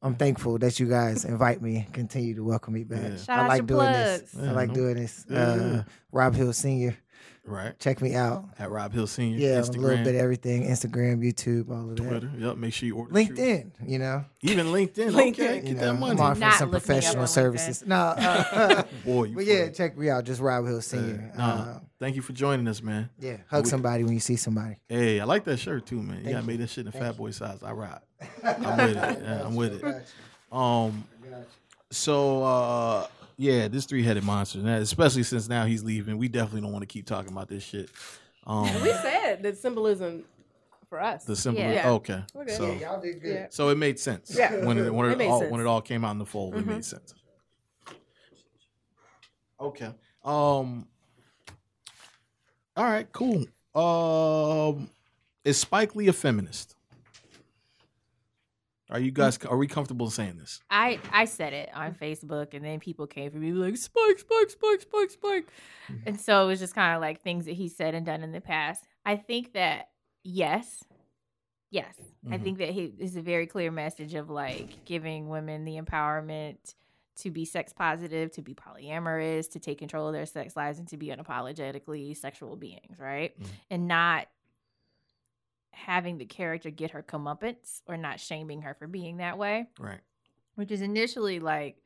I'm thankful that you guys invite me, continue to welcome me back. Yeah. Shout I out like your doing plugs. this. Yeah, I like doing this. Yeah, uh, yeah. Rob Hill Senior, Right check me out. at Rob Hill Senior. Yeah, a little bit of everything: Instagram, YouTube, all of that. Twitter. Yep. Make sure you order. the shoes. LinkedIn, you know. Even LinkedIn. LinkedIn. Okay, You get know, that I'm money. offering Not some looking me up professional services. No, uh, Boy, you but yeah, funny. check me out. Just Rob Hill Senior. Nah, Uh, thank you for joining us, man. yeah, hug We- somebody when you see somebody. Hey, I like that shirt too, man. You Thank got you. made that shit in a Thank fat you. boy size. I rock. I'm with it. Yeah, I'm with it. Um, so uh, yeah, this three headed monster, and that- especially since now he's leaving, we definitely don't want to keep talking about this shit. Um, We said the symbolism for us. the symbol. Yeah. Okay, We're so y'all did good. Yeah. so it made sense. Yeah. when it when it, It all sense. when it all came out in the fold, it Mhm. made sense. Okay. Um. All right. Cool. Um. Is Spike Lee a feminist? Are you guys are we comfortable saying this? I I said it on Facebook, and then people came for me like Spike, Spike, Spike, Spike, Spike, and so it was just kind of like things that he said and done in the past. I think that yes, yes, I Mhm. think that he is a very clear message of like giving women the empowerment to be sex positive, to be polyamorous, to take control of their sex lives, and to be unapologetically sexual beings, right? Mhm. And not having the character get her comeuppance or not shaming her for being that way Right. which is initially like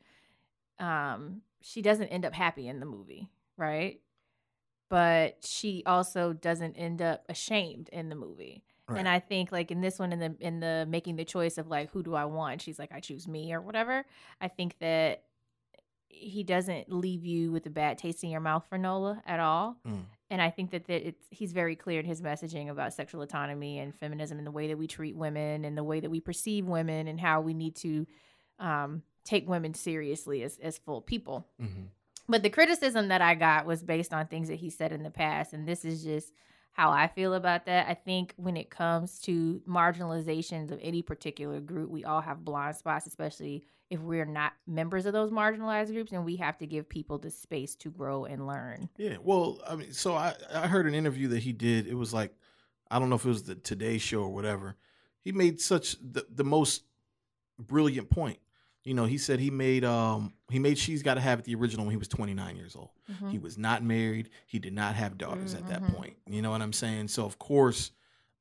um she doesn't end up happy in the movie right but she also doesn't end up ashamed in the movie Right. and i think like in this one in the in the making the choice of like who do i want she's like i choose me or whatever i think that he doesn't leave you with a bad taste in your mouth for Nola at all. Mm. And I think that, that it's he's very clear in his messaging about sexual autonomy and feminism and the way that we treat women and the way that we perceive women and how we need to um, take women seriously as, as full people. Mhm. But the criticism that I got was based on things that he said in the past. And this is just how I feel about that. I think when it comes to marginalizations of any particular group, we all have blind spots, especially if we're not members of those marginalized groups. And we have to give people the space to grow and learn. Yeah, well, I mean, so I I heard an interview that he did. It was like I don't know if it was the Today Show or whatever. He made such the, the most brilliant point. You know, he said he made um he made She's Got to Have It the original when he was 29 years old. Mm-hmm. He was not married. He did not have daughters at that Mhm. point. You know what I'm saying? So of course,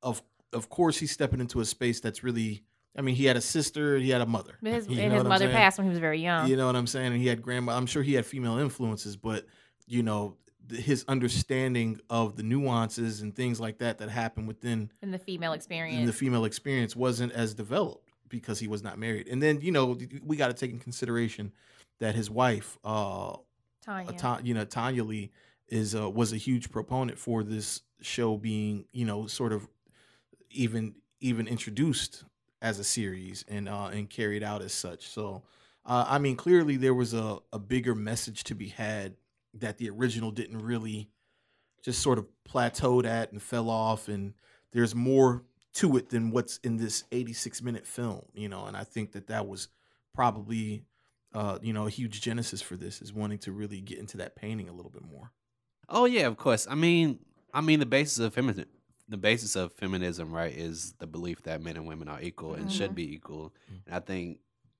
of of course, he's stepping into a space that's really. I mean, he had a sister. He had a mother. But his, You and his mother passed when he was very young. You know what I'm saying? And he had grandma. I'm sure he had female influences, but you know his understanding of the nuances and things like that that happen within in the female in experience. the female experience wasn't as developed because he was not married. And then you know we got to take in consideration that his wife, uh, Tonya. Ta- you know Tonya Lee, is uh, was a huge proponent for this show being you know sort of even even introduced as a series and uh, and carried out as such. So uh, I mean, clearly there was a, a bigger message to be had that the original didn't really just sort of plateaued at and fell off, and there's more to it than what's in this 86 minute film, you know. And I think that that was probably uh, you know a huge genesis for this is wanting to really get into that painting a little bit more. Oh yeah, of course. I mean, I mean the basis of feminism, the basis of feminism, right, is the belief that men and women are equal and should be equal. Mhm. And I think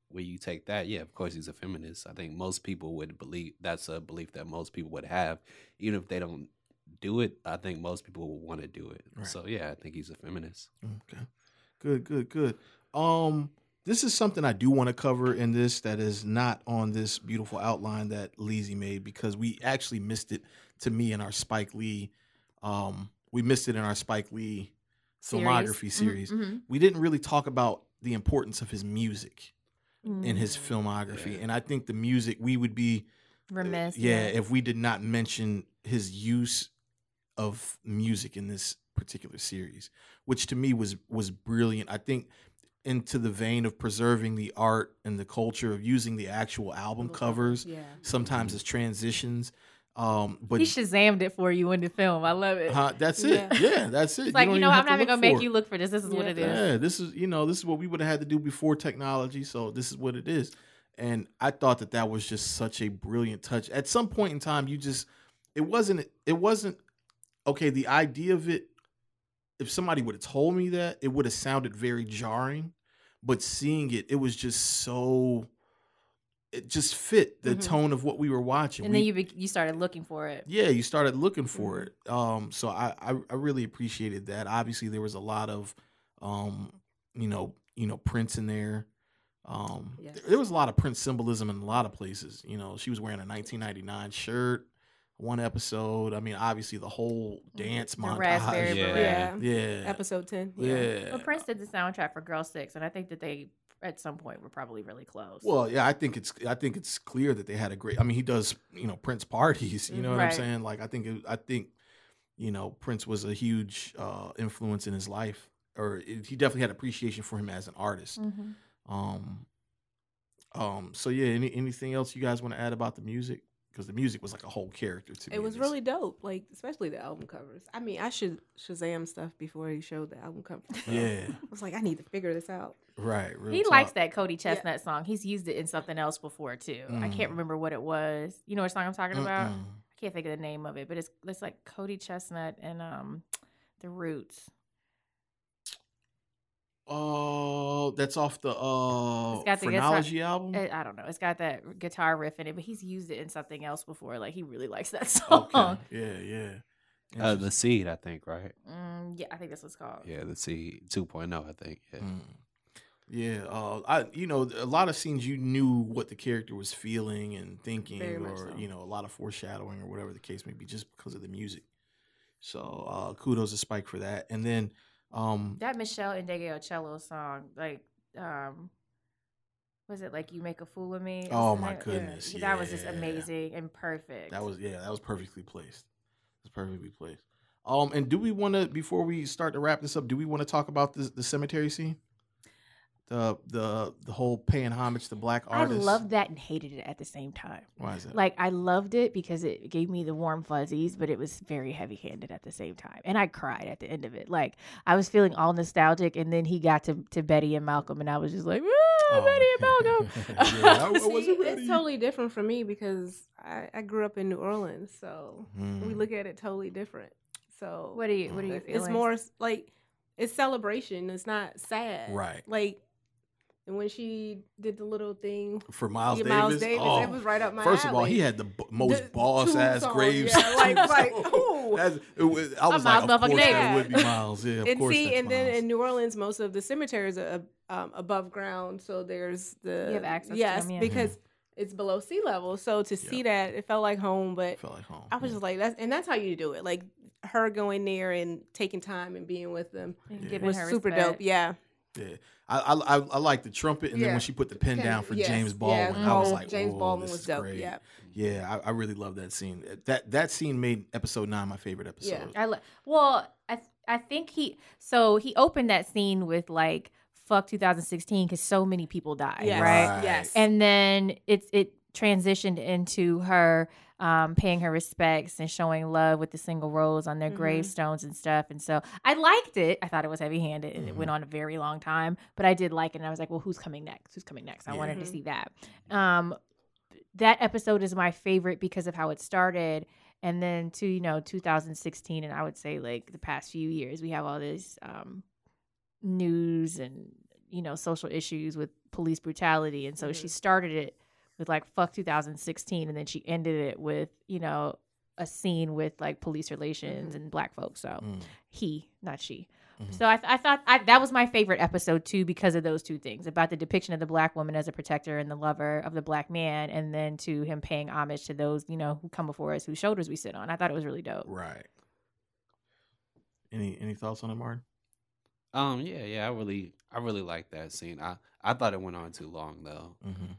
when you take that, yeah, of course he's a feminist. I think most people would believe that's a belief that most people would have, even if they don't do it. I think most people would want to do it. Right. So yeah, I think he's a feminist. Okay. Good, good, good. Um this is something I do want to cover in this that is not on this beautiful outline that Leezy made because we actually missed it to me in our Spike Lee um we missed it in our Spike Lee filmography series. Mhm, We didn't really talk about the importance of his music in his mhm. filmography. Yeah. And I think the music we would be Remiss. yeah, if we did not mention his use of music in this particular series, which to me was was brilliant. I think into the vein of preserving the art and the culture of using the actual album covers Yeah. sometimes as transitions. Um, but he shazammed it for you in the film. I love it. huh, that's it. Yeah. Yeah, that's it. it's like, you know, I'm not even gonna make for you look for this. This is what it is. Yeah, this is you know this is what we would have had to do before technology. So this is what it is, and I thought that that was just such a brilliant touch. At some point in time, you just it wasn't it wasn't okay. The idea of it, if somebody would have told me that, it would have sounded very jarring. But seeing it, it was just so. It just fit the Mhm. tone of what we were watching. And We- then you be, you started looking for it. yeah, you started looking for Mhm. it. Um, so I, I I really appreciated that. Obviously, there was a lot of, um, you know, you know, Prince in there. Um, Yes. there was a lot of Prince symbolism in a lot of places. You know, she was wearing a 1999 shirt. One episode. I mean, obviously the whole dance The montage. raspberry Yeah. Yeah. Yeah. Episode 10. Yeah. Well, Prince did the soundtrack for Girl Six, and I think that they at some point were probably really close. Well, yeah, I think it's I think it's clear that they had a great. I mean, he does you know Prince parties. You know what I'm saying? Like I think it, I think you know Prince was a huge uh, influence in his life, or it, he definitely had appreciation for him as an artist. Mhm. Um, um. So yeah, any anything else you guys want to add about the music? Because the music was like a whole character to me. It was really dope, like especially the album covers. I mean, I should Shazam stuff before he showed the album cover. So yeah, I was like, I need to figure this out. right. He talk. likes that Cody ChesnuTT song. He's used it in something else before too. I Mm. can't remember what it was. You know what song I'm talking about? Mm-mm. I can't think of the name of it, but it's it's like Cody ChesnuTT and um the Roots. Oh, that's off the uh It's got the guitar- album. Eh, I don't know. It's got that guitar riff in it, but he's used it in something else before. Like he really likes that song. Okay. Yeah, yeah. Uh, the seed, I think, right? Mm, yeah, I think that's what it's called. Yeah, the seed 2.0, I think. Yeah. Mm. Yeah, uh, I you know a lot of scenes you knew what the character was feeling and thinking, Very or so. you know a lot of foreshadowing or whatever the case may be, just because of the music. So uh, kudos to Spike for that. And then um, That Meshell Ndegeocello song, like, um, was it like you make a fool of me? Oh, my name? goodness, that was just amazing and perfect. That was yeah, that was perfectly placed. It's perfectly placed. Um, and do we want to before we start to wrap this up? Do we want to talk about the the cemetery scene? The the the whole paying homage to black artists. I loved that and hated it at the same time. Why is it? Like I loved it because it gave me the warm fuzzies, but it was very heavy-handed at the same time, and I cried at the end of it. Like I was feeling all nostalgic, and then he got to, to Betty and Malcolm, and I was just like, "Ah, Betty and Malcolm. yeah, I, I See, wasn't it's totally different for me because I, I grew up in New Orleans, so we Mm. look at it totally different. So What are you? What are you it's feeling? more like it's celebration. It's not sad, Right. Like, and when she did the little thing, for Miles yeah, Davis. Miles Davis, oh, it was right up my First of all, he had the b- most The boss two ass songs, graves. yeah, like- like, ooh. That's, it was, I was Miles like, of motherfucking course that would be Miles. Yeah, of and course see, that's and then Miles. in New Orleans, most of the cemeteries are um, above ground, so there's the You have access to yes them, yeah. because it's below sea level. So to see that, it felt like home, but felt like home. I was yeah. just like, that's and that's how you do it. Like her going there and taking time and being with them And Yeah. giving was her super respect. dope. Yeah, Yeah, I I, I, I like the trumpet, and then when she put the pen down for Yes, James yeah, Baldwin, I was like, James "Whoa, Baldwin this was is dope. great." Yeah, yeah, I, I really love that scene. That that scene made episode nine my favorite episode. Yeah, I lo- well, I th- I think he so he opened that scene with like fuck 2016 because so many people died, yes, right? Right. yes, And then it's it transitioned into her um, paying her respects and showing love with the single rose on their Mhm. gravestones and stuff. And so I liked it. I thought it was heavy handed and it Mm-hmm. went on a very long time, but I did like it. And I was like, well, who's coming next? Who's coming next? I Yeah. wanted to Mhm. see that. Um, that episode is my favorite because of how it started. And then to, you know, 2016, and I would say like the past few years, we have all this um, news and, you know, social issues with police brutality. And so she Mhm. started it with like fuck 2016 and then she ended it with, you know, a scene with like police relations Mhm. and black folks. So Mm. he, not she. Mhm. So I, th- I thought I, that was my favorite episode too because of those two things about the depiction of the black woman as a protector and the lover of the black man, and then to him paying homage to those you know who come before us, whose shoulders we sit on. I thought it was really dope. Right. Any any thoughts on it, Martin? Um, yeah, yeah, I really, I really like that scene. I, I thought it went on too long though. Mm-hmm.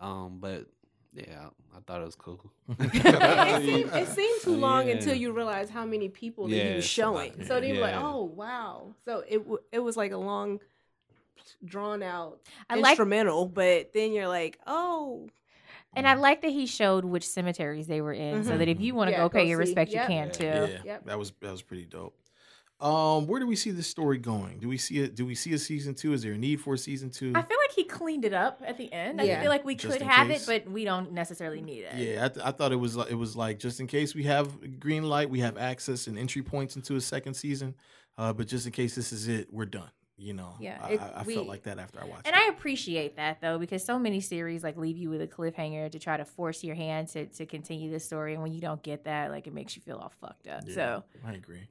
Um, but yeah, I thought it was cool. it, seemed, it seemed too long Yeah. until you realize how many people that Yeah, he was it's lot. showing. So then you're like, oh wow. So it w- it was like a long, drawn out I like instrumental, but then you're like, oh, and I like that he showed which cemeteries they were in, so Mhm. that if you want to Yeah, go pay go your respect, Yep. you can Yeah. too. Yeah, Yep. that was that was pretty dope. Um, where do we see this story going? Do we see it? Do we see a season two? Is there a need for a season two? I feel like he cleaned it up at the end. Yeah. I feel like we Just could have case. it, but we don't necessarily need it. Yeah, I, th- I thought it was like- it was like just in case we have green light, we have access and entry points into a second season. Uh, but just in case this is it, we're done. You know, Yeah, I, it- I, I we- felt like that after I watched it. And it. I appreciate that though, because so many series like leave you with a cliffhanger to try to force your hand to, to continue the story, and when you don't get that, like it makes you feel all fucked up. Yeah, So I agree.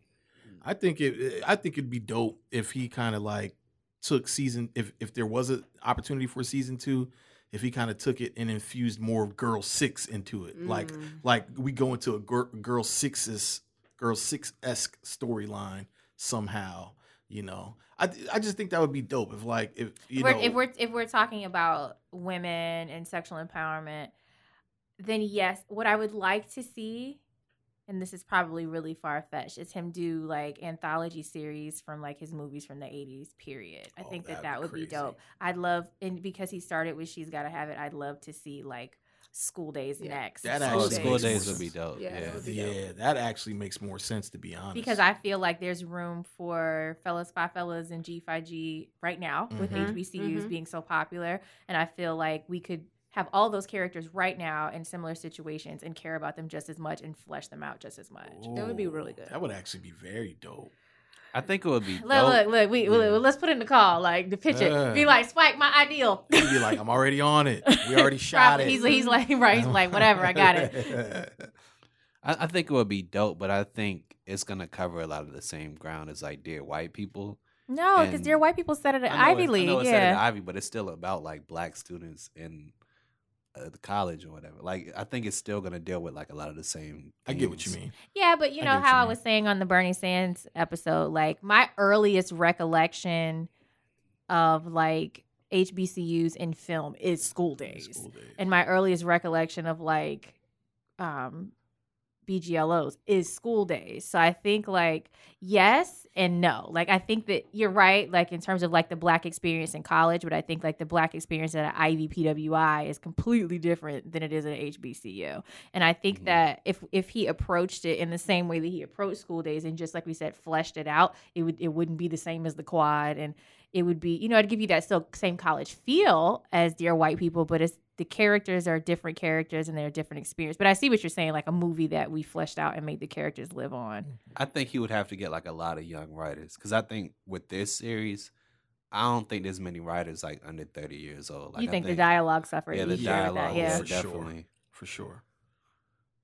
I think it. I think it'd be dope if he kind of like took season. If if there was an opportunity for season two, if he kind of took it and infused more of Girl Six into it, like Mm. like we go into a gir- Girl Six's Girl Six esque storyline somehow. You know, I I just think that would be dope if like if you if we're, know if we're if we're talking about women and sexual empowerment, then yes, what I would like to see, and this is probably really far fetched, is him do like anthology series from like his movies from the '80s. Period. I Oh, think that that'd that be would be crazy. dope. I'd love, and because he started with "She's Gotta Have It," I'd love to see like School Daze Yeah. next. That Oh, actually school makes days more would be sense. dope. Yeah, Yeah, that would yeah, that actually makes more sense to be honest. because I feel like there's room for fellas, five fellas, and G Phi G right now with Mhm. HBCUs Mhm. being so popular, and I feel like we could have all those characters right now in similar situations and care about them just as much and flesh them out just as much. That would be really good. That would actually be very dope. I think it would be Look, dope. look, look. We, Yeah. look, let's put it in the call, like the pitch it. Be like, Spike, my ideal. He'd be like, I'm already on it. We already shot it. He's, he's like, right. He's like, whatever. I got it. I, I think it would be dope, but I think it's gonna cover a lot of the same ground as like Dear White People. No, because dear white people said it at I know Ivy it- I League. know it said it at Yeah. Ivy, but it's still about like black students in uh, the college or whatever. Like I think it's still gonna deal with like a lot of the same. I get what you mean. Yeah, but you I know get how you I mean. was saying on the Bernie Sanders episode, like my earliest recollection of like HBCUs in film is School Daze. School Daze. And my earliest recollection of like um BGLOs is School Daze. So I think like yes and no. Like I think that you're right, like in terms of like the black experience in college, but I think like the black experience at an Ivy PWI is completely different than it is at HBCU. And I think Mhm. that if if he approached it in the same way that he approached School Daze and just like we said, fleshed it out, it would it wouldn't be the same as the quad and it would be, you know, it'd give you that still same college feel as Dear White People, but it's the characters are different characters and they're a different experience. But I see what you're saying, like a movie that we fleshed out and made the characters live on. I think he would have to get like a lot of young writers because I think with this series, I don't think there's many writers like under 30 years old. Like, you I think, the dialogue suffered? Yeah, the you dialogue. that, yeah. Yeah, For sure. definitely. for sure,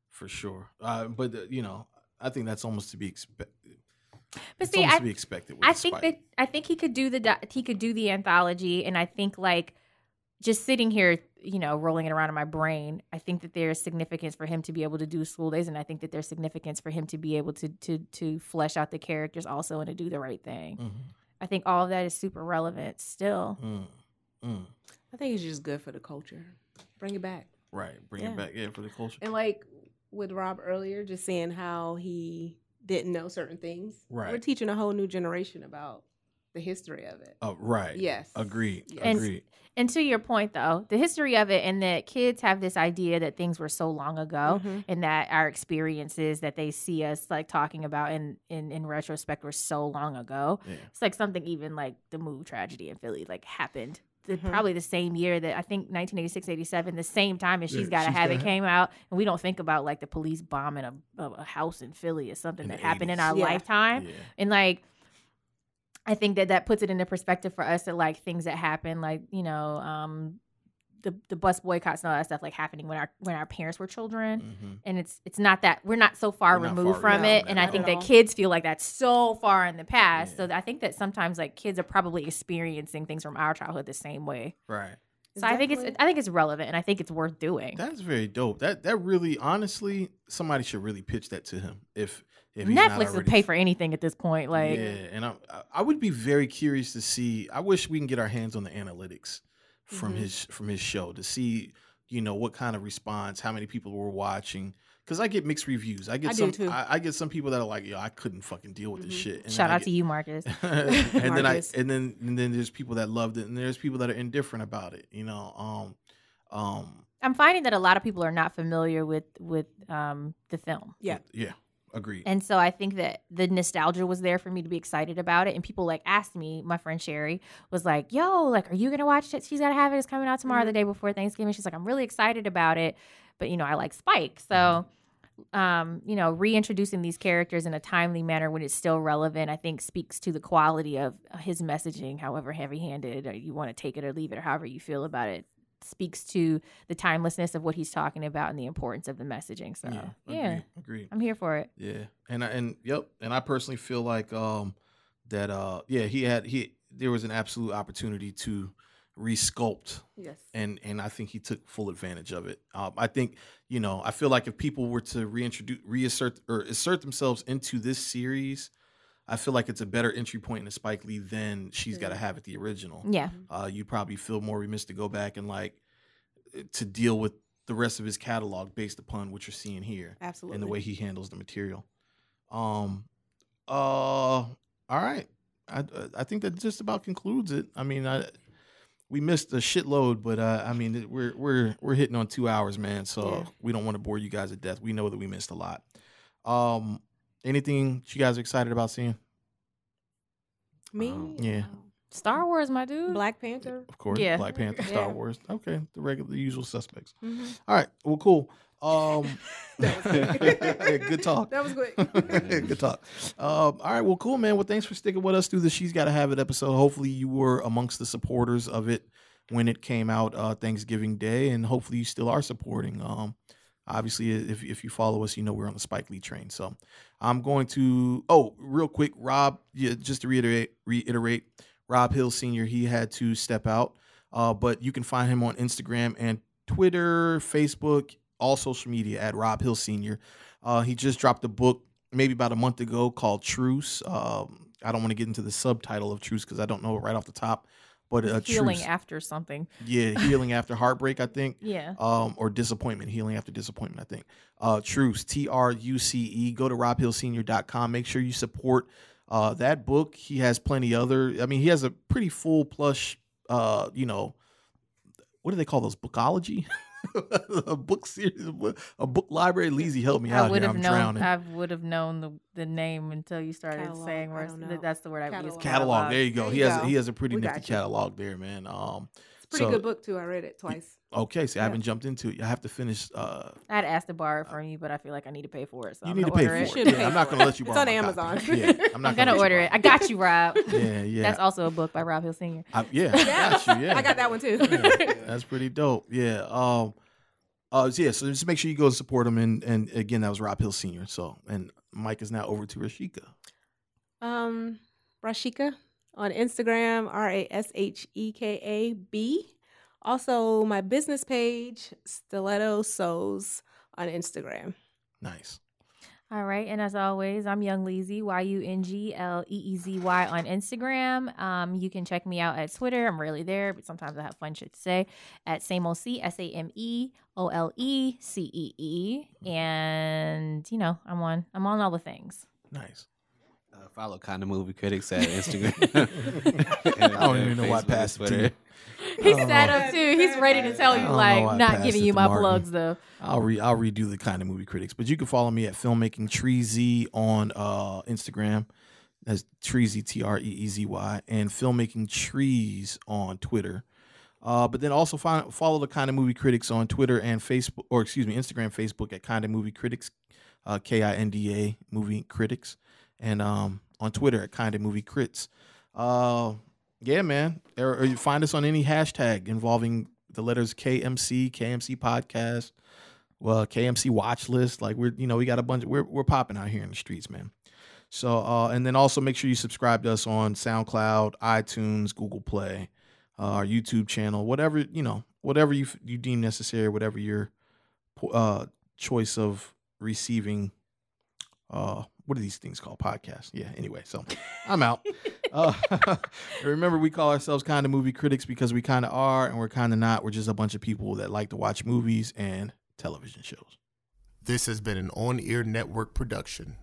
for sure. Uh, but uh, you know, I think that's almost to be expected. But it's see, almost I, to be expected. With I think Spike. that I think he could do the he could do the anthology, and I think like just sitting here, you know, rolling it around in my brain, I think that there's significance for him to be able to do School Daze, and I think that there's significance for him to be able to to to flesh out the characters also and to do the right thing. Mhm. I think all of that is super relevant still. Mm, mm. I think it's just good for the culture. Bring it back. Right, bring Yeah. it back, yeah, for the culture. And like with Rob earlier, just seeing how he didn't know certain things. Right, we're teaching a whole new generation about the history of it. Oh, right. Yes. Agreed. Yes. And- Agreed. And to your point, though, the history of it and that kids have this idea that things were so long ago, Mhm. and that our experiences that they see us like talking about in in in retrospect were so long ago. Yeah. It's like something even like the MOVE tragedy in Philly like happened. The, Mhm. Probably the same year that I think 1986, 87, the same time as Yeah, She's Gotta She's Have It came out. And we don't think about like the police bombing a, a, a house in Philly as something In that the happened in our Yeah. lifetime. Yeah. And like, I think that that puts it into perspective for us that like things that happen, like you know, um, the the bus boycotts and all that stuff, like happening when our when our parents were children, Mhm. and it's it's not that we're not so far We're removed far from it, and I think that kids feel like that's so far in the past. Yeah. So I think that sometimes like kids are probably experiencing things from our childhood the same way. Right. So I think it's I think it's relevant, and I think it's worth doing. That's very dope. That that really, honestly, somebody should really pitch that to him. If if he's not Netflix would already- pay for anything at this point. Like, yeah, and I I would be very curious to see. I wish we can get our hands on the analytics from Mhm. his from his show to see, you know, what kind of response, how many people were watching. Because I get mixed reviews. I get I some. too. I, I get some people that are like, "Yo, I couldn't fucking deal with this Mhm. shit." And shout then I out to you, Marcus. and then I and then and then there's people that loved it, and there's people that are indifferent about it. You know, um, um, I'm finding that a lot of people are not familiar with with um, the film. Yeah. yeah, agreed. And so I think that the nostalgia was there for me to be excited about it. And people like asked me, my friend Sherry was like, yo, like, are you going to watch it? She's got to have it. It's coming out tomorrow, Mhm. the day before Thanksgiving. She's like, I'm really excited about it. But, you know, I like Spike. So, um, you know, reintroducing these characters in a timely manner when it's still relevant, I think speaks to the quality of his messaging, however heavy handed you want to take it or leave it or however you feel about it. Speaks to the timelessness of what he's talking about and the importance of the messaging. So, yeah, yeah, agreed, agreed. I'm here for it. Yeah, and I, and yep, and I personally feel like um that uh yeah he had he there was an absolute opportunity to resculpt Yes. and and I think he took full advantage of it. Um, I think you know I feel like if people were to reintroduce reassert or assert themselves into this series, I feel like it's a better entry point into Spike Lee than she's got to have at the original. Yeah. Uh, you'd probably feel more remiss to go back and like to deal with the rest of his catalog based upon what you're seeing here Absolutely. and the way he handles the material. Um, uh, all right. I I think that just about concludes it. I mean, I we missed a shitload, but uh, I mean, we're we're we're hitting on two hours, man. So Yeah. we don't want to bore you guys to death. We know that we missed a lot. Um, anything you guys are excited about seeing? Me? Um, Yeah. Star Wars, my dude. Black Panther. Of course, Yeah. Black Panther, Star Yeah. Wars. Okay, the regular, the usual suspects. Mhm. All right. Well, cool. Um, good talk. That was quick. good talk. Um, all right. Well, cool, man. Well, thanks for sticking with us through the She's Got to Have It episode. Hopefully, you were amongst the supporters of it when it came out uh, Thanksgiving Day, and hopefully, you still are supporting. Um, obviously, if if you follow us, you know we're on the Spike Lee train. So, I'm going to. Oh, real quick, Rob. Yeah, just to reiterate, reiterate, Rob Hill Senior. He had to step out, uh, but you can find him on Instagram and Twitter, Facebook, all social media at Rob Hill Senior. Uh, he just dropped a book maybe about a month ago called Truce. Um, I don't want to get into the subtitle of Truce because I don't know it right off the top. but uh, healing Truce. after something. yeah, healing after heartbreak, I think. Yeah. um, or disappointment, healing after disappointment, I think. Uh, Truce, T R U C E. Go to robhillsenior.com. Make sure you support uh, that book. He has plenty other, I mean, he has a pretty full plush, uh, you know, what do they call those? Bookology? a book series, a book library. Leezy, help me I out would here. have I'm known. drowning. I would have known the, the name until you started Catalog, saying I where don't th- know. that's the word I would use. Catalog. catalog. There you go. There he you has go. he has a pretty We nifty catalog there, man. Um, It's a pretty so- good book too. I read it twice. okay, see, I haven't jumped into it. I have to finish. Uh, I had asked to borrow it from you, but I feel like I need to pay for it. So you I'm need to pay for it. it. Yeah, pay I'm not gonna let you borrow it. It's on my Amazon. copy. Yeah, I'm not gonna order it. I got you, Rob. Yeah, yeah. That's also a book by Rob Hill Sr. I, yeah, I got you. Yeah, I got that one too. Yeah, that's pretty dope. Yeah. Um. Uh. so Yeah. So just make sure you go and support him. And and again, that was Rob Hill Senior. So and Mike is now over to Rasheka. Um, Rasheka on Instagram, R A S H E K A B. Also, my business page, Stiletto Sews on Instagram. Nice. All right, and as always, I'm Young Leezy, Y U N G L E E Z Y on Instagram. Um, you can check me out at Twitter. I'm rarely there, but sometimes I have fun shit to say at Same O C S A M E O L E C E E, and you know I'm on I'm on all the things. Nice. Uh, follow kind of movie critics at Instagram. I don't even know why I Facebook, passed it Twitter. you. He Oh. up too. He's ready to tell you like not giving you my Martin. plugs though. I'll re I'll redo the kind of movie critics, but you can follow me at filmmaking treezy on uh Instagram. That's treezy T R E E Z Y and filmmaking trees on Twitter. Uh, but then also find, follow the kind of movie critics on Twitter and Facebook, or excuse me, Instagram, Facebook at kind of movie critics, uh, K I N D A movie critics, and um on Twitter at kind of movie crits. Uh, yeah, man. Or, or you find us on any hashtag involving the letters KMC, KMC podcast, well, KMC watch list. Like we're, you know, we got a bunch. Of, we're we're popping out here in the streets, man. So, uh, and then also make sure you subscribe to us on SoundCloud, iTunes, Google Play, uh, our YouTube channel, whatever you know, whatever you you deem necessary, whatever your uh, choice of receiving. Uh, what are these things called? Podcasts. Yeah. Anyway, so I'm out. Uh, remember, we call ourselves kind of movie critics because we kind of are, and we're kind of not. We're just a bunch of people that like to watch movies and television shows. This has been an on air network production.